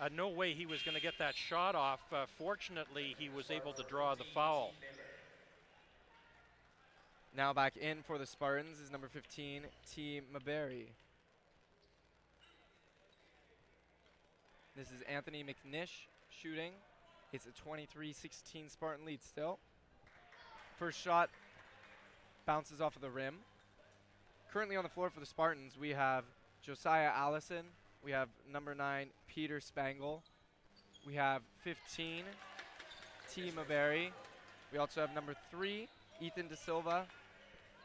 S14: uh, no way he was going to get that shot off. Uh, fortunately, he was able to draw the foul.
S1: Now back in for the Spartans is number 15, T. Maberry. This is Anthony McNish shooting. It's a 23-16 Spartan lead still. First shot bounces off of the rim. Currently on the floor for the Spartans, we have Josiah Allison. We have number 9, Peter Spangle. We have 15, T. Maberry. We also have number 3, Ethan De Silva.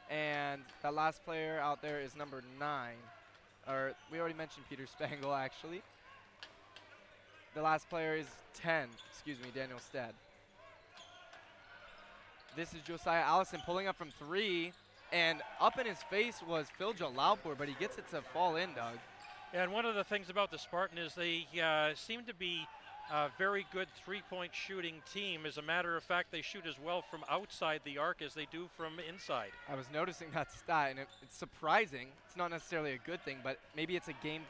S1: And that last player out there is number 9. Or we already mentioned Peter Spangle, actually. The last player is 10, excuse me, Daniel Stead. This is Josiah Allison pulling up from three, and up in his face was Phil Jalalpur, but he gets it to fall in, Doug.
S14: And one of the things about the Spartan is they uh, seem to be a very good three-point shooting team. As a matter of fact, they shoot as well from outside the arc as they do from inside.
S1: I was noticing that stat, and it, it's surprising. It's not necessarily a good thing, but maybe it's a game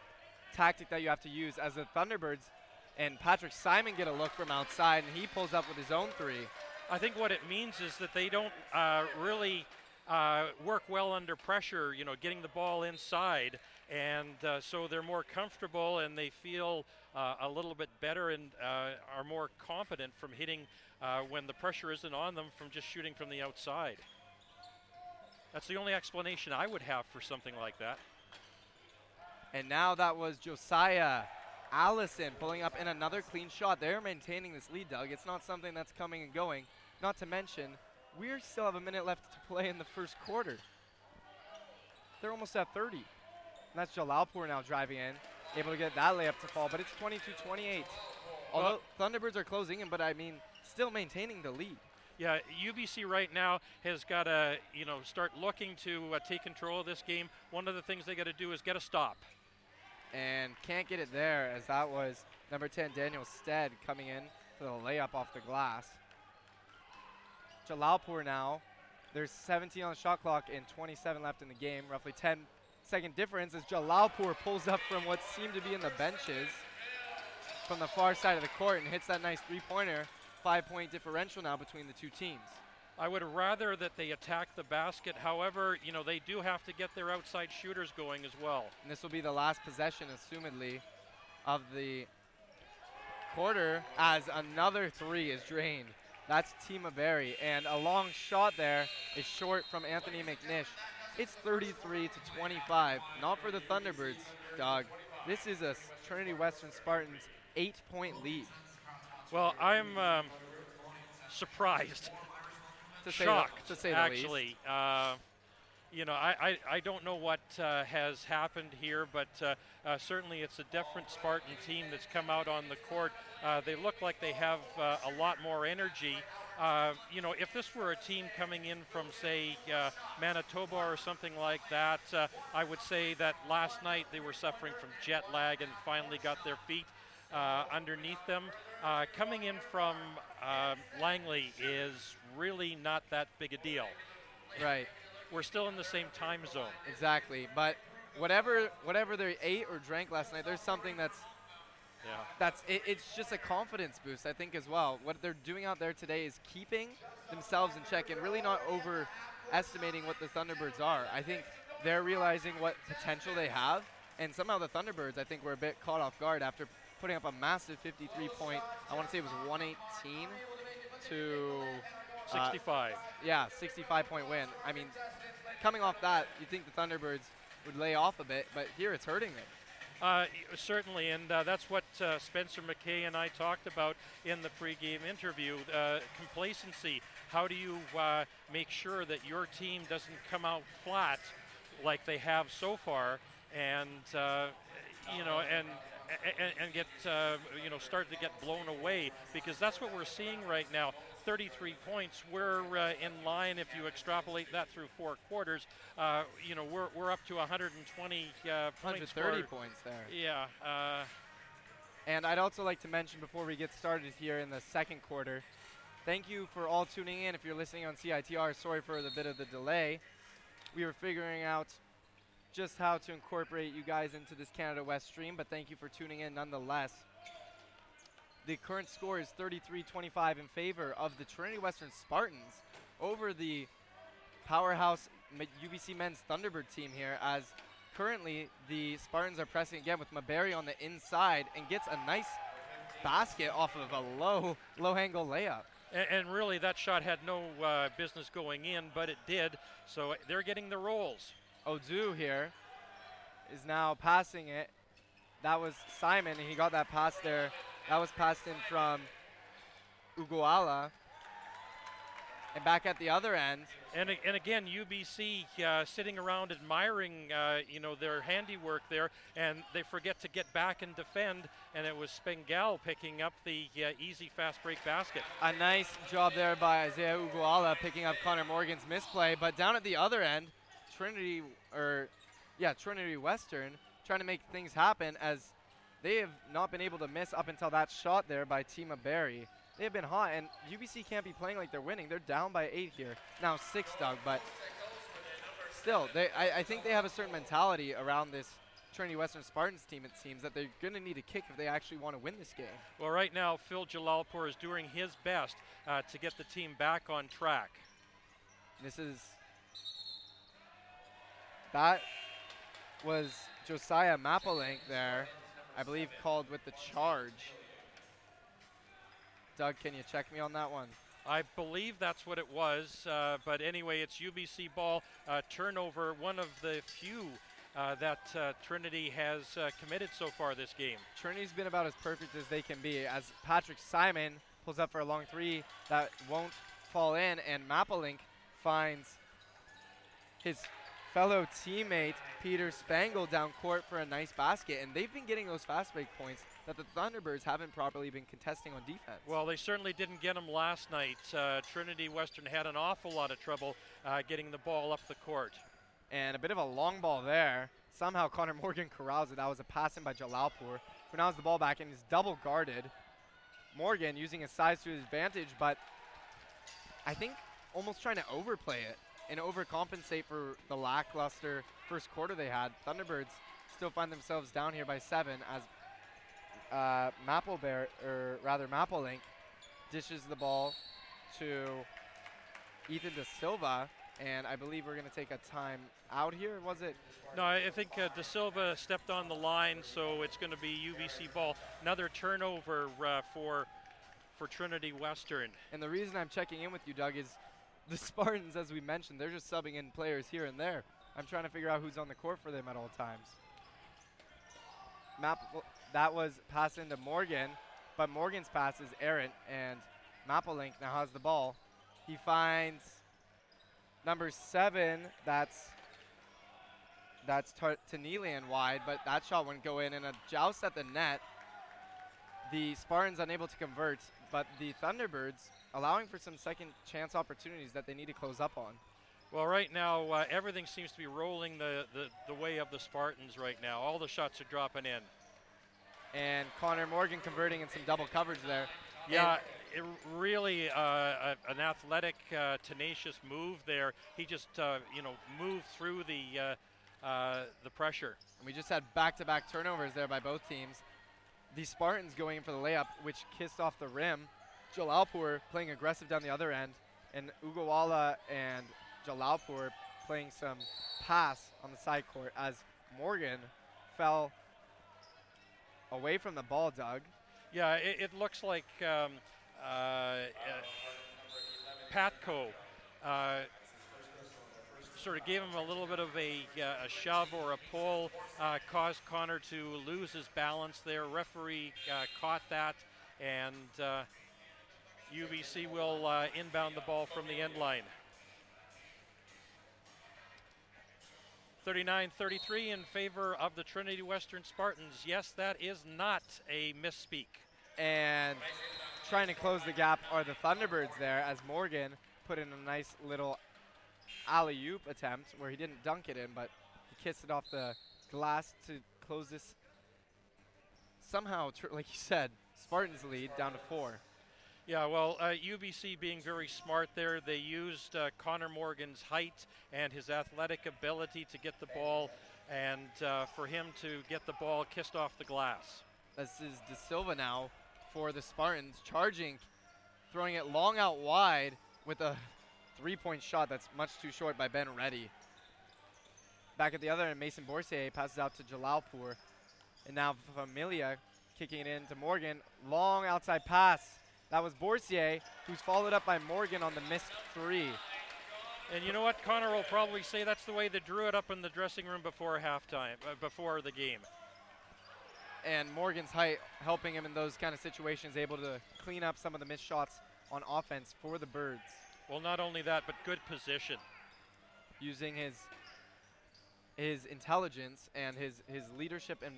S1: tactic that you have to use as the Thunderbirds and Patrick Simon get a look from outside, and he pulls up with his own three.
S14: I think what it means is that they don't uh, really uh, work well under pressure, you know, getting the ball inside. And uh, so they're more comfortable and they feel uh, a little bit better and uh, are more competent from hitting uh, when the pressure isn't on them from just shooting from the outside. That's the only explanation I would have for something like that.
S1: And now that was Josiah Allison pulling up in another clean shot. They're maintaining this lead, Doug. It's not something that's coming and going. Not to mention, we still have a minute left to play in the first quarter. They're almost at 30. And that's Jalalpur now driving in, able to get that layup to fall, but it's 22-28. Although Thunderbirds are closing in, but I mean, still maintaining the lead.
S14: Yeah, UBC right now has got to, you know, start looking to uh, take control of this game. One of the things they got to do is get a stop.
S1: And can't get it there as that was number 10, Daniel Stead, coming in for the layup off the glass. Jalalpur now. There's 17 on the shot clock and 27 left in the game. Roughly 10 second difference as Jalalpur pulls up from what seemed to be in the benches from the far side of the court and hits that nice three-pointer. Five-point differential now between the two teams.
S14: I would rather that they attack the basket. However, you know, they do have to get their outside shooters going as well.
S1: And this will be the last possession, assumedly, of the quarter as another three is drained. That's T. Maberry. And a long shot there is short from Anthony McNish. It's 33 to 25. Not for the Thunderbirds, Doug. This is a Trinity Western Spartans eight point lead.
S14: Well, I'm um, surprised,
S1: To say the- to say the least.
S14: actually. Uh, you know, I, I, I don't know what uh, has happened here, but uh, uh, certainly it's a different Spartan team that's come out on the court. Uh, they look like they have uh, a lot more energy. Uh, you know, if this were a team coming in from, say, Manitoba or something like that, I would say that last night they were suffering from jet lag and finally got their feet underneath them. Coming in from Langley is really not that big a deal.
S1: Right.
S14: We're still in the same time zone.
S1: Exactly. But whatever whatever they ate or drank last night, there's something that's
S14: Yeah.
S1: that's it, it's just a confidence boost, I think, as well. What they're doing out there today is keeping themselves in check and really not overestimating what the Thunderbirds are. I think they're realizing what potential they have, and somehow the Thunderbirds, I think, were a bit caught off guard after putting up a massive 53 point. I want to say it was 118 to uh,
S14: 65.
S1: yeah, 65 point win. I mean, coming off that, you'd think the Thunderbirds would lay off a bit, but here it's hurting them.
S14: Uh, certainly, and uh, that's what uh, Spencer McKay and I talked about in the pregame interview. Uh, complacency. How do you uh, make sure that your team doesn't come out flat like they have so far, and uh, you know, and and, and get uh, you know start to get blown away because that's what we're seeing right now. 33 points. We're uh, in line if you extrapolate that through four quarters. Uh, you know, we're, we're up to 120 uh, points.
S1: 130
S14: for-
S1: points there.
S14: Yeah. Uh,
S1: And I'd also like to mention before we get started here in the second quarter, thank you for all tuning in. If you're listening on CITR, sorry for the bit of the delay. We were figuring out just how to incorporate you guys into this Canada West stream, but thank you for tuning in nonetheless. The current score is 33-25 in favor of the Trinity Western Spartans over the powerhouse UBC men's Thunderbird team here as currently the Spartans are pressing again with Maberry on the inside and gets a nice basket off of a low low angle layup.
S14: and, really, that shot had no uh, business going in, but it did. So they're getting the rolls.
S1: Odu here is now passing it. That was Simon, and he got that pass there. That was passed in from Uguala. And back at the other end,
S14: And, and again, UBC uh, sitting around admiring, uh, you know, their handiwork there, and they forget to get back and defend. And it was Spengal picking up the uh, easy fast break basket.
S1: a nice job there by Isaiah Uguala picking up Connor Morgan's misplay. But down at the other end, Trinity, or yeah, Trinity Western trying to make things happen as they have not been able to miss up until that shot there by T. Maberry. They have been hot, and UBC can't be playing like they're winning. They're down by eight here. Now six, Doug, but still, they, I, I think they have a certain mentality around this Trinity Western Spartans team, it seems, that they're going to need a kick if they actually want to win this game.
S14: Well, right now, Phil Jalalpur is doing his best uh, to get the team back on track.
S1: This is that was Josiah Mapplelink there, I believe called with the charge. Doug, can you check me on that one?
S14: I believe that's what it was, uh, but anyway, it's UBC ball uh, turnover, one of the few uh, that uh, Trinity has uh, committed so far this game.
S1: Trinity's been about as perfect as they can be as Patrick Simon pulls up for a long three that won't fall in, and Mapplelink finds his fellow teammate Peter Spangle down court for a nice basket, and they've been getting those fast break points that the Thunderbirds haven't properly been contesting on defense.
S14: Well, they certainly didn't get them last night. Uh, Trinity Western had an awful lot of trouble uh, getting the ball up the court.
S1: and a bit of a long ball there. Somehow Connor Morgan corrals it. That was a pass in by Jalalpur, who now has the ball back and is double guarded. Morgan using his size to his advantage, but I think almost trying to overplay it and overcompensate for the lackluster first quarter they had. Thunderbirds still find themselves down here by seven as uh, Mapplebear, or rather Mapplelink, dishes the ball to Ethan De Silva, and I believe we're going to take a time out here. Was it?
S14: No, I I think uh, De Silva stepped on the line, so it's going to be UBC ball. Another turnover uh, for for Trinity Western.
S1: And the reason I'm checking in with you, Doug, is the Spartans, as we mentioned, they're just subbing in players here and there. I'm trying to figure out who's on the court for them at all times. Map that was pass into Morgan, but Morgan's pass is errant, and Mapplelink now has the ball. He finds number seven. That's that's Tar- Tanelian wide, but that shot wouldn't go in. And a joust at the net. The Spartans unable to convert, but the Thunderbirds allowing for some second chance opportunities that they need to close up on.
S14: Well, right now uh, everything seems to be rolling the, the, the way of the Spartans right now. All the shots are dropping in.
S1: And Connor Morgan converting in some double coverage there.
S14: Yeah, it really uh, a, an athletic, uh, tenacious move there. He just uh, you know moved through the uh, uh, the pressure.
S1: And we just had back-to-back turnovers there by both teams. The Spartans going in for the layup, which kissed off the rim. Jalalpur playing aggressive down the other end, and Ugawala and Jalalpur playing some pass on the side court as Morgan fell away from the ball, Doug.
S14: Yeah, it, it looks like um, uh, uh, Patco uh, sort of gave him a little bit of a, uh, a shove or a pull, uh, caused Connor to lose his balance there. Referee uh, caught that, and uh, UBC will uh, inbound the ball from the end line. 39-33 in favor of the Trinity Western Spartans. Yes, that is not a misspeak.
S1: And trying to close the gap are the Thunderbirds there as Morgan put in a nice little alley-oop attempt where he didn't dunk it in, but he kissed it off the glass to close this somehow, like you said, Spartans lead down to four.
S14: Yeah, well, uh, UBC being very smart there, they used uh, Connor Morgan's height and his athletic ability to get the ball and uh, for him to get the ball kissed off the glass.
S1: This is De Silva now for the Spartans, charging, throwing it long out wide with a three-point shot that's much too short by Ben Reddy. Back at the other end, Mason Borsier passes out to Jalalpur. And now Familia kicking it in to Morgan. Long outside pass. That was Borsier, who's followed up by Morgan on the missed three.
S14: And you know what? Connor will probably say that's the way they drew it up in the dressing room before halftime, uh, before the game.
S1: And Morgan's height helping him in those kind of situations, able to clean up some of the missed shots on offense for the Birds.
S14: Well, not only that, but good position.
S1: Using his his intelligence and his, his leadership and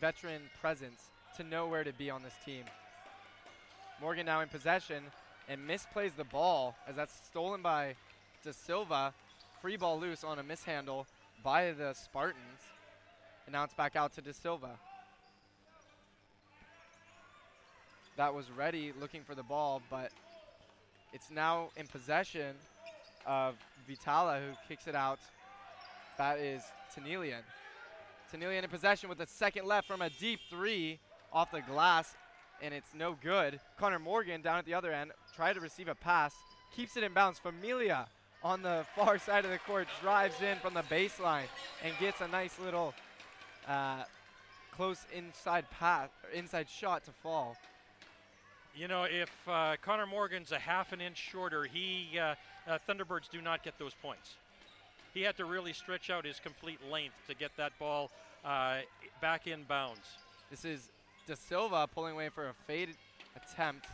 S1: veteran presence to know where to be on this team. Morgan now in possession and misplays the ball as that's stolen by De Silva. Free ball loose on a mishandle by the Spartans. And now it's back out to De Silva. That was Reddy looking for the ball, but it's now in possession of Vitala who kicks it out. That is Tanelian. Tanelian in possession with a second left from a deep three off the glass, and it's no good. Connor Morgan down at the other end tried to receive a pass, keeps it in bounds. Familia on the far side of the court drives in from the baseline and gets a nice little uh, close inside pass, or inside shot to fall.
S14: You know, if uh, Connor Morgan's a half an inch shorter, he uh, uh, Thunderbirds do not get those points. He had to really stretch out his complete length to get that ball uh, back in bounds.
S1: This is De Silva pulling away for a fade attempt.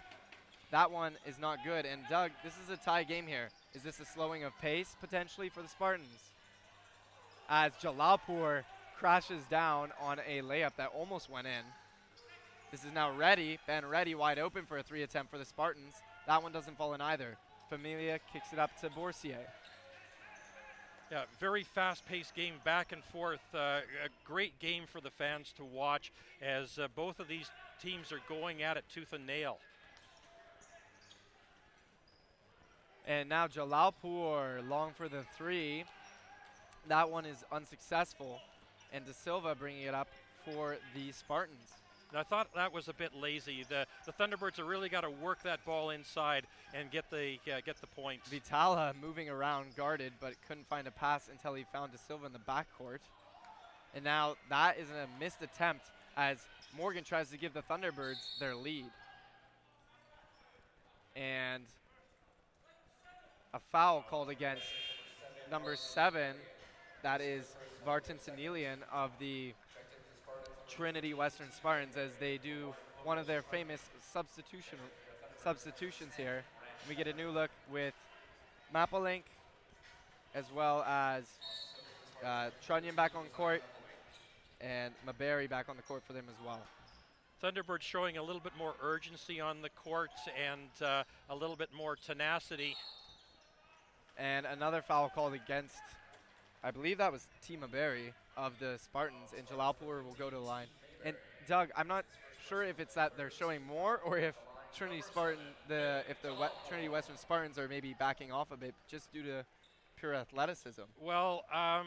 S1: That one is not good. And Doug, this is a tie game here. Is this a slowing of pace potentially for the Spartans? As Jalalpur crashes down on a layup that almost went in. This is now Reddy. Ben Reddy, wide open for a three attempt for the Spartans. That one doesn't fall in either. Familia kicks it up to Borsier.
S14: Yeah, very fast-paced game, back and forth. Uh, a great game for the fans to watch as uh, both of these teams are going at it tooth and nail.
S1: And now Jalalpur long for the three. That one is unsuccessful. And De Silva bringing it up for the Spartans.
S14: And I thought that was a bit lazy. The the Thunderbirds have really got to work that ball inside and get the uh, get the points.
S1: Vitala moving around guarded, but couldn't find a pass until he found De Silva in the backcourt. And now that is a missed attempt as Morgan tries to give the Thunderbirds their lead. And a foul called against number seven. That is Vartan Tanelian of the Trinity Western Spartans as they do one of their famous substitution substitutions here. We get a new look with Mapalink as well as uh, Trunyan back on court and Maberry back on the court for them as well.
S14: Thunderbirds showing a little bit more urgency on the court and uh, a little bit more tenacity.
S1: And another foul called against, I believe that was T. Maberry of the Spartans, and Jalalpur will go to the line. And Doug, I'm not sure if it's that they're showing more or if Trinity Spartan, the if the we- Trinity Western Spartans are maybe backing off a bit just due to pure athleticism.
S14: Well, um,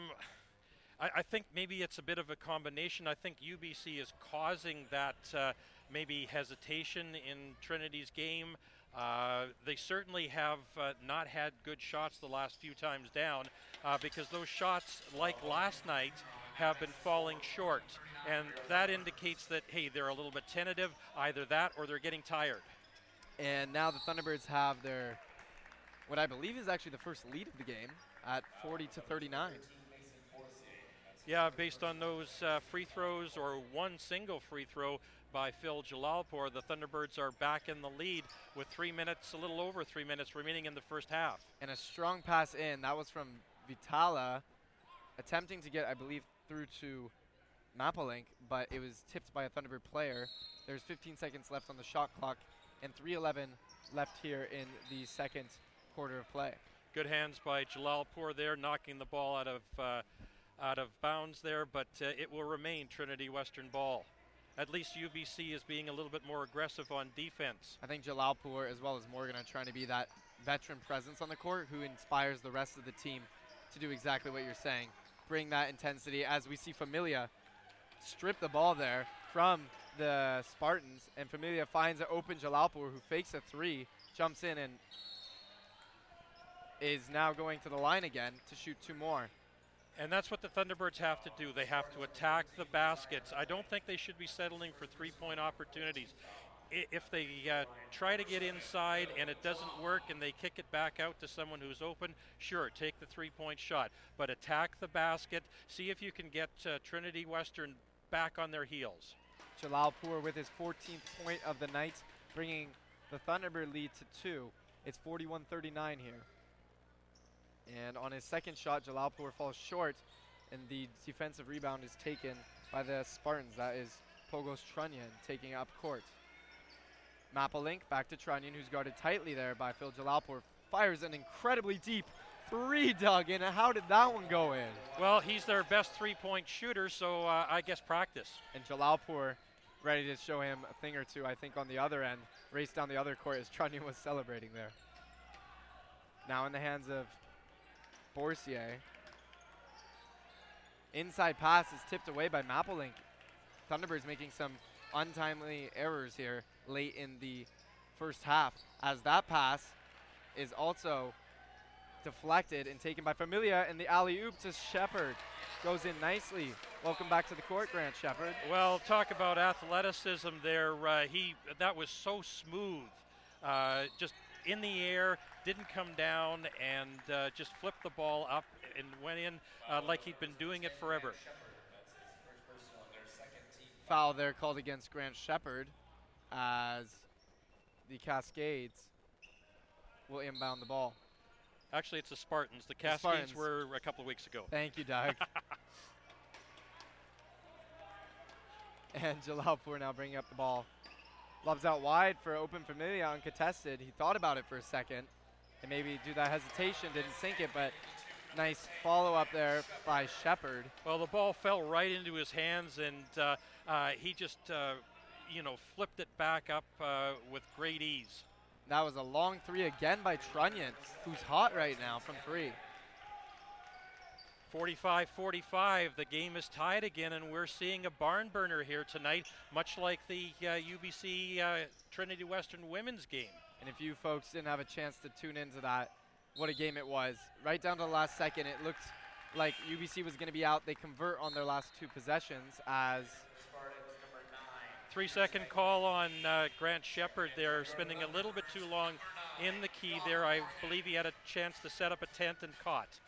S14: I, I think maybe it's a bit of a combination. I think UBC is causing that uh, maybe hesitation in Trinity's game. Uh, they certainly have uh, not had good shots the last few times down uh, because those shots, like last night, have been falling short. And that indicates that, hey, they're a little bit tentative, either that or they're getting tired.
S1: And now the Thunderbirds have their, what I believe is actually the first lead of the game at 40 to 39.
S14: Yeah, based on those uh, free throws or one single free throw by Phil Jalalpur, the Thunderbirds are back in the lead with three minutes, a little over three minutes remaining in the first half.
S1: And a strong pass in. That was from Vitala, attempting to get, I believe, through to Mapalink, but it was tipped by a Thunderbird player. There's 15 seconds left on the shot clock and 3:11 left here in the second quarter of play.
S14: Good hands by Jalalpur there, knocking the ball out of uh, out of bounds there, but uh, it will remain Trinity Western ball. At least UBC is being a little bit more aggressive on defense.
S1: I think Jalalpur as well as Morgan are trying to be that veteran presence on the court who inspires the rest of the team to do exactly what you're saying. Bring that intensity as we see Familia strip the ball there from the Spartans, and Familia finds an open Jalalpur who fakes a three, jumps in, and is now going to the line again to shoot two more.
S14: And that's what the Thunderbirds have to do. They have to attack the baskets. I don't think they should be settling for three point opportunities. If they uh, try to get inside and it doesn't work and they kick it back out to someone who's open, sure, take the three point shot. But attack the basket. See if you can get uh, Trinity Western back on their heels.
S1: Jalalpur with his 14th point of the night, bringing the Thunderbird lead to two. It's 41-39 here. And on his second shot, Jalalpur falls short, and the defensive rebound is taken by the Spartans. That is Pogos Trunyan taking up court. Mapalink back to Trunyan, who's guarded tightly there by Phil Jalalpur. Fires an incredibly deep three, Doug, and how did that one go in?
S14: Well, he's their best three point shooter, so uh, I guess practice.
S1: And Jalalpur ready to show him a thing or two, I think, on the other end. Race down the other court as Trunyan was celebrating there. Now in the hands of Borsier. Inside pass is tipped away by Mapalink. Thunderbirds making some untimely errors here late in the first half as that pass is also deflected and taken by Familia and the alley oop to Shepard goes in nicely. Welcome back to the court, Grant Shepard.
S14: Well, talk about athleticism there. Uh, he that was so smooth, uh, just in the air, didn't come down, and uh, just flipped the ball up and went in uh, like he'd been doing it forever.
S1: Foul there called against Grant Shepard as the Cascades will inbound the ball.
S14: Actually, it's the Spartans. The
S1: The
S14: Cascades
S1: Spartans.
S14: were a couple of weeks ago.
S1: Thank you, Doug. and Jalalpur now bringing up the ball. Lobs out wide for open Familia uncontested. He thought about it for a second and maybe do that hesitation, didn't sink it, but nice follow up there by Shepard.
S14: Well, the ball fell right into his hands, and uh, uh, he just, uh, you know, flipped it back up uh, with great ease.
S1: That was a long three again by Trunyan, who's hot right now from three.
S14: 45 45. The game is tied again, and we're seeing a barn burner here tonight, much like the uh, UBC uh, Trinity Western women's game.
S1: And if you folks didn't have a chance to tune into that, what a game it was. Right down to the last second, it looked like UBC was going to be out. They convert on their last two possessions as
S14: Three second call on uh, Grant Shepard there, spending a little bit too long in the key there. I believe he had a chance to set up a tent and caught.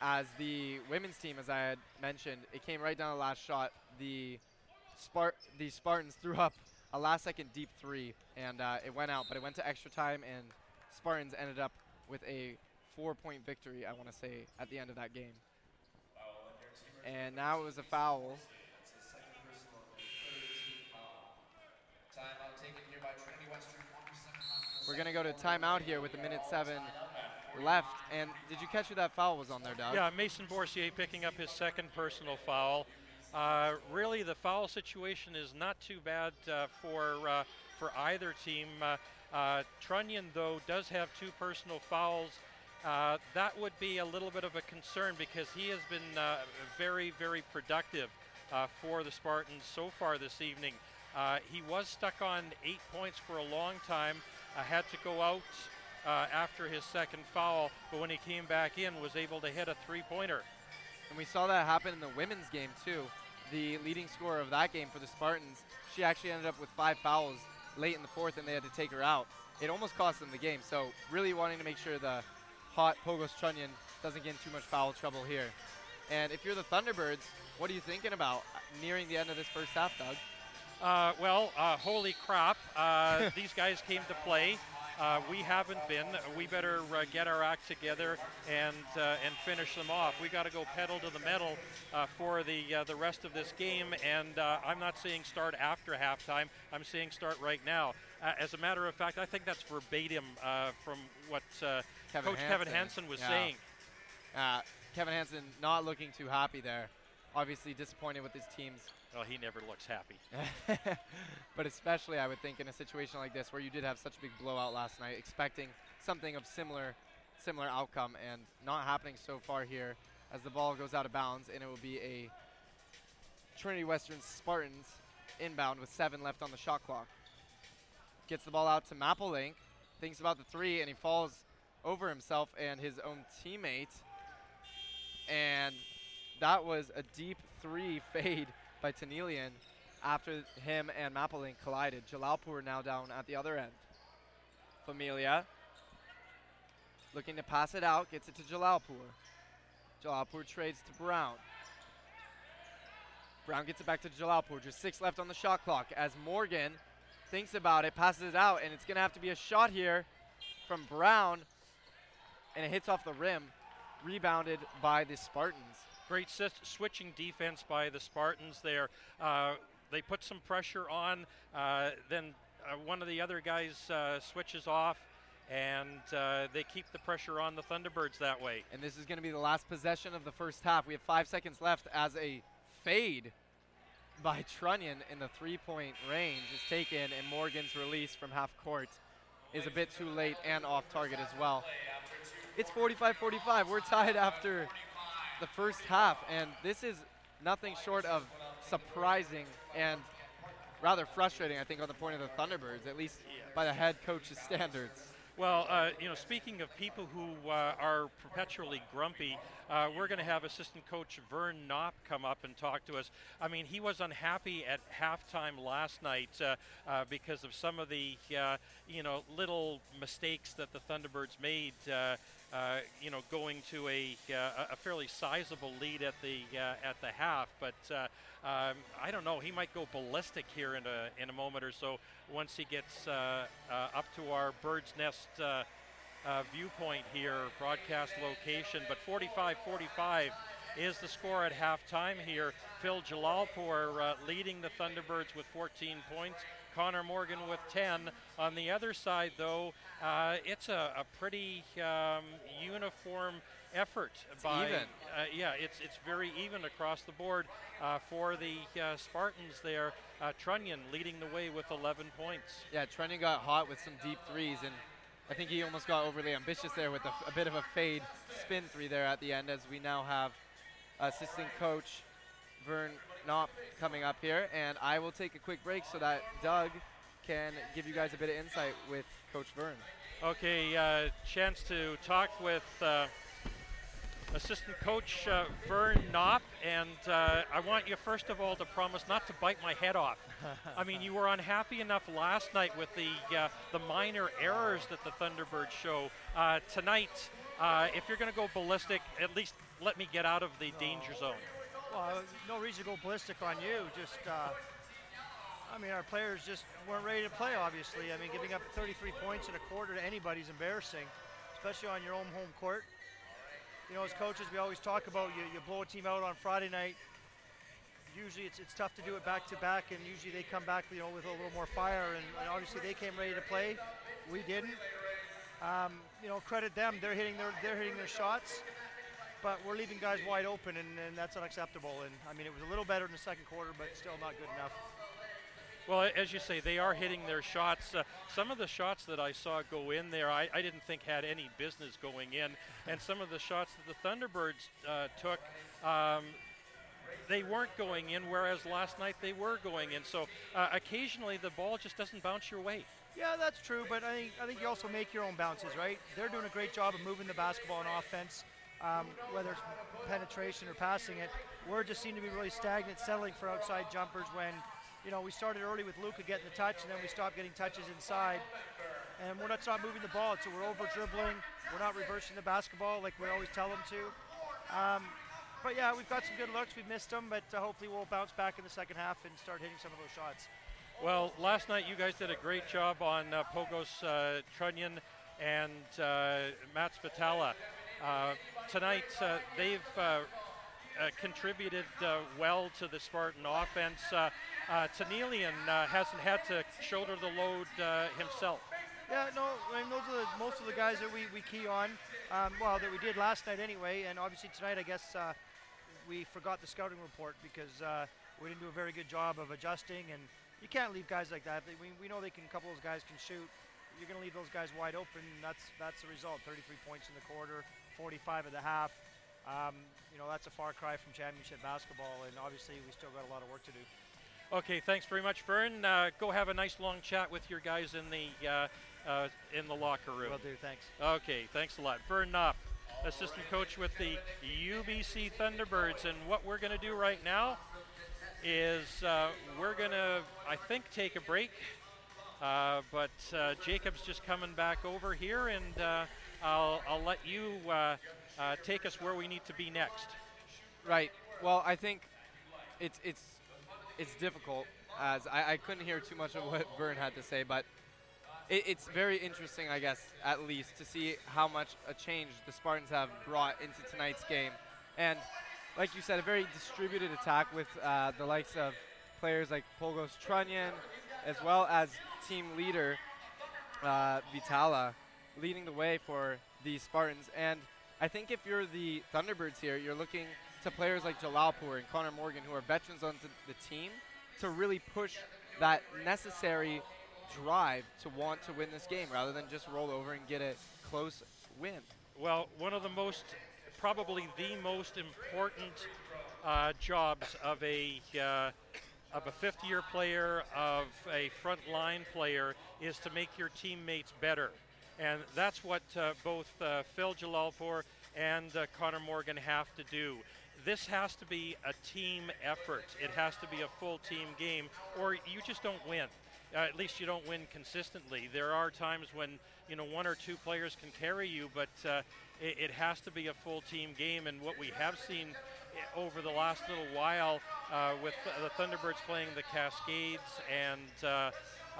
S1: As the women's team, as I had mentioned, it came right down the last shot. The Spart- the Spartans threw up a last second deep three, and uh, it went out, but it went to extra time, and Spartans ended up with a four point victory, I want to say, at the end of that game. And now it was a foul. We're going to go to timeout here with a minute seven left. And did you catch who that foul was on there, Doug?
S14: Yeah, Mason Borsier picking up his second personal foul. Uh, really, the foul situation is not too bad uh, for uh, for either team. Uh, uh, Trunyan, though, does have two personal fouls, uh, that would be a little bit of a concern because he has been very, very productive for the Spartans so far this evening. He was stuck on eight points for a long time. Had to go out uh, after his second foul, but when he came back in, was able to hit a three-pointer.
S1: And we saw that happen in the women's game too. The leading scorer of that game for the Spartans, she actually ended up with five fouls late in the fourth, and they had to take her out. It almost cost them the game. So really wanting to make sure the hot Pogos Trunyan doesn't get in too much foul trouble here. And if you're the Thunderbirds, what are you thinking about nearing the end of this first half, Doug?
S14: Uh, well, uh, holy crap! Uh, these guys came to play. Uh, we haven't been. We better uh, get our act together and uh, and finish them off. We got to go pedal to the metal uh, for the uh, the rest of this game. And uh, I'm not saying start after halftime. I'm saying start right now. Uh, as a matter of fact, I think that's verbatim uh, from what uh,
S1: Kevin
S14: Coach Kevin
S1: Hansen,
S14: Hansen was
S1: yeah.
S14: saying.
S1: Uh, Kevin Hansen not looking too happy there. Obviously disappointed with his team's
S14: Well, he never looks happy.
S1: but especially I would think in a situation like this where you did have such a big blowout last night, expecting something of similar similar outcome and not happening so far here as the ball goes out of bounds and it will be a Trinity Western Spartans inbound with seven left on the shot clock. Gets the ball out to Mappelink, thinks about the three and he falls over himself and his own teammate. And that was a deep three fade by Tanelian after him and Mappelink collided. Jalalpur now down at the other end. Familia looking to pass it out, gets it to Jalalpur. Jalalpur trades to Brown. Brown gets it back to Jalalpur. Just six left on the shot clock as Morgan thinks about it, passes it out, and it's going to have to be a shot here from Brown, and it hits off the rim, rebounded by the Spartans.
S14: Great switching defense by the Spartans there. Uh, they put some pressure on. Uh, then uh, one of the other guys uh, switches off, and uh, they keep the pressure on the Thunderbirds that way.
S1: And this is going to be the last possession of the first half. We have five seconds left as a fade by Trunyan in the three-point range is taken, and Morgan's release from half court is a bit too late and off target as well. It's 45-45. We're tied after the first half, and this is nothing short of surprising and rather frustrating, I think, on the point of the Thunderbirds, at least by the head coach's standards.
S14: Well, uh, you know, speaking of people who uh, are perpetually grumpy, uh, we're going to have assistant coach Vern Knopp come up and talk to us. I mean, he was unhappy at halftime last night uh, uh, because of some of the, uh, you know, little mistakes that the Thunderbirds made. Uh, you know, going to a, uh, a fairly sizable lead at the uh, at the half, but uh, um, I don't know. He might go ballistic here in a in a moment or so once he gets uh, uh, up to our bird's nest viewpoint here, broadcast location. But 45-45 is the score at halftime here. Phil Jalalpur uh, leading the Thunderbirds with 14 points. Connor Morgan with 10. On the other side, though, uh, it's a, a pretty um, uniform effort by
S1: even.
S14: uh, yeah it's it's very even across the board uh, for the uh, Spartans there uh, Trunyan leading the way with 11 points
S1: Yeah, Trunyan got hot with some deep threes, and I think he almost got overly ambitious there with a, a bit of a fade spin three there at the end. As we now have assistant coach Vern Knopp coming up here, and I will take a quick break so that Doug can give you guys a bit of insight with Coach Vern.
S14: Okay, uh, chance to talk with uh, assistant coach uh, Vern Knopp, and uh, I want you first of all to promise not to bite my head off. I mean, you were unhappy enough last night with the uh, the minor errors that the Thunderbirds show. Uh, tonight, uh, if you're going to go ballistic, at least let me get out of the danger zone.
S15: Well, no reason to go ballistic on you. Just, uh, I mean, our players just weren't ready to play. Obviously, I mean, giving up 33 points in a quarter to anybody is embarrassing, especially on your own home court. You know, as coaches, we always talk about you, you blow a team out on Friday night. Usually, it's, it's tough to do it back to back, and usually they come back, you know, with a little more fire. And, and obviously, they came ready to play. We didn't. Um, you know, credit them. They're hitting their they're hitting their shots but we're leaving guys wide open, and, and that's unacceptable. And I mean, it was a little better in the second quarter, but still not good enough.
S14: Well, as you say, they are hitting their shots. Uh, some of the shots that I saw go in there, I, I didn't think had any business going in. And some of the shots that the Thunderbirds uh, took, um, they weren't going in, whereas last night they were going in. So uh, occasionally the ball just doesn't bounce your way.
S15: Yeah, that's true, but I think I think you also make your own bounces, right? They're doing a great job of moving the basketball on offense, um, whether it's penetration or passing it. We're just seem to be really stagnant, settling for outside jumpers when, you know, we started early with Luca getting the touch, and then we stopped getting touches inside, and we're not stop moving the ball, so we're over dribbling. We're not reversing the basketball like we always tell them to. Um, but yeah, we've got some good looks. We've missed them, but uh, hopefully we'll bounce back in the second half and start hitting some of those shots.
S14: Well, last night you guys did a great job on uh, Pogos uh, Trunyan and uh, Mats Vitala. Uh, tonight uh, they've uh, contributed well to the Spartan offense. Uh, hasn't had to shoulder the load himself.
S15: Yeah, no, I mean, those are the, most of the guys that we, we key on. Um, well, that we did last night anyway, and obviously tonight, I guess uh, we forgot the scouting report because uh, we didn't do a very good job of adjusting, and you can't leave guys like that. We, we know they can. A couple of those guys can shoot. You're going to leave those guys wide open. That's that's the result. 33 points in the quarter, 45 at the half. Um, you know, that's a far cry from championship basketball, and obviously we still got a lot of work to do.
S14: Okay, thanks very much, Vern. Uh, go have a nice long chat with your guys in the uh, uh, in the locker room.
S15: Will do. Thanks.
S14: Okay, thanks a lot. Vern Knopp, assistant coach with the UBC Thunderbirds, and what we're going to do right now is uh, we're going to, I think, take a break. Uh, but uh, Jacob's just coming back over here, and uh, I'll, I'll let you uh, uh, take us where we need to be next.
S1: Right. Well, I think it's it's it's difficult as I, I couldn't hear too much of what Vern had to say, but it, it's very interesting, I guess, at least to see how much a change the Spartans have brought into tonight's game, and like you said, a very distributed attack with uh, the likes of players like Pogos Trunyan, as well as team leader uh, Vitala leading the way for the Spartans. And I think if you're the Thunderbirds here, you're looking to players like Jalalpur and Connor Morgan, who are veterans on the team, to really push that necessary drive to want to win this game rather than just roll over and get a close win.
S14: Well, one of the most, probably the most important uh, jobs of a uh, of a fifth-year player, of a front-line player, is to make your teammates better, and that's what uh, both uh, Phil Jalalpur and uh, Connor Morgan have to do. This has to be a team effort. It has to be a full team game, or you just don't win. Uh, at least you don't win consistently. There are times when you know one or two players can carry you, but uh, it, it has to be a full team game. And what we have seen over the last little while uh, with the Thunderbirds playing the Cascades and uh,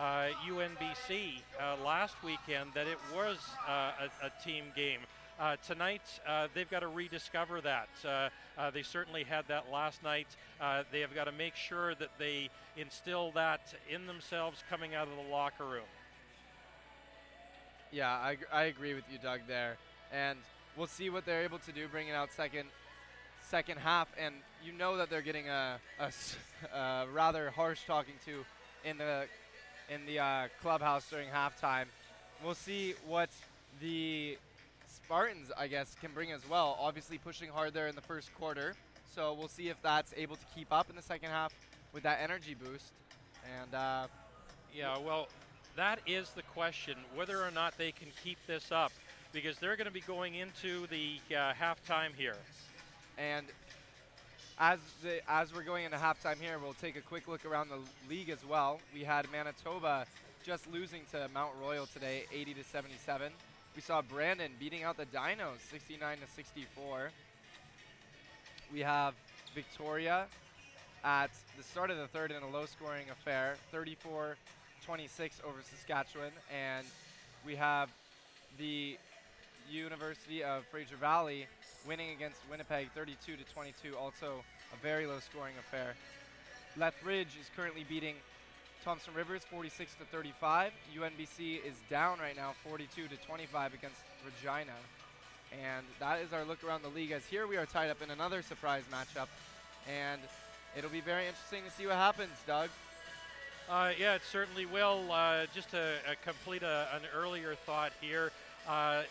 S14: uh, UNBC uh, last weekend, that it was uh, a, a team game. Uh, tonight, uh, they've got to rediscover that. Uh, they certainly had that last night. They have got to make sure that they instill that in themselves coming out of the locker room.
S1: Yeah, I, I agree with you, Doug, there. And we'll see what they're able to do, bringing out second second half. And you know that they're getting a rather harsh talking to in the in the uh, clubhouse during halftime. We'll see what the Spartans, I guess, can bring as well. Obviously, pushing hard there in the first quarter. So we'll see if that's able to keep up in the second half with that energy boost. And uh,
S14: Yeah, well, that is the question whether or not they can keep this up because they're going to be going into the uh, halftime here.
S1: And as the as we're going into halftime here, we'll take a quick look around the league as well. We had Manitoba just losing to Mount Royal today, 80 to 77. We saw Brandon beating out the Dinos, 69 to 64. We have Victoria at the start of the third in a low-scoring affair, 34-26 over Saskatchewan, and we have the University of Fraser Valley winning against Winnipeg 32 to 22, also a very low scoring affair. Lethbridge is currently beating Thompson Rivers 46 to 35. UNBC is down right now 42 to 25 against Regina. And that is our look around the league as here we are tied up in another surprise matchup. And it'll be very interesting to see what happens, Doug.
S14: Uh, yeah, it certainly will. Uh, just to uh, complete a, an earlier thought here, uh,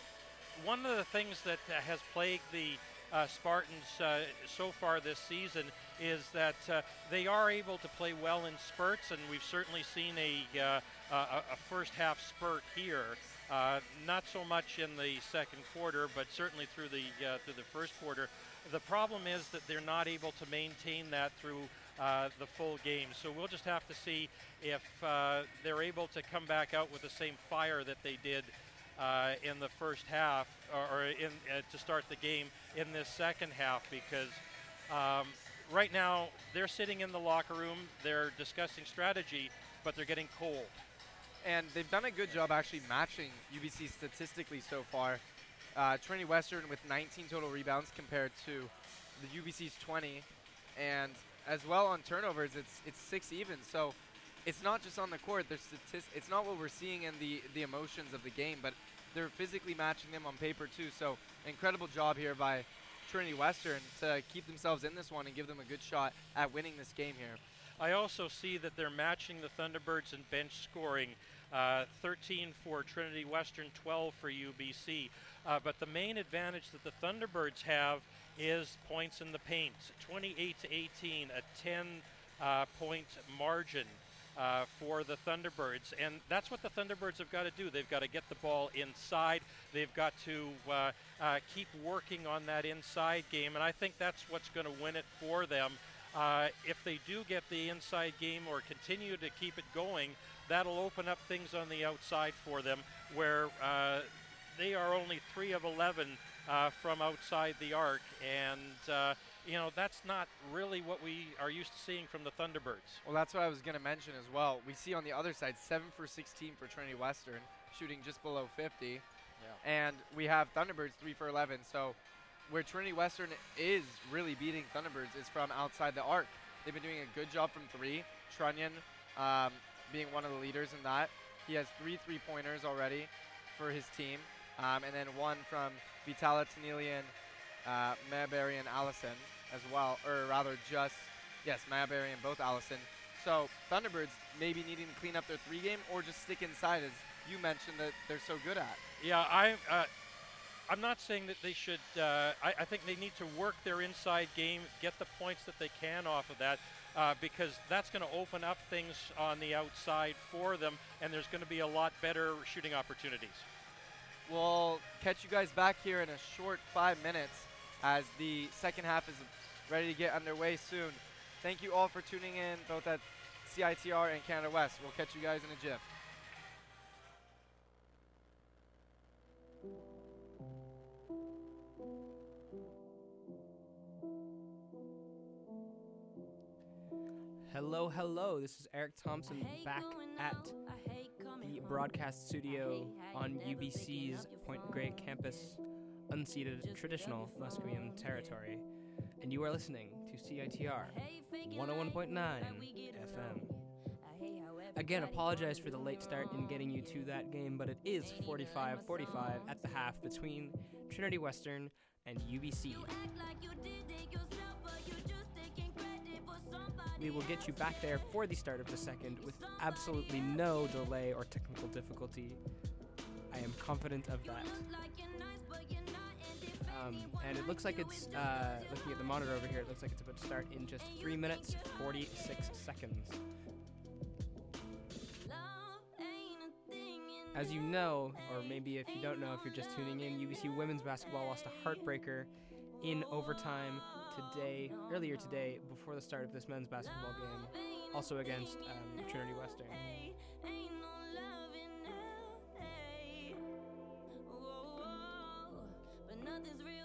S14: one of the things that has plagued the uh, Spartans uh, so far this season is that uh, they are able to play well in spurts, and we've certainly seen a, uh, a, a first half spurt here. Uh, not so much in the second quarter, but certainly through the uh, through the first quarter. The problem is that they're not able to maintain that through uh, the full game. So we'll just have to see if uh, they're able to come back out with the same fire that they did uh, in the first half, or, in uh, to start the game in this second half, because um, right now they're sitting in the locker room, they're discussing strategy, but they're getting cold.
S1: and they've done a good job actually matching UBC statistically so far. Uh, Trinity Western with 19 total rebounds compared to the UBC's 20, and as well on turnovers, it's it's six even. So it's not just on the court. There's statis- It's not what we're seeing in the the emotions of the game, but they're physically matching them on paper too. So incredible job here by Trinity Western to keep themselves in this one and give them a good shot at winning this game here.
S14: I also see that they're matching the Thunderbirds in bench scoring. Uh, 13 for Trinity Western, 12 for UBC. Uh, but the main advantage that the Thunderbirds have is points in the paint. 28 to 18, a 10 uh, point margin uh, for the Thunderbirds. And that's what the Thunderbirds have got to do. They've got to get the ball inside. They've got to uh, uh, keep working on that inside game. And I think that's what's going to win it for them. Uh, if they do get the inside game or continue to keep it going, that'll open up things on the outside for them where uh, they are only 3 of 11 uh, from outside the arc. And, you know, that's not really what we are used to seeing from the Thunderbirds.
S1: Well, that's what I was going to mention as well. We see on the other side 7 for 16 for Trinity Western, shooting just below 50. And we have Thunderbirds 3 for 11. So where Trinity Western is really beating Thunderbirds is from outside the arc. They've been doing a good job from three. Trunyan um, being one of the leaders in that. He has three three pointers already for his team. Um, and then one from Vitala Tanelian, uh, Maberry, and Allison as well. Or rather, just, yes, Maberry and both Allison. So Thunderbirds maybe needing to clean up their three game or just stick inside, as you mentioned that they're so good at.
S14: Yeah, I, uh, I'm not saying that they should. Uh, I, I think they need to work their inside game, get the points that they can off of that, uh, because that's going to open up things on the outside for them, and there's going to be a lot better shooting opportunities.
S1: We'll catch you guys back here in a short five minutes as the second half is ready to get underway soon. Thank you all for tuning in, both at CITR and Canada West. We'll catch you guys in a jiff.
S4: Hello, hello. This is Eric Thompson back at the broadcast studio on UBC's Point Grey campus, unceded traditional Musqueam territory. And you are listening to CITR 101.9 FM. Again, apologize for the late start in getting you to that game, but it is 45 45 at the half between Trinity Western and UBC. We will get you back there for the start of the second with absolutely no delay or technical difficulty. I am confident of that. Um, and it looks like it's, uh, looking at the monitor over here, it looks like it's about to start in just 3 minutes 46 seconds. As you know, or maybe if you don't know, if you're just tuning in, UBC women's basketball lost a heartbreaker in overtime today, earlier today, before the start of this men's basketball game, also against um, Trinity Western.
S6: Nothing's real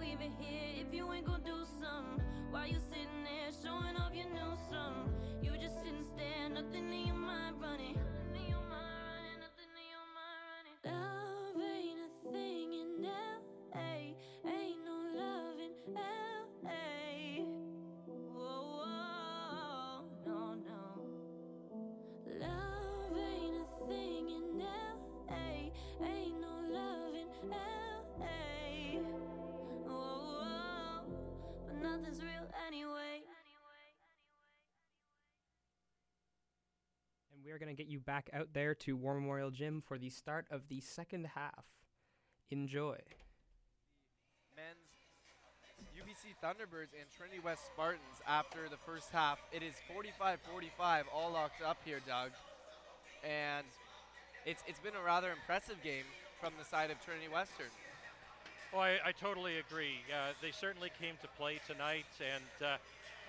S16: leave it here if you ain't gonna do something. But nothing's real anyway.
S4: And we are going to get you back out there to War Memorial Gym for the start of the second half. Enjoy.
S1: men's UBC Thunderbirds and Trinity West Spartans after the first half. It is 45-45, all locked up here, Doug. And it's it's been a rather impressive game from the side of Trinity Western.
S14: Well, I, I totally agree. Uh, they certainly came to play tonight, and uh,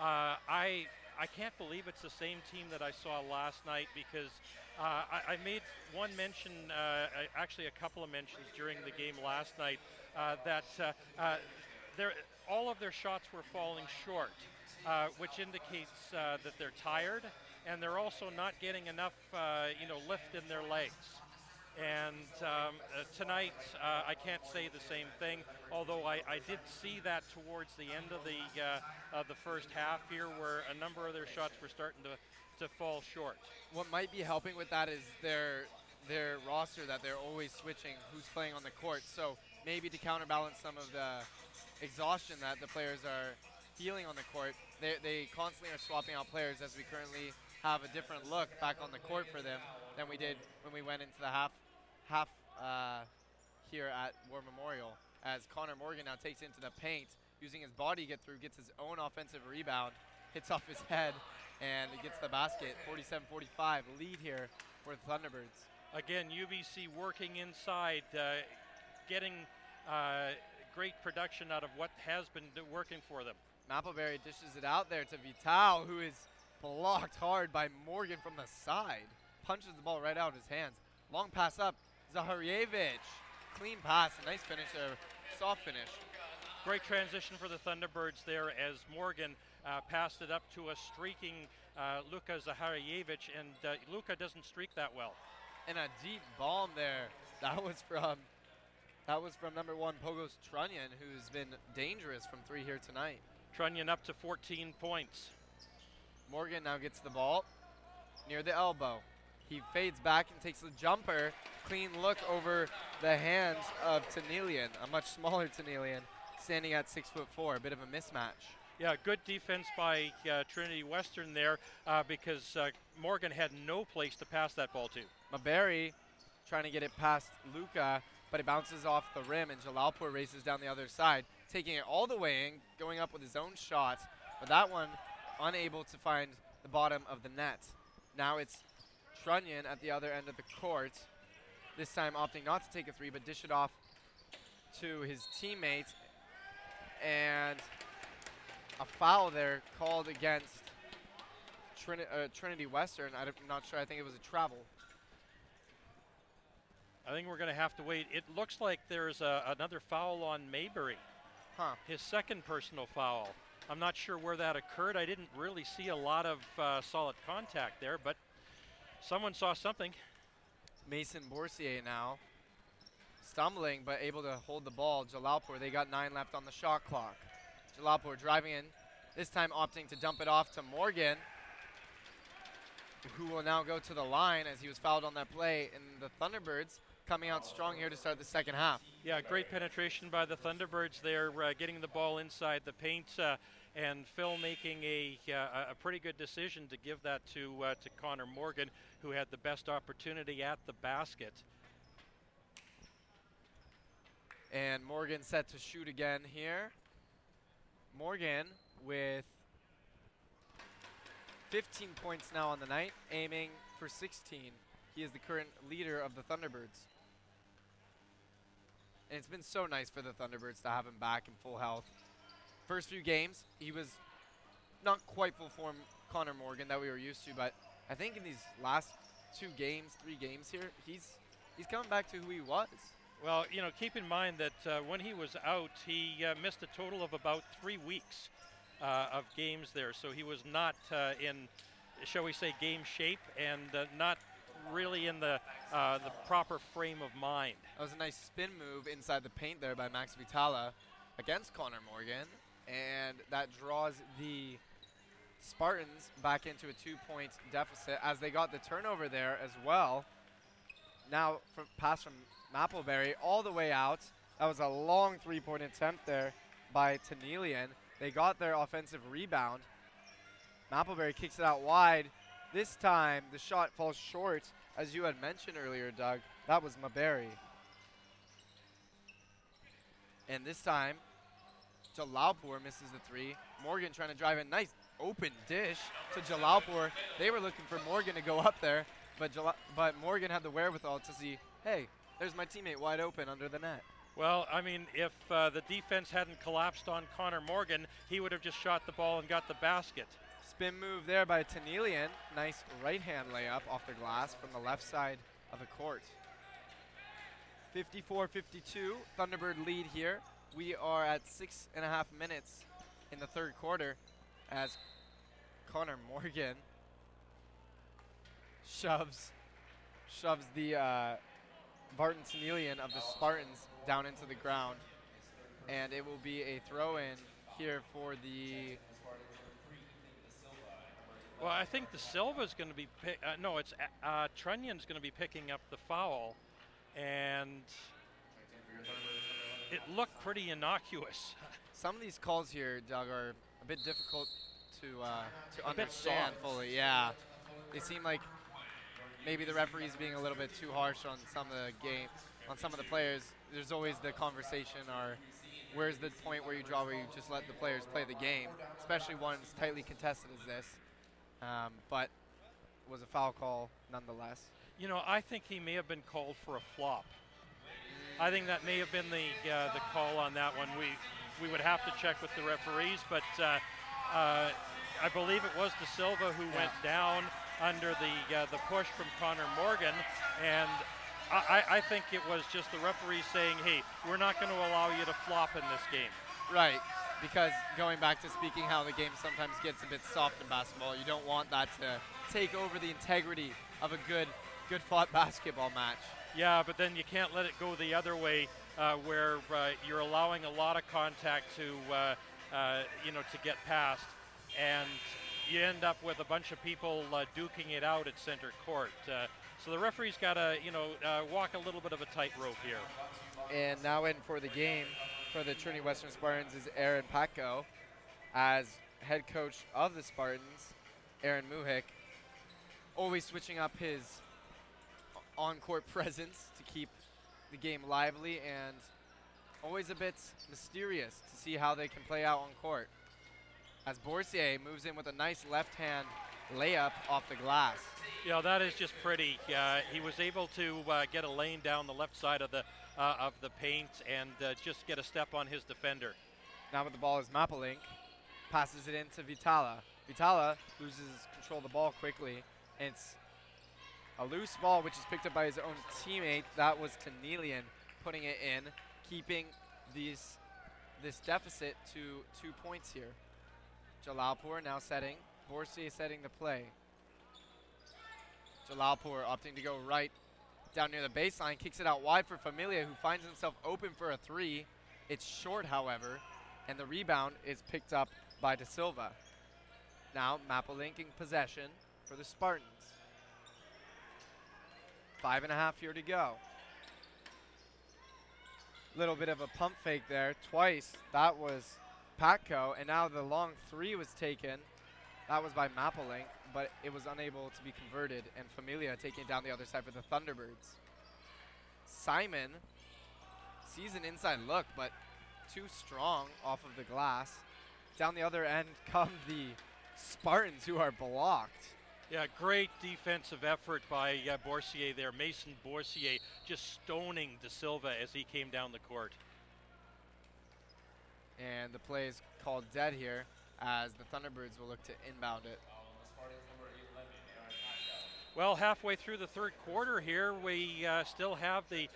S14: uh, I I can't believe it's the same team that I saw last night because uh, I, I made one mention, uh, actually a couple of mentions during the game last night uh, that uh, all of their shots were falling short, uh, which indicates uh, that they're tired, and they're also not getting enough, uh, you know, lift in their legs. And um, uh, tonight, uh, I can't say the same thing. Although I, I did see that towards the end of the uh, of the first half here, where a number of their shots were starting to, to fall short.
S1: What might be helping with that is their their roster that they're always switching who's playing on the court. So maybe to counterbalance some of the exhaustion that the players are feeling on the court, they, they constantly are swapping out players as we currently have a different look back on the court for them than we did when we went into the half half uh, here at War Memorial. As Connor Morgan now takes into the paint, using his body to get through, gets his own offensive rebound, hits off his head, and gets the basket. 47-45 lead here for the Thunderbirds.
S14: Again, UBC working inside, uh, getting uh, great production out of what has been working for them.
S1: Maberry dishes it out there to Vital, who is blocked hard by Morgan from the side. Punches the ball right out of his hands. Long pass up, Zaharievich. Clean pass, a nice finish there, soft finish.
S14: Great transition for the Thunderbirds there as Morgan uh, passed it up to a streaking uh, Luka Zaharievich, and uh, Luka doesn't streak that well.
S1: And a deep bomb there. That was from that was from number one Pogos Trunyan, who's been dangerous from three here tonight.
S14: Trunyan up to 14 points.
S1: Morgan now gets the ball near the elbow. He fades back and takes the jumper. Clean look over the hands of Tanelian, a much smaller Tanelian, standing at six foot four. A bit of a mismatch.
S14: Yeah, good defense by uh, Trinity Western there uh, because uh, Morgan had no place to pass that ball to.
S1: Maberry trying to get it past Luca, but it bounces off the rim, and Jalalpur races down the other side, taking it all the way in, going up with his own shot, but that one unable to find the bottom of the net. Now it's Trunyan at the other end of the court, this time opting not to take a three, but dish it off to his teammate, and a foul there called against Trini- uh, Trinity Western. I'm not sure. I think it was a travel.
S14: I think we're going to have to wait. It looks like there's a, another foul on Maberry.
S1: Huh.
S14: His second personal foul. I'm not sure where that occurred. I didn't really see a lot of uh, solid contact there, but someone saw something.
S1: Mason Borsier now stumbling but able to hold the ball. Jalalpur, they got nine left on the shot clock. Jalalpur driving in, this time opting to dump it off to Morgan, who will now go to the line as he was fouled on that play. And the Thunderbirds coming out strong here to start the second half.
S14: Yeah, great penetration by the Thunderbirds there, uh, getting the ball inside the paint, uh, and Phil making a, uh, a pretty good decision to give that to uh, to Connor Morgan, who had the best opportunity at the basket.
S1: And Morgan set to shoot again here. Morgan with 15 points now on the night, aiming for 16. He is the current leader of the Thunderbirds. And it's been so nice for the Thunderbirds to have him back in full health. First few games, he was not quite full form Connor Morgan that we were used to, but I think in these last two games, three games here, he's he's coming back to who he was.
S14: Well, you know, keep in mind that uh, when he was out, he uh, missed a total of about three weeks uh, of games there. So he was not uh, in, shall we say, game shape and uh, not really in the uh, the proper frame of mind.
S1: That was a nice spin move inside the paint there by Max Vitala against Connor Morgan, and that draws the Spartans back into a two-point deficit as they got the turnover there as well. Now, from, pass from Maberry all the way out. That was a long three-point attempt there by Tanelian. They got their offensive rebound. Maberry kicks it out wide. This time, the shot falls short, as you had mentioned earlier, Doug. That was Maberry. And this time, Jalalpur misses the three. Morgan trying to drive a nice open dish to Jalalpur. They were looking for Morgan to go up there, but Jala- but Morgan had the wherewithal to see, hey, there's my teammate wide open under the net.
S14: Well, I mean, if uh, the defense hadn't collapsed on Connor Morgan, he would have just shot the ball and got the basket.
S1: Spin move there by Tanelian. Nice right hand layup off the glass from the left side of the court. 54 52, Thunderbird lead here. We are at six and a half minutes in the third quarter as Connor Morgan shoves shoves the uh, Vartan Tanelian of the Spartans down into the ground. And it will be a throw in here for the
S14: Well, I think the Silva's going to be pick, uh, no, it's uh, uh, Trunyan's going to be picking up the foul, and it looked pretty innocuous.
S1: Some of these calls here, Doug, are a bit difficult to uh, to understand fully. Yeah, they seem like maybe the referee's being a little bit too harsh on some of the game, on some of the players. There's always the conversation, or where's the point where you draw, where you just let the players play the game, especially one as tightly contested as this. Um, but it was a foul call nonetheless.
S14: You know, I think he may have been called for a flop. I think that may have been the uh, the call on that one. We we would have to check with the referees, but uh, uh, I believe it was De Silva who went down under the uh, the push from Connor Morgan, and I, I- I think it was just the referee saying, "Hey, we're not going to allow you to flop in this game."
S1: Right, because going back to speaking how the game sometimes gets a bit soft in basketball, you don't want that to take over the integrity of a good, good fought basketball match.
S14: Yeah, but then you can't let it go the other way, uh, where uh, you're allowing a lot of contact to, uh, uh, you know, to get past, and you end up with a bunch of people uh, duking it out at center court. Uh, so the referee's got to, you know, uh, walk a little bit of a tightrope here.
S1: And now in for the game for the Trinity Western Spartans is Aaron Patko, as head coach of the Spartans, Aaron Muhick, always switching up his on-court presence to keep the game lively and always a bit mysterious to see how they can play out on court. As Borsier moves in with a nice left-hand layup off the glass.
S14: You know, that is just pretty. Uh, he was able to uh, get a lane down the left side of the uh, of the paint and uh, just get a step on his defender.
S1: Now with the ball is Mapalink. Passes it into Vitala. Vitala loses control of the ball quickly. And it's a loose ball, which is picked up by his own teammate. That was Tanelian putting it in, keeping these this deficit to two points here. Jalalpur now setting. Borsi setting the play. Jalalpur opting to go right down near the baseline, kicks it out wide for Familia, who finds himself open for a three. It's short, however, and the rebound is picked up by De Silva. Now Mapalink in possession for the Spartans. Five and a half here to go. Little bit of a pump fake there, twice. That was Patko, and now the long three was taken. That was by Mapalink, but it was unable to be converted, and Familia taking it down the other side for the Thunderbirds. Simon sees an inside look, but too strong off of the glass. Down the other end come the Spartans, who are blocked.
S14: Yeah, great defensive effort by uh, Borsier there. Mason Borsier just stoning De Silva as he came down the court.
S1: And the play is called dead here as the Thunderbirds will look to inbound it.
S14: Well, halfway through the third quarter here, we uh, still have the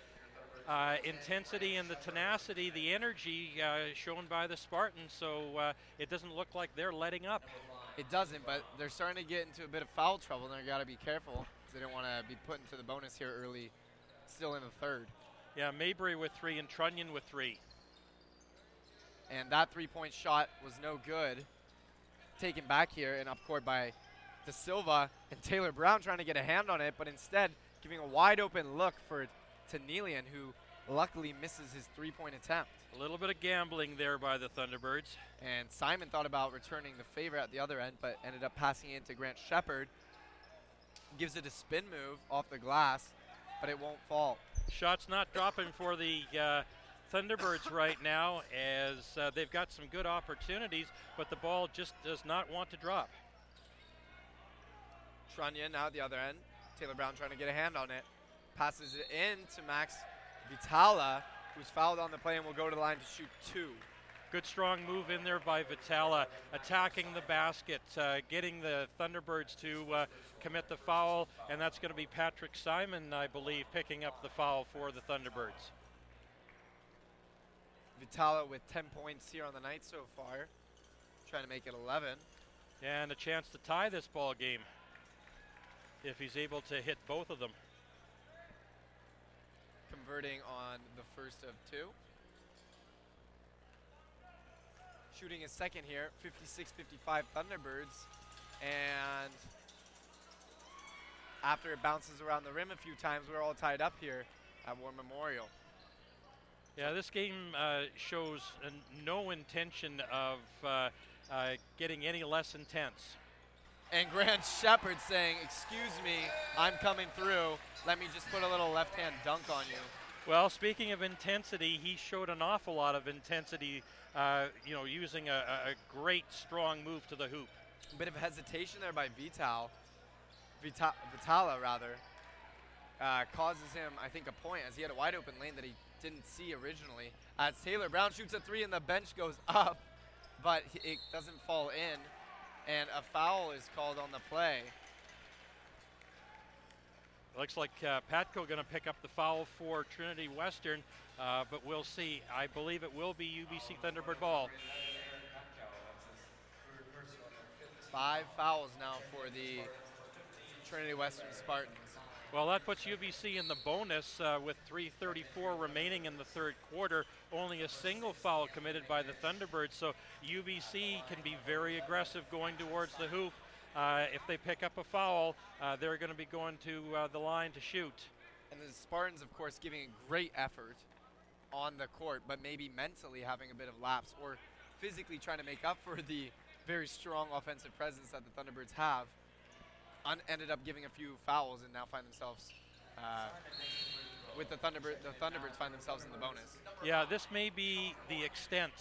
S14: uh, intensity and the tenacity, the energy uh, shown by the Spartans. So uh, it doesn't look like they're letting up.
S1: It doesn't, but they're starting to get into a bit of foul trouble, and they've got to be careful because they don't want to be put into the bonus here early, still in the third.
S14: Yeah, Maberry with three and Trunyan with three.
S1: And that three-point shot was no good. Taken back here and up court by De Silva and Taylor Brown trying to get a hand on it, but instead giving a wide open look for Tanelian, who luckily misses his three-point attempt.
S14: A little bit of gambling there by the Thunderbirds.
S1: And Simon thought about returning the favor at the other end, but ended up passing it to Grant Shepard. Gives it a spin move off the glass, but it won't fall.
S14: Shots not dropping for the uh, Thunderbirds right now as uh, they've got some good opportunities, but the ball just does not want to drop.
S1: Trunyan now at the other end. Taylor Brown trying to get a hand on it. Passes it in to Max Vitala, who's fouled on the play and will go to the line to shoot two.
S14: Good strong move in there by Vitala, attacking the basket, uh, getting the Thunderbirds to uh, commit the foul, and that's going to be Patrick Simon, I believe, picking up the foul for the Thunderbirds.
S1: Vitala with 10 points here on the night so far, trying to make it 11.
S14: And a chance to tie this ball game if he's able to hit both of them.
S1: Converting on the first of two. Shooting a second here, 56-55 Thunderbirds. And after it bounces around the rim a few times, we're all tied up here at War Memorial.
S14: Yeah, this game uh, shows uh, no intention of uh, uh, getting any less intense.
S1: And Grant Shepard saying, excuse me, I'm coming through. Let me just put a little left-hand dunk on you.
S14: Well, speaking of intensity, he showed an awful lot of intensity, uh, you know, using a, a, great strong move to the hoop.
S1: A bit of hesitation there by Vital, Vita, Vitala rather, uh, causes him, I think, a point as he had a wide open lane that he didn't see originally. As Taylor Brown shoots a three and the bench goes up, but it doesn't fall in, and a foul is called on the play.
S14: Looks like uh, Patko going to pick up the foul for Trinity Western, uh, but we'll see. I believe it will be UBC Thunderbird ball.
S1: Five fouls now for the Trinity Western Spartans.
S14: Well, that puts UBC in the bonus uh, with 3.34 remaining in the third quarter. Only a single foul committed by the Thunderbirds, so UBC can be very aggressive going towards the hoop. Uh, if they pick up a foul, uh, they're going to be going to uh, the line to shoot.
S1: And the Spartans, of course, giving a great effort on the court, but maybe mentally having a bit of lapse or physically trying to make up for the very strong offensive presence that the Thunderbirds have. Ended up giving a few fouls and now find themselves uh, with the Thunderbird. The Thunderbirds find themselves in the bonus.
S14: Yeah, this may be the extent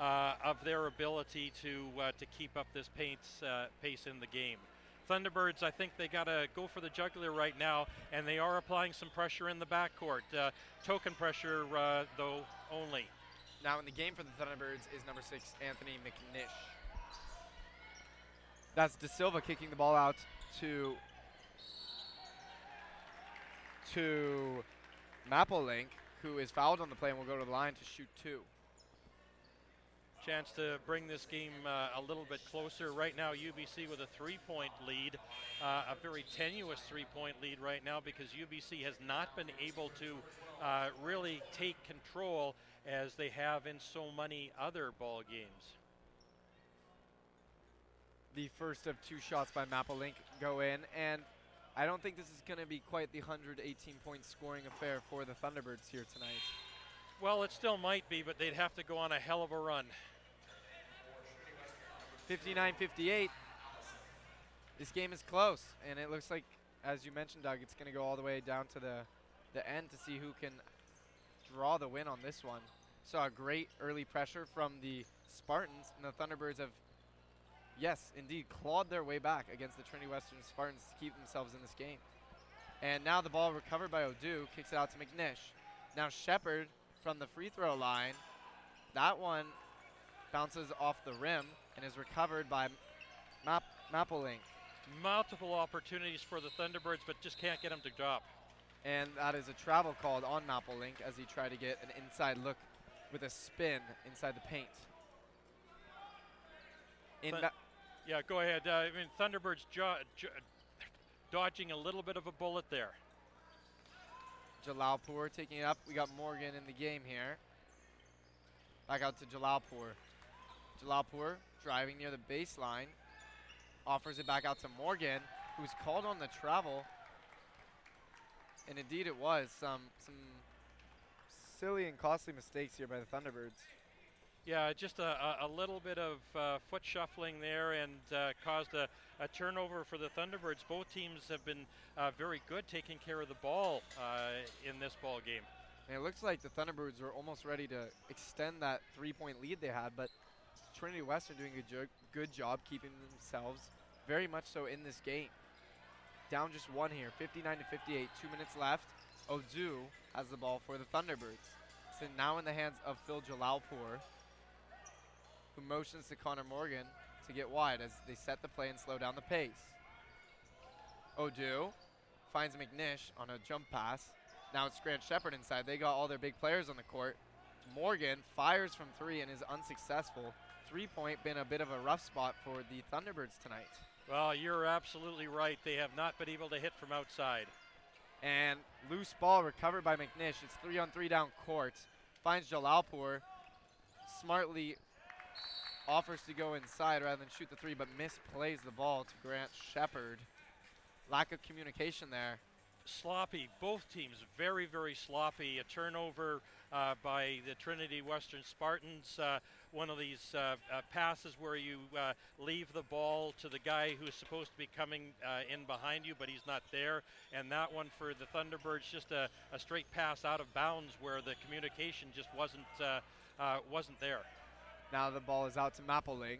S14: uh, of their ability to uh, to keep up this pace uh, pace in the game. Thunderbirds, I think they got to go for the jugular right now, and they are applying some pressure in the backcourt. Uh, token pressure, uh, though, only.
S1: Now in the game for the Thunderbirds is number six, Anthony McNish. That's De Silva kicking the ball out to to Mapplelink, who is fouled on the play and will go to the line to shoot two.
S14: Chance to bring this game uh, a little bit closer. Right now, UBC with a three-point lead, uh, a very tenuous three-point lead right now because UBC has not been able to uh, really take control as they have in so many other ball games.
S1: The first of two shots by Mapplelink go in, and I don't think this is going to be quite the 118-point scoring affair for the Thunderbirds here tonight.
S14: Well, it still might be, but they'd have to go on a hell of a run.
S1: 59-58. This game is close, and it looks like, as you mentioned, Doug, it's going to go all the way down to the, the end to see who can draw the win on this one. Saw a great early pressure from the Spartans, and the Thunderbirds have, yes, indeed, clawed their way back against the Trinity Western Spartans to keep themselves in this game. And now the ball recovered by Odu, kicks it out to McNish. Now Shepard from the free throw line. That one bounces off the rim and is recovered by Map-.
S14: Multiple opportunities for the Thunderbirds, but just can't get them to drop.
S1: And that is a travel called on Maplelink as he tried to get an inside look with a spin inside the paint. In
S14: yeah, go ahead. Uh, I mean, Thunderbirds jo- jo- dodging a little bit of a bullet there.
S1: Jalalpur taking it up. We got Morgan in the game here. Back out to Jalalpur. Jalalpur driving near the baseline. Offers it back out to Morgan, who's called on the travel. And indeed it was. Some some silly and costly mistakes here by the Thunderbirds.
S14: Yeah, just a, a, little bit of uh, foot shuffling there and uh, caused a, a turnover for the Thunderbirds. Both teams have been uh, very good taking care of the ball uh, in this ball game.
S1: And it looks like the Thunderbirds were almost ready to extend that three-point lead they had, but Trinity Western doing a jo- good job keeping themselves very much so in this game. Down just one here, 59 to 58, two minutes left. Odu has the ball for the Thunderbirds. So now in the hands of Phil Jalalpur, who motions to Connor Morgan to get wide as they set the play and slow down the pace. Odu finds McNish on a jump pass. Now it's Grant Shepard inside. They got all their big players on the court. Morgan fires from three and is unsuccessful. Three point been a bit of a rough spot for the Thunderbirds tonight.
S14: Well, you're absolutely right. They have not been able to hit from outside.
S1: And loose ball recovered by McNish. It's three on three down court. Finds Jalalpur. Smartly offers to go inside rather than shoot the three, but misplays the ball to Grant Shepard. Lack of communication there.
S14: Sloppy, both teams very, very sloppy. A turnover uh, by the Trinity Western Spartans. Uh, one of these uh, uh, passes where you uh, leave the ball to the guy who's supposed to be coming uh, in behind you, but he's not there. And that one for the Thunderbirds, just a, a straight pass out of bounds where the communication just wasn't wasn't there.
S1: Now the ball is out to Maplelink.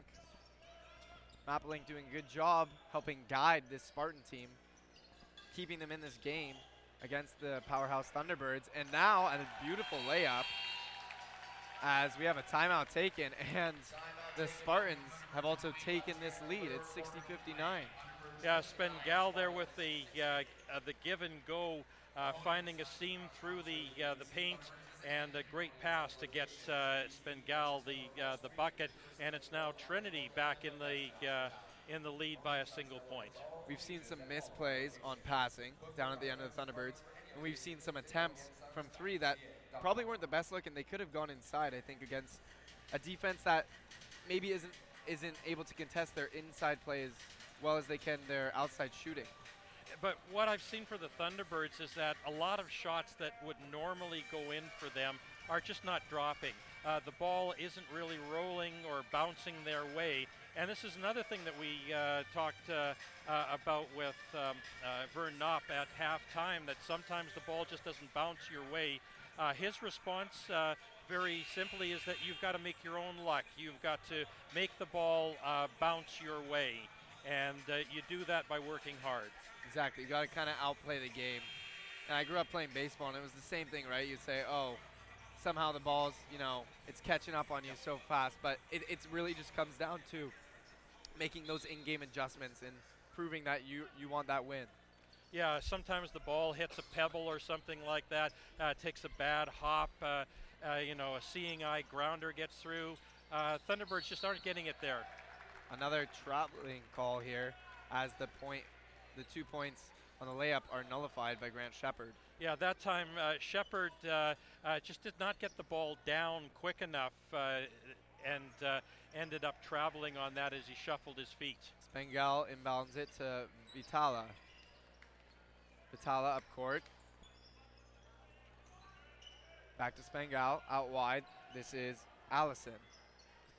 S1: Maplelink doing a good job helping guide this Spartan team, keeping them in this game against the powerhouse Thunderbirds. And now a beautiful layup as we have a timeout taken and the Spartans have also taken this lead. It's 60-59.
S14: Yeah, Spengal there with the uh, uh, the give and go, uh, finding a seam through the uh, the paint, and a great pass to get uh, Spengal the uh, the bucket, and it's now Trinity back in the uh, in the lead by a single point.
S1: We've seen some misplays on passing down at the end of the Thunderbirds, and we've seen some attempts from three that probably weren't the best look, and they could have gone inside. I think against a defense that maybe isn't isn't able to contest their inside play as well as they can their outside shooting.
S14: But what I've seen for the Thunderbirds is that a lot of shots that would normally go in for them are just not dropping. Uh, the ball isn't really rolling or bouncing their way. And this is another thing that we uh, talked uh, uh, about with um, uh, Vern Knopp at halftime that sometimes the ball just doesn't bounce your way. Uh, his response, very simply, is that you've got to make your own luck. You've got to make the ball bounce your way. And you do that by working hard.
S1: Exactly. You got to kind of outplay the game. And I grew up playing baseball, and it was the same thing, right? You say, oh, somehow the ball's, you know, it's catching up on you so fast. But it it's really just comes down to making those in-game adjustments and proving that you, you want that win.
S14: Yeah, sometimes the ball hits a pebble or something like that, uh, takes a bad hop, uh, uh, you know, a seeing eye grounder gets through. Uh, Thunderbirds just aren't getting it there.
S1: Another traveling call here as the point, the two points on the layup are nullified by Grant Shepard.
S14: Yeah, that time uh, Shepard uh, uh, just did not get the ball down quick enough uh, and uh, ended up traveling on that as he shuffled his feet.
S1: Spengal inbounds it to Vitala. Vitala up court. Back to Spengal, out wide. This is Allison.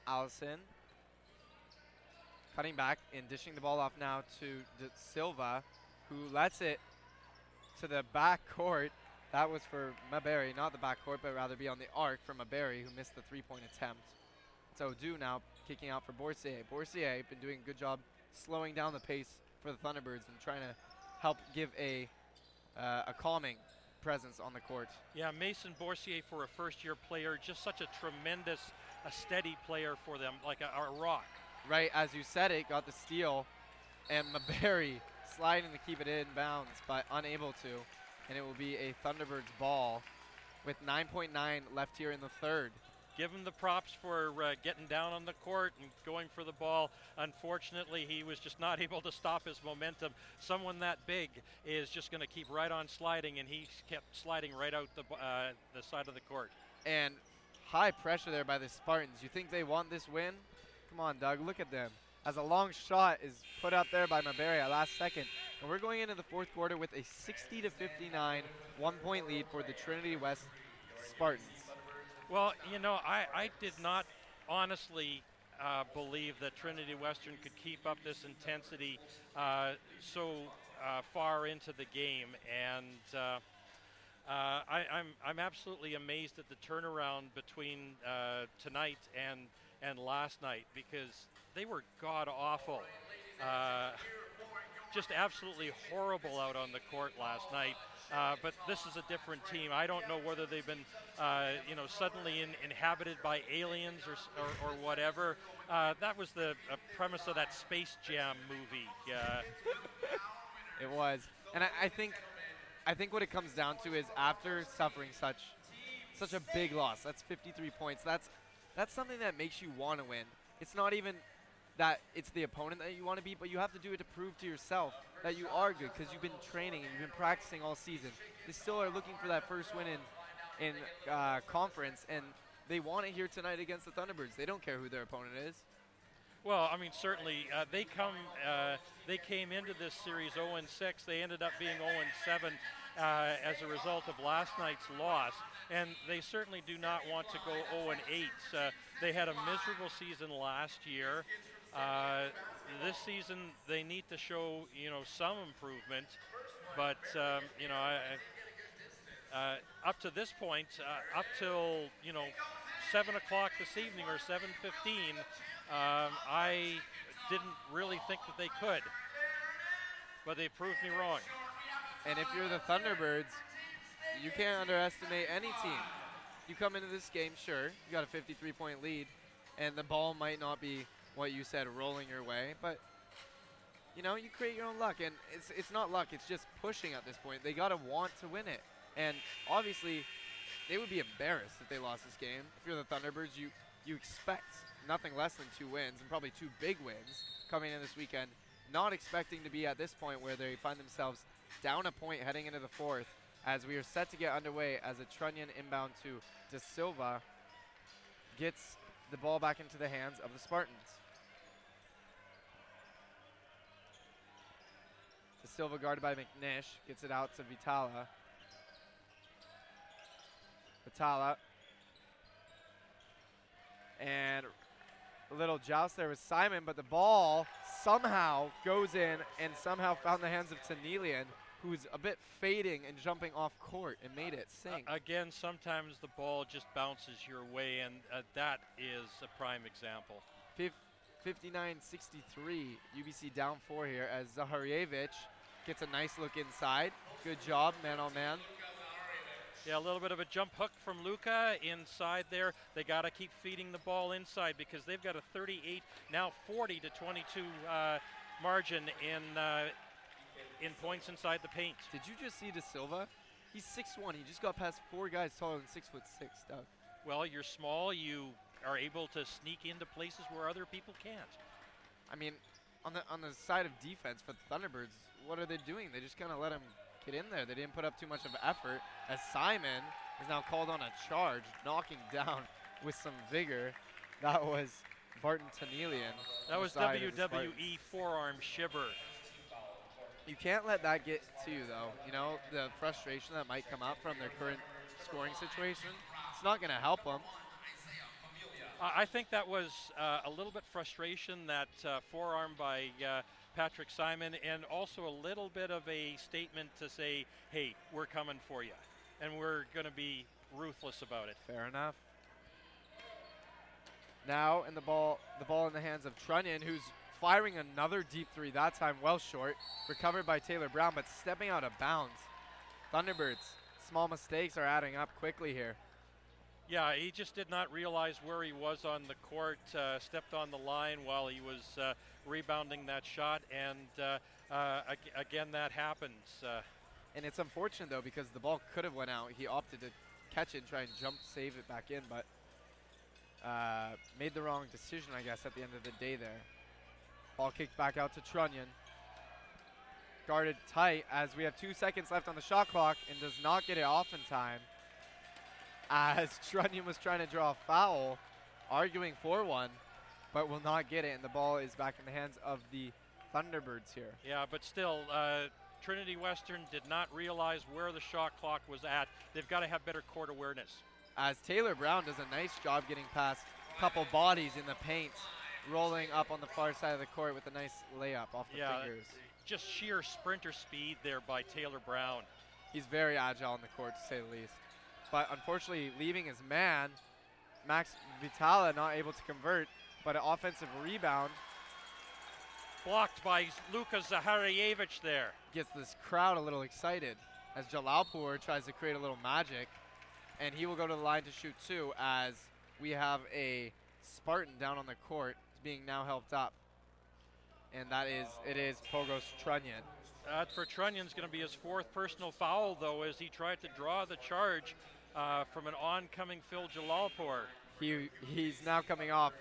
S1: Allison cutting back and dishing the ball off now to De Silva, who lets it to the back court. That was for Maberry, not the back court, but rather be on the arc for Maberry, who missed the three-point attempt. So Do now kicking out for Borsier. Borsier been doing a good job slowing down the pace for the Thunderbirds and trying to help give a uh, a calming presence on the court.
S14: Yeah, Mason Borsier for a first-year player, just such a tremendous, a steady player for them, like a, a rock.
S1: Right as you said it, got the steal, and Maberry sliding to keep it in bounds, but unable to. and it will be a Thunderbirds ball with 9.9 left here in the third.
S14: Give him the props for uh, getting down on the court and going for the ball. Unfortunately, he was just not able to stop his momentum. Someone that big is just going to keep right on sliding, and he kept sliding right out the, uh, the side of the court.
S1: And high pressure there by the Spartans. You think they want this win? Come on, Doug, look at them. As a long shot is put out there by Maberry at last second. And we're going into the fourth quarter with a 60 to 59 one point lead for the Trinity West Spartans.
S14: Well, you know, I, I did not honestly uh, believe that Trinity Western could keep up this intensity uh, so uh, far into the game, and uh, uh, I'm I'm absolutely amazed at the turnaround between uh, tonight and and last night because they were god awful. Uh, just absolutely horrible out on the court last night. Uh, but this is a different team. I don't know whether they've been, uh, you know, suddenly in, inhabited by aliens or, or, or whatever. Uh, that was the uh, premise of that Space Jam movie.
S1: It was, and I, I think, I think what it comes down to is after suffering such, such a big loss. That's 53 points. That's, that's something that makes you want to win. It's not even that it's the opponent that you want to beat, but you have to do it to prove to yourself that you are good because you've been training and you've been practicing all season. They still are looking for that first win in, in uh, conference, and they want it here tonight against the Thunderbirds. They don't care who their opponent is.
S14: Well, I mean, certainly uh, they come. Uh, they came into this series 0 6. They ended up being 0 7 uh, as a result of last night's loss, and they certainly do not want to go 0 and 8. Uh, they had a miserable season last year. Uh, this season, they need to show you know some improvement, but um, you know, I, I, uh, up to this point, uh, up till you know seven o'clock this evening or 7:15, um, I didn't really think that they could, but they proved me wrong.
S1: And if you're the Thunderbirds, you can't underestimate any team. You come into this game, sure, you got a 53 point lead, and the ball might not be what you said rolling your way, but you know, you create your own luck, and it's it's not luck, it's just pushing at this point. They gotta want to win it, and obviously, they would be embarrassed if they lost this game. If you're the Thunderbirds, you you expect nothing less than two wins, and probably two big wins coming in this weekend. Not expecting to be at this point where they find themselves down a point heading into the fourth, as we are set to get underway as a Trunyan inbound to De Silva gets the ball back into the hands of the Spartans. De Silva guarded by McNish gets it out to Vitala. Vitala. And a little joust there with Simon, but the ball somehow goes in and somehow found the hands of Tanelian, who's a bit fading and jumping off court and made it sink.
S14: A- again, sometimes the ball just bounces your way, and uh, that is a prime example.
S1: Fif- 59-63, UBC down four here as Zaharievich gets a nice look inside. Good job, man on man.
S14: Yeah, a little bit of a jump hook from Luca inside there. They got to keep feeding the ball inside because they've got a 38, now 40 to 22 uh, margin in uh, in points inside the paint.
S1: Did you just see De Silva? He's 6'1". He just got past four guys taller than six foot six, Doug.
S14: Well, you're small. You are able to sneak into places where other people can't.
S1: I mean, on the on the side of defense for the Thunderbirds, what are they doing? They just kind of let him get in there. They didn't put up too much of effort. As Simon is now called on a charge, knocking down with some vigor. That was Vartan Tanelian.
S14: That was
S1: the side of the Spartans.
S14: WWE forearm shiver.
S1: You can't let that get to you, though. You know, the frustration that might come out from their current scoring situation. It's not going to help them.
S14: I think that was uh, a little bit frustration that uh, forearm by uh, Patrick Simon, and also a little bit of a statement to say, "Hey, we're coming for you, and we're going to be ruthless about it."
S1: Fair enough. Now, and the ball, the ball in the hands of Trunyan, who's firing another deep three. That time, well short. Recovered by Taylor Brown, but stepping out of bounds. Thunderbirds, small mistakes are adding up quickly here.
S14: Yeah, he just did not realize where he was on the court. Uh, stepped on the line while he was uh, rebounding that shot, and uh, uh, ag- again that happens. Uh,
S1: And it's unfortunate though because the ball could have went out. He opted to catch it and try and jump save it back in, but uh, made the wrong decision, I guess, at the end of the day there. Ball kicked back out to Trunyan. Guarded tight as we have two seconds left on the shot clock and does not get it off in time. As Trunyan was trying to draw a foul, arguing for one, but will not get it, and the ball is back in the hands of the Thunderbirds here.
S14: Yeah, but still, uh, Trinity Western did not realize where the shot clock was at. They've got to have better court awareness.
S1: As Taylor Brown does a nice job getting past a couple bodies in the paint, rolling up on the far side of the court with a nice layup off the
S14: yeah,
S1: fingers.
S14: just sheer sprinter speed there by Taylor Brown.
S1: He's very agile on the court, to say the least. But unfortunately, leaving his man, Max Vitala not able to convert, but an offensive rebound
S14: Blocked by Luka Zaharievich there.
S1: gets this crowd a little excited as Jalalpur tries to create a little magic. And he will go to the line to shoot two as we have a Spartan down on the court being now helped up. And that is, it is Pogos Trunyan.
S14: That for Trunyan's going to be his fourth personal foul, though, as he tried to draw the charge uh, from an oncoming Phil Jalalpur.
S1: He, he's now coming off.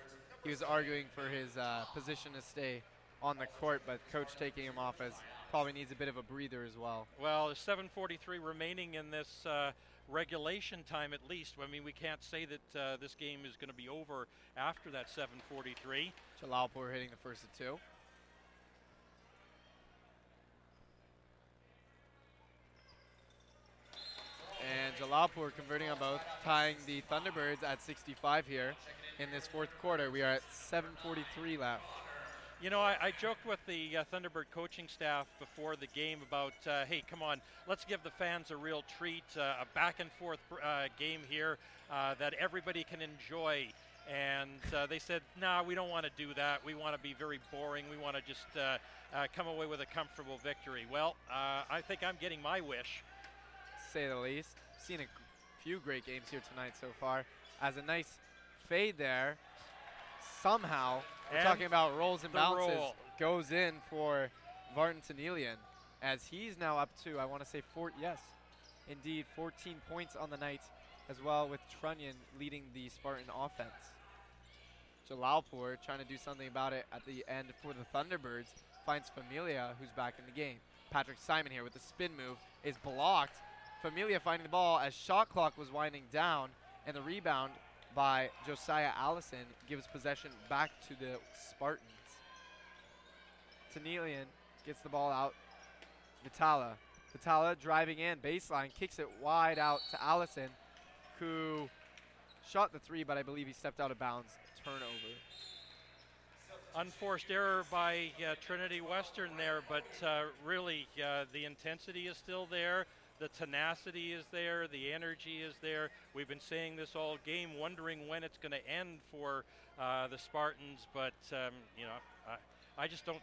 S1: He was arguing for his uh, position to stay on the court, but coach taking him off as probably needs a bit of a breather as well.
S14: Well, there's 7:43 remaining in this uh, regulation time, at least. I mean, we can't say that uh, this game is going to be over after that 7:43.
S1: Jalalpur hitting the first of two. And Jalalpur converting on both, tying the Thunderbirds at 65 here in this fourth quarter. We are at 7:43 left.
S14: You know, I, I joked with the uh, Thunderbird coaching staff before the game about, uh, hey, come on, let's give the fans a real treat, uh, a back and forth uh, game here uh, that everybody can enjoy. And uh, they said, nah, we don't want to do that. We want to be very boring. We want to just come away with a comfortable victory. Well, I think I'm getting my wish.
S1: say the least. Seen a few great games here tonight so far. As a nice fade there, somehow we're
S14: And
S1: talking about rolls and bounces
S14: roll.
S1: goes in for Vartan Tanelian as he's now up to I want to say four yes, indeed 14 points on the night as well with Trunyan leading the Spartan offense. Jalalpur trying to do something about it at the end for the Thunderbirds finds Familia who's back in the game. Patrick Simon here with the spin move is blocked. Familia finding the ball as shot clock was winding down and the rebound by Josiah Allison gives possession back to the Spartans. Tanelian gets the ball out. Vitala. Vitala driving in, baseline, kicks it wide out to Allison, who shot the three, but I believe he stepped out of bounds. Turnover.
S14: Unforced error by uh, Trinity Western there, but uh, really uh, the intensity is still there. The tenacity is there. The energy is there. We've been saying this all game, wondering when it's going to end for uh, the Spartans, but um, you know, I, I just don't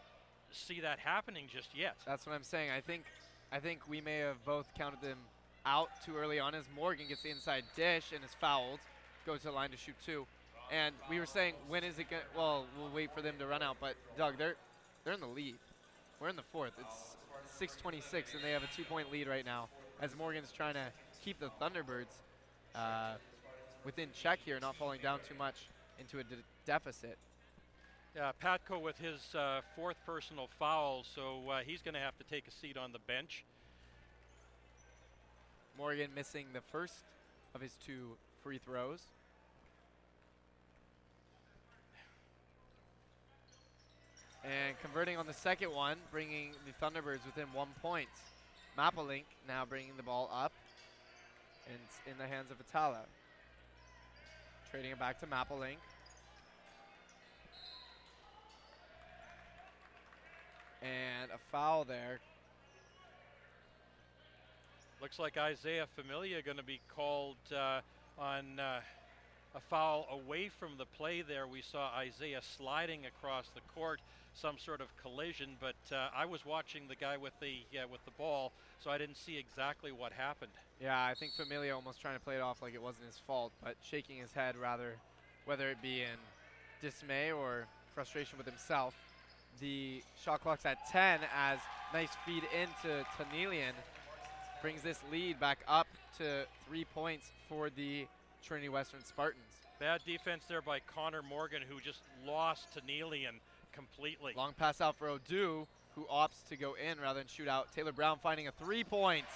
S14: see that happening just yet.
S1: That's what I'm saying. I think I think we may have both counted them out too early on as Morgan gets the inside dish and is fouled. Goes to the line to shoot two. And we were saying, when is it going to, well, we'll wait for them to run out. But, Doug, they're, they're in the lead. We're in the fourth. It's 6.26, and they have a two-point lead right now as Morgan's trying to keep the Thunderbirds uh, within check here, not falling down too much into a de- deficit.
S14: Yeah, Patko with his uh, fourth personal foul, so uh, he's going to have to take a seat on the bench.
S1: Morgan missing the first of his two free throws. And converting on the second one, bringing the Thunderbirds within one point. Mapalink now bringing the ball up. And in the hands of Vitala. Trading it back to Mapalink. And a foul there.
S14: Looks like Isaiah Familia going to be called uh, on uh, a foul away from the play there. We saw Isaiah sliding across the court, some sort of collision, but uh, I was watching the guy with the uh, with the ball, so I didn't see exactly what happened.
S1: Yeah, I think Familia almost trying to play it off like it wasn't his fault, but shaking his head rather, whether it be in dismay or frustration with himself. The shot clock's at 10 as nice feed into Tanelian. brings this lead back up to three points for the Trinity Western Spartans.
S14: Bad defense there by Connor Morgan, who just lost to completely.
S1: Long pass out for Odu, who opts to go in rather than shoot out. Taylor Brown finding a three points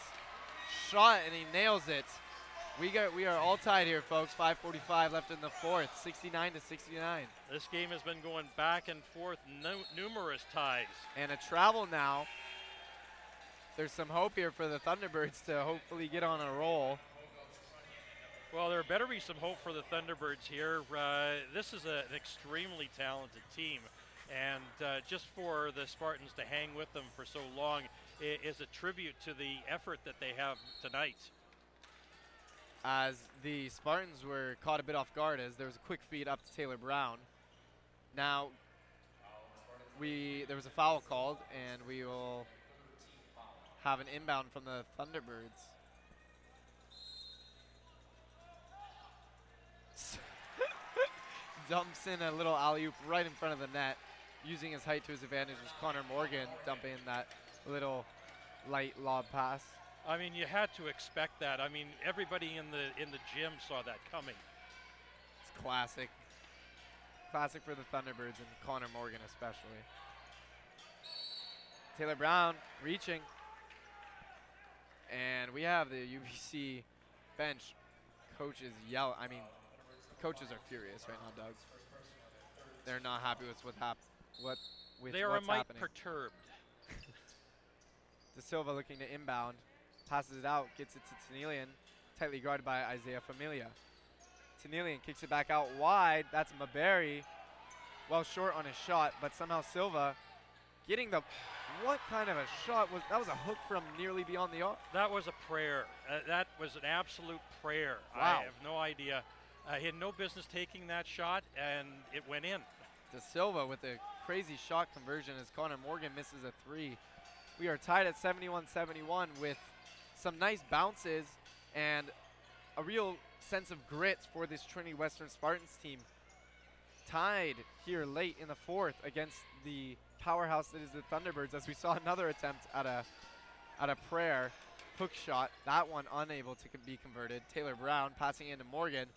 S1: shot, and he nails it. We got we are all tied here, folks. 5:45 left in the fourth, 69 to 69.
S14: This game has been going back and forth, no, numerous ties.
S1: And a travel now. There's some hope here for the Thunderbirds to hopefully get on a roll.
S14: Well, there better be some hope for the Thunderbirds here. Uh, this is a, an extremely talented team, and uh, just for the Spartans to hang with them for so long is a tribute to the effort that they have tonight.
S1: as the Spartans were caught a bit off guard as there was a quick feed up to Taylor Brown. Now we there was a foul called and we will have an inbound from the Thunderbirds. Dumps in a little alley oop right in front of the net. Using his height to his advantage was Connor Morgan dumping that little light lob pass.
S14: I mean, you had to expect that. I mean, everybody in the in the gym saw that coming.
S1: It's classic. Classic for the Thunderbirds and Connor Morgan especially. Taylor Brown reaching. And we have the UBC bench coaches yell. I mean, coaches are furious right now, Doug. They're not happy with what hap- what with
S14: they are a mite
S1: happening.
S14: perturbed.
S1: De Silva looking to inbound, passes it out, gets it to Tanelian, tightly guarded by Isaiah Familia. Tanelian kicks it back out wide. That's Maberry, well short on his shot, but somehow Silva getting the. What kind of a shot was that? Was a hook from nearly beyond the arc.
S14: That was a prayer. Uh, that was an absolute prayer.
S1: Wow.
S14: I have no idea. Uh, he had no business taking that shot, and it went in.
S1: De Silva with a crazy shot conversion as Connor Morgan misses a three. We are tied at 71-71 with some nice bounces and a real sense of grit for this Trinity Western Spartans team. Tied here late in the fourth against the powerhouse that is the Thunderbirds as we saw another attempt at a at a prayer hook shot. That one unable to be converted. Taylor Brown passing into Morgan.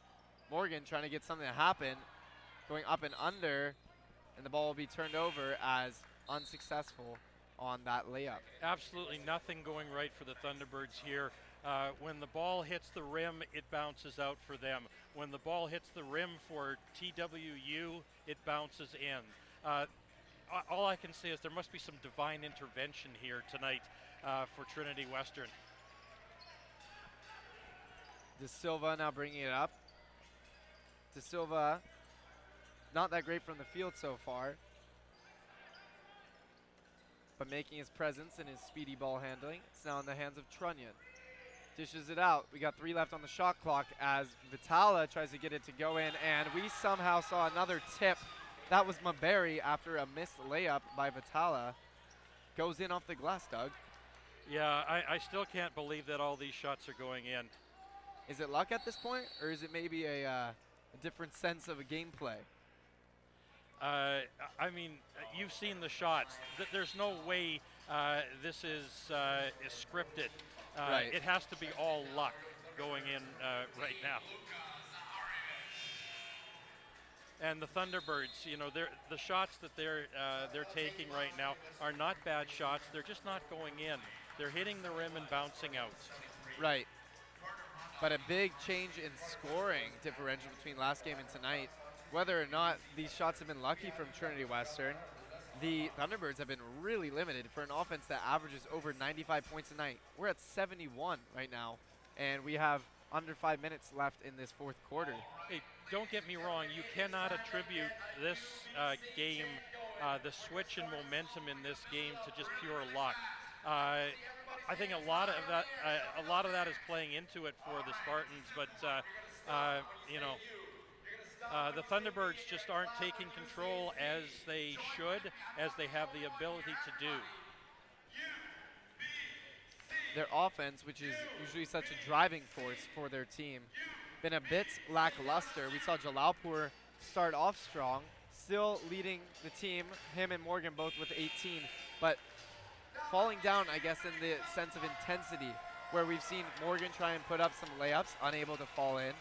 S1: Morgan trying to get something to happen going up and under, and the ball will be turned over as unsuccessful on that layup.
S14: Absolutely nothing going right for the Thunderbirds here. Uh, when the ball hits the rim, it bounces out for them. When the ball hits the rim for TWU, it bounces in. Uh, all I can say is there must be some divine intervention here tonight uh, for Trinity Western.
S1: De Silva now bringing it up. De Silva, not that great from the field so far, but making his presence and his speedy ball handling. It's now in the hands of Trunyan. Dishes it out. We got three left on the shot clock as Vitala tries to get it to go in, and we somehow saw another tip. That was Maberry after a missed layup by Vitala. Goes in off the glass, Doug.
S14: Yeah, I, I still can't believe that all these shots are going in.
S1: Is it luck at this point, or is it maybe a, uh, a different sense of a gameplay?
S14: Uh, I mean, you've seen the shots. Th- there's no way uh, this is, uh, is scripted. Uh,
S1: Right.
S14: It has to be all luck going in uh, right now. And the Thunderbirds, you know, they're, the shots that they're uh, they're taking right now are not bad shots. They're just not going in. They're hitting the rim and bouncing out.
S1: Right. But a big change in scoring differential between last game and tonight. Whether or not these shots have been lucky from Trinity Western, the Thunderbirds have been really limited for an offense that averages over 95 points a night. We're at 71 right now, and we have under five minutes left in this fourth quarter.
S14: Hey, don't get me wrong. You cannot attribute this uh, game, uh, the switch in momentum in this game, to just pure luck. Uh, I think a lot of that, uh, a lot of that is playing into it for the Spartans. But uh, uh, you know, uh, the Thunderbirds just aren't taking control as they should, as they have the ability to do.
S1: their offense, which is usually such a driving force for their team, been a bit lackluster. We saw Jalalpur start off strong, still leading the team, him and Morgan both with 18, but falling down, I guess, in the sense of intensity where we've seen Morgan try and put up some layups, unable to fall in,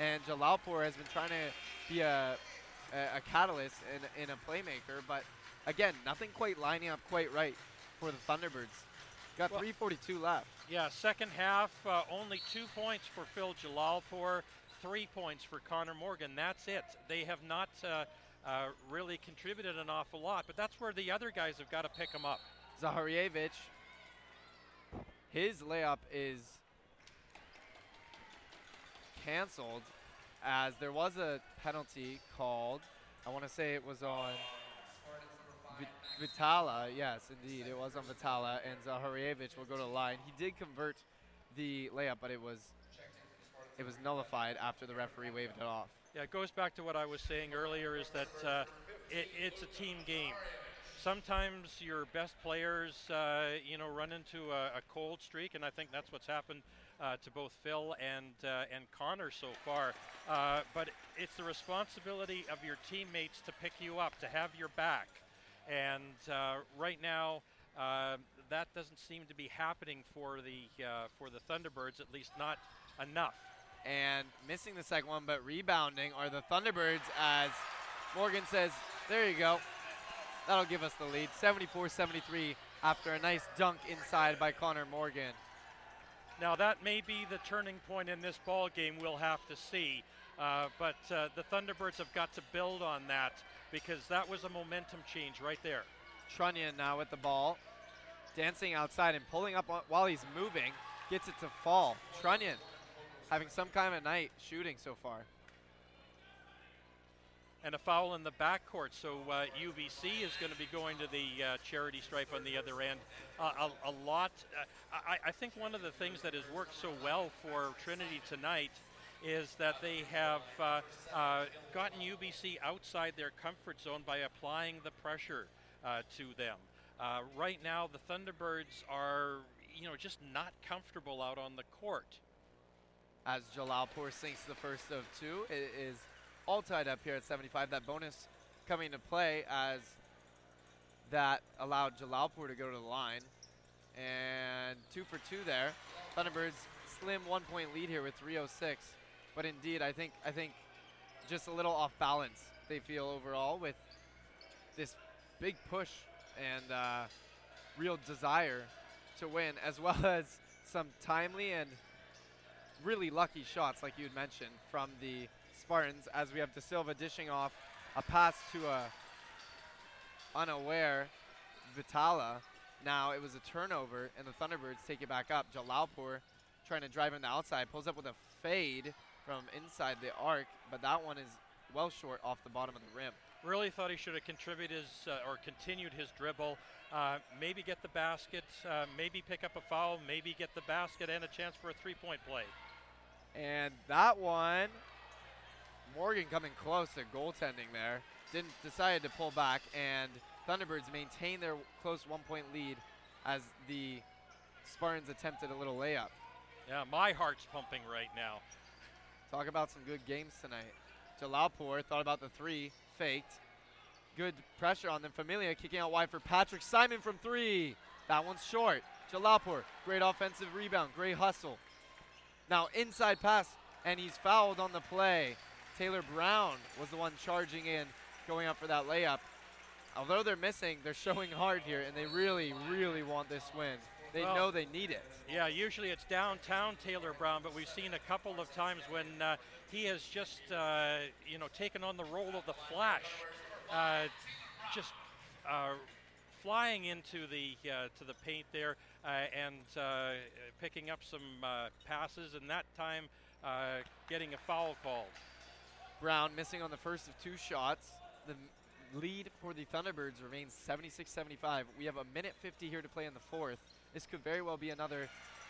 S1: and Jalalpur has been trying to be a, a, a catalyst and, and a playmaker, but again, nothing quite lining up quite right for the Thunderbirds. Got
S14: Well-
S1: 3:42 left.
S14: Yeah, second half, uh, only two points for Phil Jalalpur, three points for Connor Morgan. That's it. They have not uh, uh, really contributed an awful lot, but that's where the other guys have got to pick them up.
S1: Zaharievich, his layup is canceled as there was a penalty called. I want to say it was on Vi- Vitala. Yes, indeed, it was on Vitala, and Zaharievich will go to the line. He did convert the layup, but it was it was nullified after the referee waved it off.
S14: Yeah, it goes back to what I was saying earlier is that uh, it, it's a team game. Sometimes your best players, uh, you know, run into a, a cold streak, and I think that's what's happened uh, to both Phil and uh, and Connor so far. Uh, but it's the responsibility of your teammates to pick you up, to have your back, and uh, right now. Uh, that doesn't seem to be happening for the uh, for the Thunderbirds, at least not enough.
S1: and missing the second one, but rebounding are the Thunderbirds as Morgan says, there you go. That'll give us the lead. 74-73 after a nice dunk inside by Connor Morgan.
S14: Now that may be the turning point in this ball game. We'll have to see, uh, but uh, the Thunderbirds have got to build on that because that was a momentum change right there.
S1: Trunyan now with the ball, dancing outside and pulling up while he's moving, gets it to fall. Trunyan having some kind of night shooting so far.
S14: And a foul in the backcourt, so uh, UBC is going to be going to the uh, charity stripe on the other end. Uh, a, a lot. Uh, I, I think one of the things that has worked so well for Trinity tonight is that they have uh, uh, gotten UBC outside their comfort zone by applying the pressure to them. Right now, the Thunderbirds are, you know, just not comfortable out on the court.
S1: as Jalalpur sinks the first of two. It is all tied up here at 75. That bonus coming into play as that allowed Jalalpur to go to the line. And two for two there. Thunderbirds slim one point lead here with 306. But indeed, I think I think just a little off balance they feel overall with this big push and uh, real desire to win, as well as some timely and really lucky shots, like you had mentioned, from the Spartans. As we have De Silva dishing off a pass to a unaware Vitala. Now it was a turnover, and the Thunderbirds take it back up. Jalalpur trying to drive in the outside, pulls up with a fade from inside the arc, but that one is well short off the bottom of the rim.
S14: Really thought he should have contributed his, uh, or continued his dribble. Uh, maybe get the basket, uh, maybe pick up a foul, maybe get the basket and a chance for a three-point play.
S1: And that one, Morgan coming close to goaltending there. Didn't decide to pull back, and Thunderbirds maintain their close one-point lead as the Spartans attempted a little layup.
S14: Yeah, my heart's pumping right now.
S1: Talk about some good games tonight. Jalalpur thought about the three, faked. Good pressure on them. Familia kicking out wide for Patrick Simon from three. That one's short. Jalalpur, great offensive rebound, great hustle. Now inside pass, and he's fouled on the play. Taylor Brown was the one charging in, going up for that layup. Although they're missing, they're showing hard here, and they really, really want this win. They
S14: Well,
S1: know they need it.
S14: Yeah, usually it's downtown Taylor Brown, but we've seen a couple of times when uh, he has just, uh, you know, taken on the role of the Flash, uh, just uh, flying into the uh, to the paint there uh, and uh, picking up some uh, passes, and that time uh, getting a foul called.
S1: Brown missing on the first of two shots. The lead for the Thunderbirds remains 76-75. We have a minute 50 here to play in the fourth. This could very well be another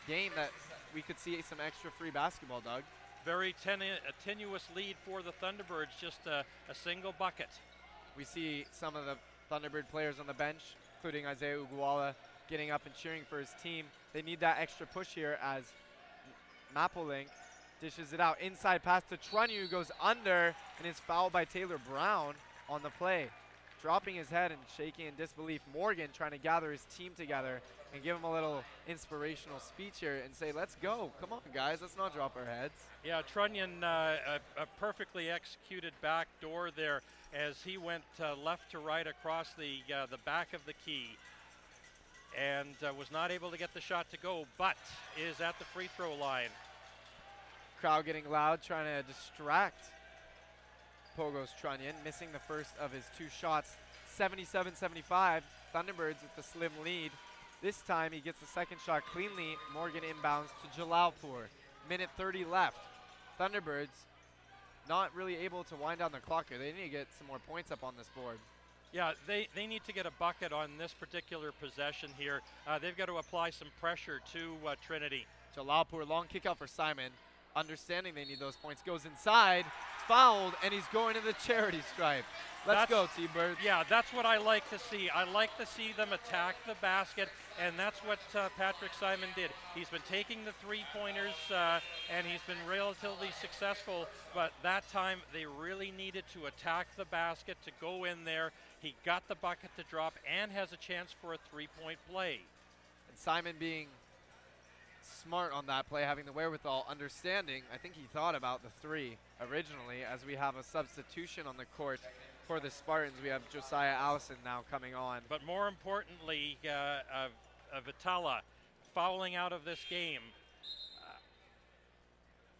S1: game that we could see some extra free basketball, Doug.
S14: Very tenu- tenuous lead for the Thunderbirds, just a, a single bucket.
S1: We see some of the Thunderbird players on the bench, including Isaiah Uguala, getting up and cheering for his team. They need that extra push here as Mapolink dishes it out. Inside pass to Trunny, who goes under and is fouled by Taylor Brown on the play. dropping his head and shaking in disbelief. Morgan trying to gather his team together and give him a little inspirational speech here and say, let's go. Come on, guys. Let's not drop our heads.
S14: Yeah, Trunyan, uh, a, a perfectly executed back door there as he went uh, left to right across the uh, the back of the key, and uh, was not able to get the shot to go, but is at the free throw line.
S1: Crowd getting loud, trying to distract Pogos Trunyan, missing the first of his two shots. 77-75, Thunderbirds with the slim lead. This time he gets the second shot cleanly. Morgan inbounds to Jalalpur. Minute 30 left. Thunderbirds not really able to wind down the clock here. They need to get some more points up on this board.
S14: Yeah, they, they need to get a bucket on this particular possession here. Uh, they've got to apply some pressure to uh, Trinity.
S1: Jalalpur, long kick out for Simon. Understanding they need those points. Goes inside, fouled, and he's going to the charity stripe. Let's
S14: That's-
S1: go, T-Birds.
S14: Yeah, that's what I like to see. I like to see them attack the basket, and that's what uh, Patrick Simon did. He's been taking the three pointers, uh, and he's been relatively successful, but that time they really needed to attack the basket to go in there. He got the bucket to drop and has a chance for a three point play.
S1: And Simon being smart on that play, having the wherewithal, understanding. I think he thought about the three originally as we have a substitution on the court for the Spartans. We have Josiah Allison now coming on.
S14: But more importantly, uh, uh, uh, Vitala fouling out of this game.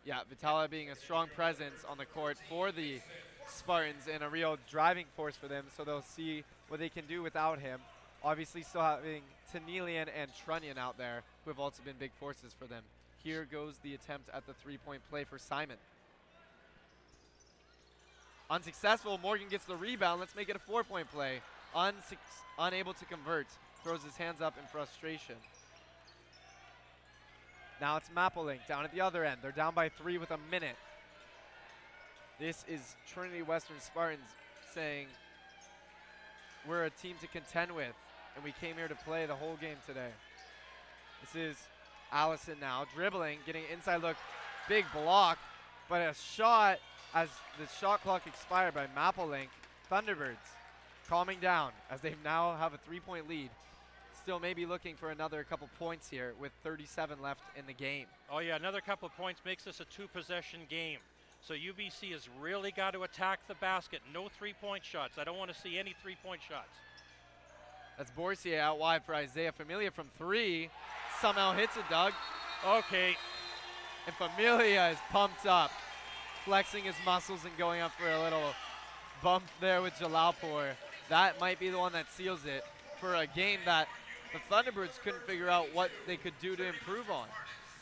S1: Yeah, Vitala being a strong presence on the court for the Spartans and a real driving force for them, so they'll see what they can do without him. Obviously, still having Tanelian and Trunyan out there, who have also been big forces for them. Here goes the attempt at the three-point play for Simon. Unsuccessful. Morgan gets the rebound. Let's make it a four-point play. Unsuc- unable to convert. Throws his hands up in frustration. Now it's Mapplelink down at the other end. They're down by three with a minute. This is Trinity Western Spartans saying, we're a team to contend with, and we came here to play the whole game today. This is Allison now dribbling, getting inside look, big block, but a shot as the shot clock expired by Mapplelink. Thunderbirds calming down as they now have a three-point lead. Still maybe looking for another couple points here with 37 left in the game.
S14: Oh, yeah, another couple points makes this a two possession game. So UBC has really got to attack the basket. No three point shots. I don't want to see any three point shots.
S1: That's Borsier out wide for Isaiah Familia from three. Somehow hits it, Doug.
S14: Okay.
S1: And Familia is pumped up, flexing his muscles and going up for a little bump there with Jalalpur. That might be the one that seals it for a game that the Thunderbirds couldn't figure out what they could do to improve on.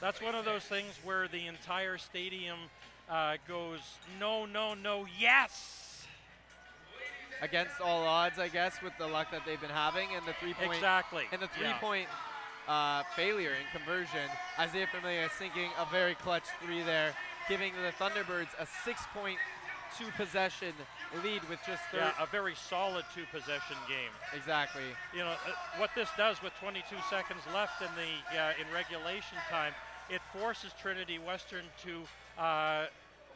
S14: That's one of those things where the entire stadium uh, goes, no, no, no, yes.
S1: Against all odds, I guess, with the luck that they've been having and the three point
S14: Exactly,
S1: and the three
S14: yeah.
S1: point uh, failure in conversion. Isaiah Familia sinking a very clutch three there, giving the Thunderbirds a six point two possession lead with just 30.
S14: Yeah, a very solid two possession game.
S1: Exactly.
S14: You know uh, what this does with 22 seconds left in the uh, in regulation time, it forces Trinity Western to uh,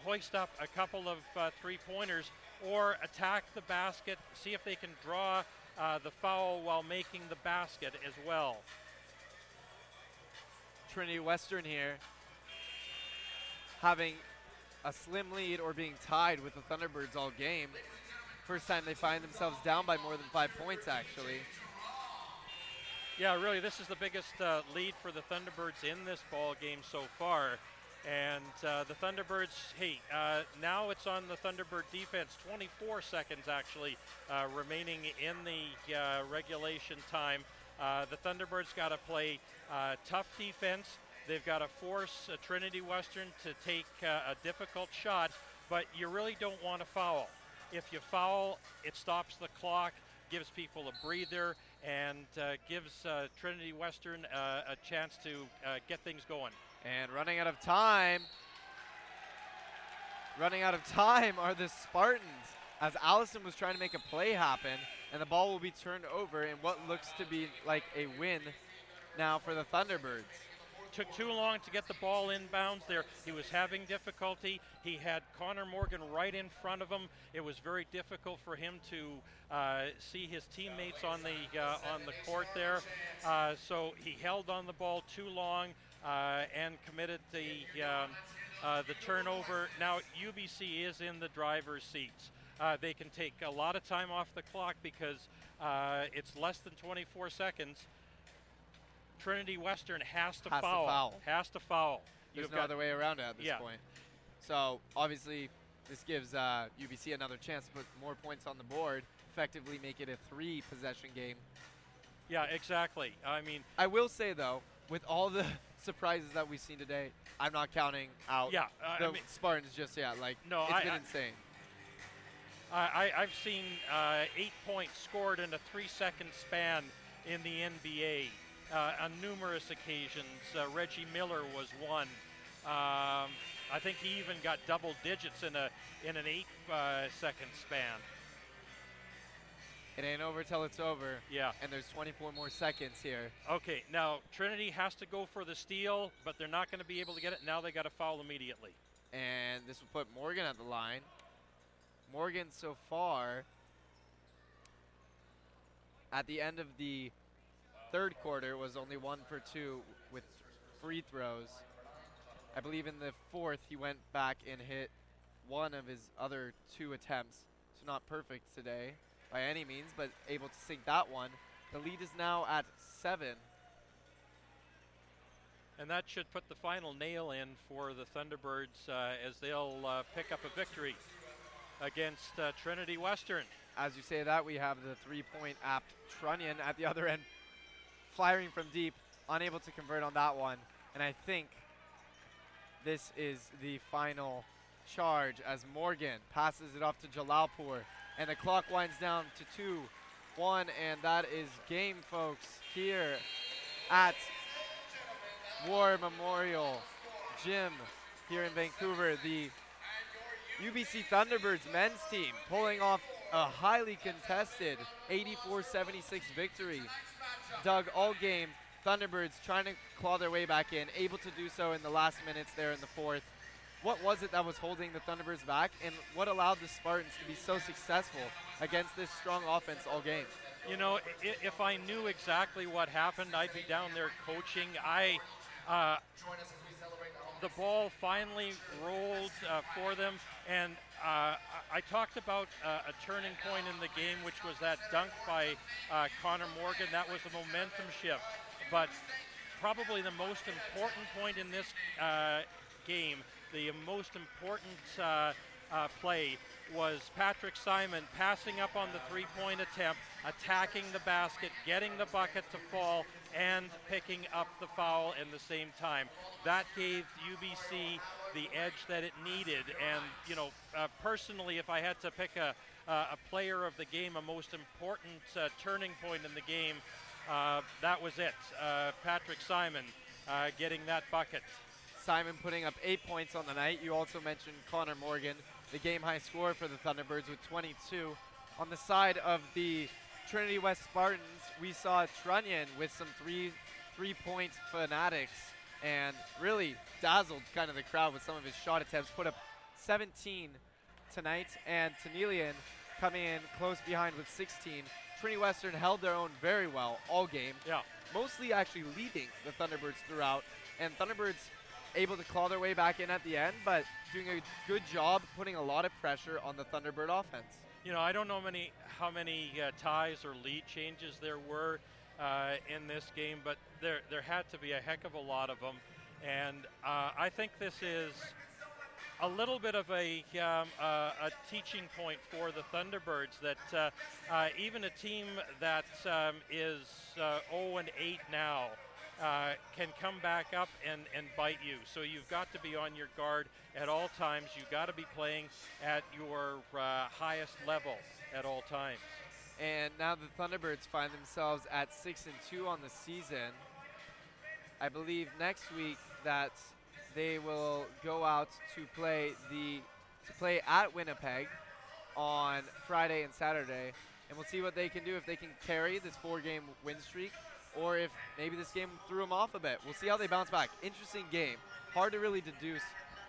S14: hoist up a couple of uh, three pointers or attack the basket, see if they can draw uh, the foul while making the basket as well.
S1: Trinity Western here having a slim lead or being tied with the Thunderbirds all game. First time they find themselves down by more than five points, actually.
S14: Yeah, really, this is the biggest uh, lead for the Thunderbirds in this ball game so far. And uh, the Thunderbirds, hey, uh, now it's on the Thunderbird defense. 24 seconds actually uh, remaining in the uh, regulation time. Uh, the Thunderbirds got to play uh, tough defense. They've got to force Trinity Western to take a difficult shot, but you really don't want to foul. If you foul, it stops the clock, gives people a breather, and gives Trinity Western a chance to get things going.
S1: And running out of time. Running out of time are the Spartans as Allison was trying to make a play happen, and the ball will be turned over in what looks to be like a win now for the Thunderbirds.
S14: took too long to get the ball inbounds there. He was having difficulty. He had Connor Morgan right in front of him. It was very difficult for him to uh, see his teammates on the uh, on the court there. Uh, so he held on the ball too long uh, and committed the um, uh, the turnover. Now UBC is in the driver's seats. Uh, they can take a lot of time off the clock because uh, it's less than 24 seconds. Trinity Western has to
S1: Has to
S14: foul.
S1: foul.
S14: Has to foul.
S1: There's
S14: You've
S1: no other way around it at this
S14: yeah.
S1: point. So obviously, this gives uh, UBC another chance to put more points on the board, effectively make it a three possession game.
S14: Yeah, exactly. I mean,
S1: I will say though, with all the surprises that we've seen today, I'm not counting out
S14: Yeah, uh, I
S1: the
S14: mean-
S1: Spartans just yet. Like
S14: No,
S1: it's
S14: I-
S1: been
S14: I-
S1: insane.
S14: I, I, I've seen uh, eight points scored in a three-second span in the NBA uh, on numerous occasions. Uh, Reggie Miller was one. Um, I think he even got double digits in a in an eight-second span.
S1: It ain't over till it's over.
S14: Yeah.
S1: And there's 24 more seconds here.
S14: Okay, now Trinity has to go for the steal, but they're not going to be able to get it. Now they got to foul immediately.
S1: And this will put Morgan at the line. Morgan so far at the end of the third quarter was only one for two with free throws. I believe in the fourth he went back and hit one of his other two attempts. So not perfect today by any means, but able to sink that one. The lead is now at seven.
S14: And that should put the final nail in for the Thunderbirds uh, as they'll uh, pick up a victory against uh, Trinity Western.
S1: As you say that, we have the three-point apt Trunyan at the other end, firing from deep, unable to convert on that one. And I think this is the final charge as Morgan passes it off to Jalalpur, and the clock winds down to two, one, and that is game, folks, here at War Memorial Gym here in Vancouver. The UBC Thunderbirds men's team pulling off a highly contested 84-76 victory. Doug, all game, Thunderbirds trying to claw their way back in, able to do so in the last minutes there in the fourth. What was it that was holding the Thunderbirds back, and what allowed the Spartans to be so successful against this strong offense all game?
S14: You know, if I knew exactly what happened, I'd be down there coaching. I, uh, the ball finally rolled uh, for them, and uh, I, talked about uh, a turning point in the game, which was that dunk by uh, Connor Morgan. That was a momentum shift, but probably the most important point in this uh, game, the most important uh, uh, play was Patrick Simon passing up on the three-point attempt, attacking the basket, getting the bucket to fall, and picking up the foul in the same time. That gave UBC the edge that it needed. And you know, uh, personally, if I had to pick a a player of the game, a most important uh, turning point in the game, uh, that was it. Uh, Patrick Simon getting that bucket.
S1: Simon putting up eight points on the night. You also mentioned Connor Morgan, the game high scorer for the Thunderbirds with 22. On the side of the Trinity West Spartans, we saw Trunyan with some three three point fanatics and really dazzled kind of the crowd with some of his shot attempts. Put up 17 tonight, and Tanelian coming in close behind with 16. Trinity Western held their own very well all game.
S14: Yeah.
S1: Mostly actually leading the Thunderbirds throughout, and Thunderbirds able to claw their way back in at the end, but doing a good job putting a lot of pressure on the Thunderbird offense.
S14: You know, I don't know many how many uh, ties or lead changes there were uh, in this game, but there there had to be a heck of a lot of them, and uh, I think this is a little bit of a um, uh, a teaching point for the Thunderbirds that uh, uh, even a team that um, is uh, 0 and 8 now. Uh, can come back up and, and bite you. So you've got to be on your guard at all times. You've got to be playing at your uh, highest level at all times.
S1: And now the Thunderbirds find themselves at six and two on the season. I believe next week that they will go out to play the to play at Winnipeg on Friday and Saturday, and we'll see what they can do if they can carry this four-game win streak or if maybe this game threw them off a bit. We'll see how they bounce back. Interesting game. Hard to really deduce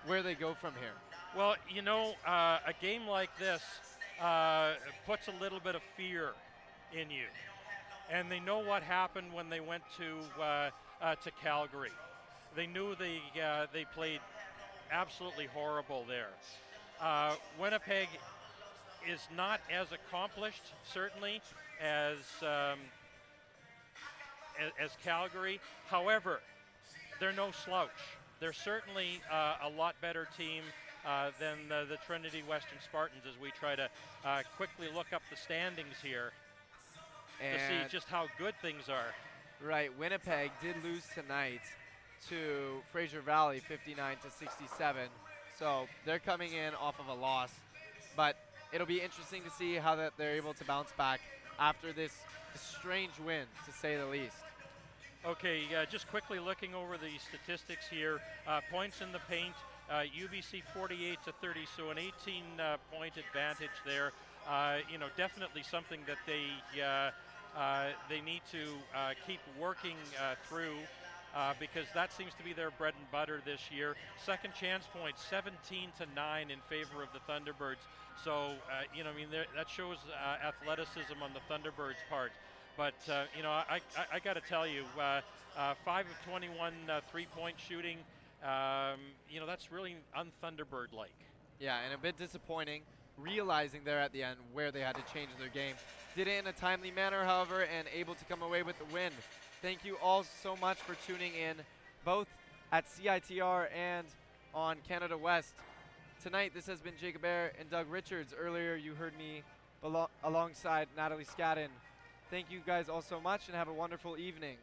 S1: where they go from here.
S14: Well, you know, uh, a game like this uh, puts a little bit of fear in you, and they know what happened when they went to uh, uh, to Calgary. They knew they uh, they played absolutely horrible there. Uh, Winnipeg is not as accomplished, certainly, as um, as, as Calgary. However, they're no slouch. They're certainly uh, a lot better team uh, than the, the Trinity Western Spartans as we try to uh, quickly look up the standings here to see just how good things are.
S1: Right, Winnipeg did lose tonight to Fraser Valley 59 to 67. So they're coming in off of a loss, but it'll be interesting to see how that they're able to bounce back after this strange win, to say the least.
S14: Okay, uh, just quickly looking over the statistics here. Uh, points in the paint, uh, UBC 48 to 30, so an 18 uh, point advantage there. Uh, you know, definitely something that they uh, they need to keep working through. Uh, because that seems to be their bread and butter this year. Second chance points, 17 to 9 in favor of the Thunderbirds. So, uh, you know, I mean, that shows uh, athleticism on the Thunderbirds' part. But, uh, you know, I, I, I got to tell you, uh, uh, 5 of 21 uh, three point shooting, um, you know, that's really un-Thunderbird like.
S1: Yeah, and a bit disappointing, realizing there at the end where they had to change their game. Did it in a timely manner, however, and able to come away with the win. Thank you all so much for tuning in, both at CITR and on Canada West. Tonight, this has been Jacob Air and Doug Richards. Earlier, you heard me alongside Natalie Scadden. Thank you guys all so much, and have a wonderful evening.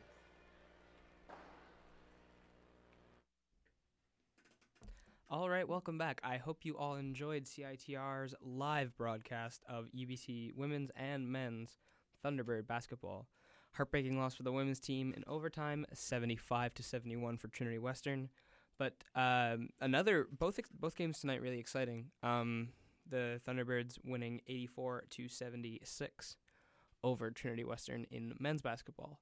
S4: All right, welcome back. I hope you all enjoyed CITR's live broadcast of UBC women's and men's Thunderbird basketball. Heartbreaking loss for the women's team in overtime, 75 to 71 for Trinity Western. But um, another both ex- both games tonight really exciting. Um, the Thunderbirds winning 84 to 76 over Trinity Western in men's basketball.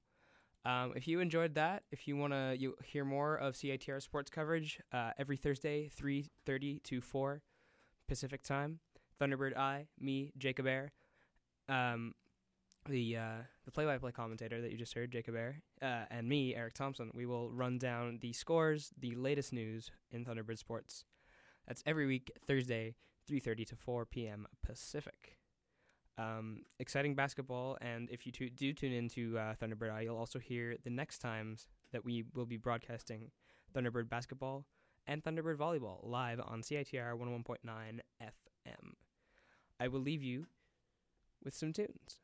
S4: Um, if you enjoyed that, if you want to you hear more of CITR sports coverage, uh, every Thursday, 3.30 to 4 Pacific time, Thunderbird Eye, me, Jacob Air, um, the uh, the play-by-play commentator that you just heard, Jacob Air, uh, and me, Eric Thompson, we will run down the scores, the latest news in Thunderbird sports. That's every week, Thursday, 3.30 to 4 p.m. Pacific. Um, exciting basketball, and if you tu- do tune into uh, Thunderbird Eye, you'll also hear the next times that we will be broadcasting Thunderbird basketball and Thunderbird volleyball live on CITR 101.9 FM. I will leave you with some tunes.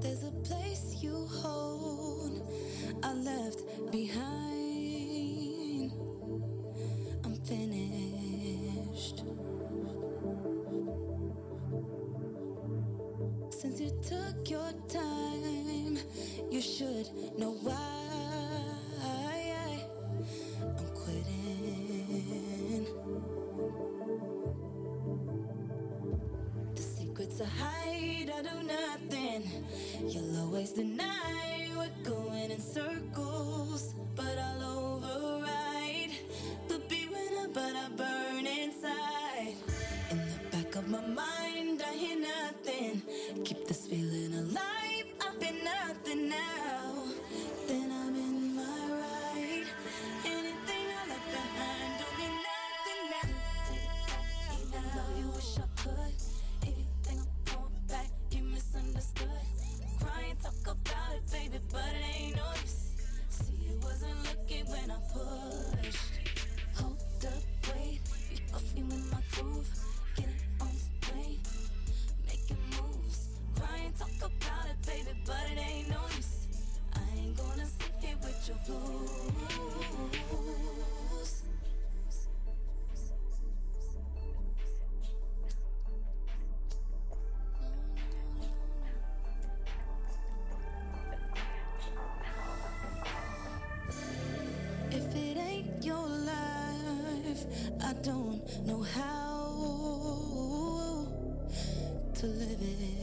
S6: There's a place you hold I left behind. Your time, you should know why. I'm quitting. The secrets I hide, I do nothing. You'll always deny it.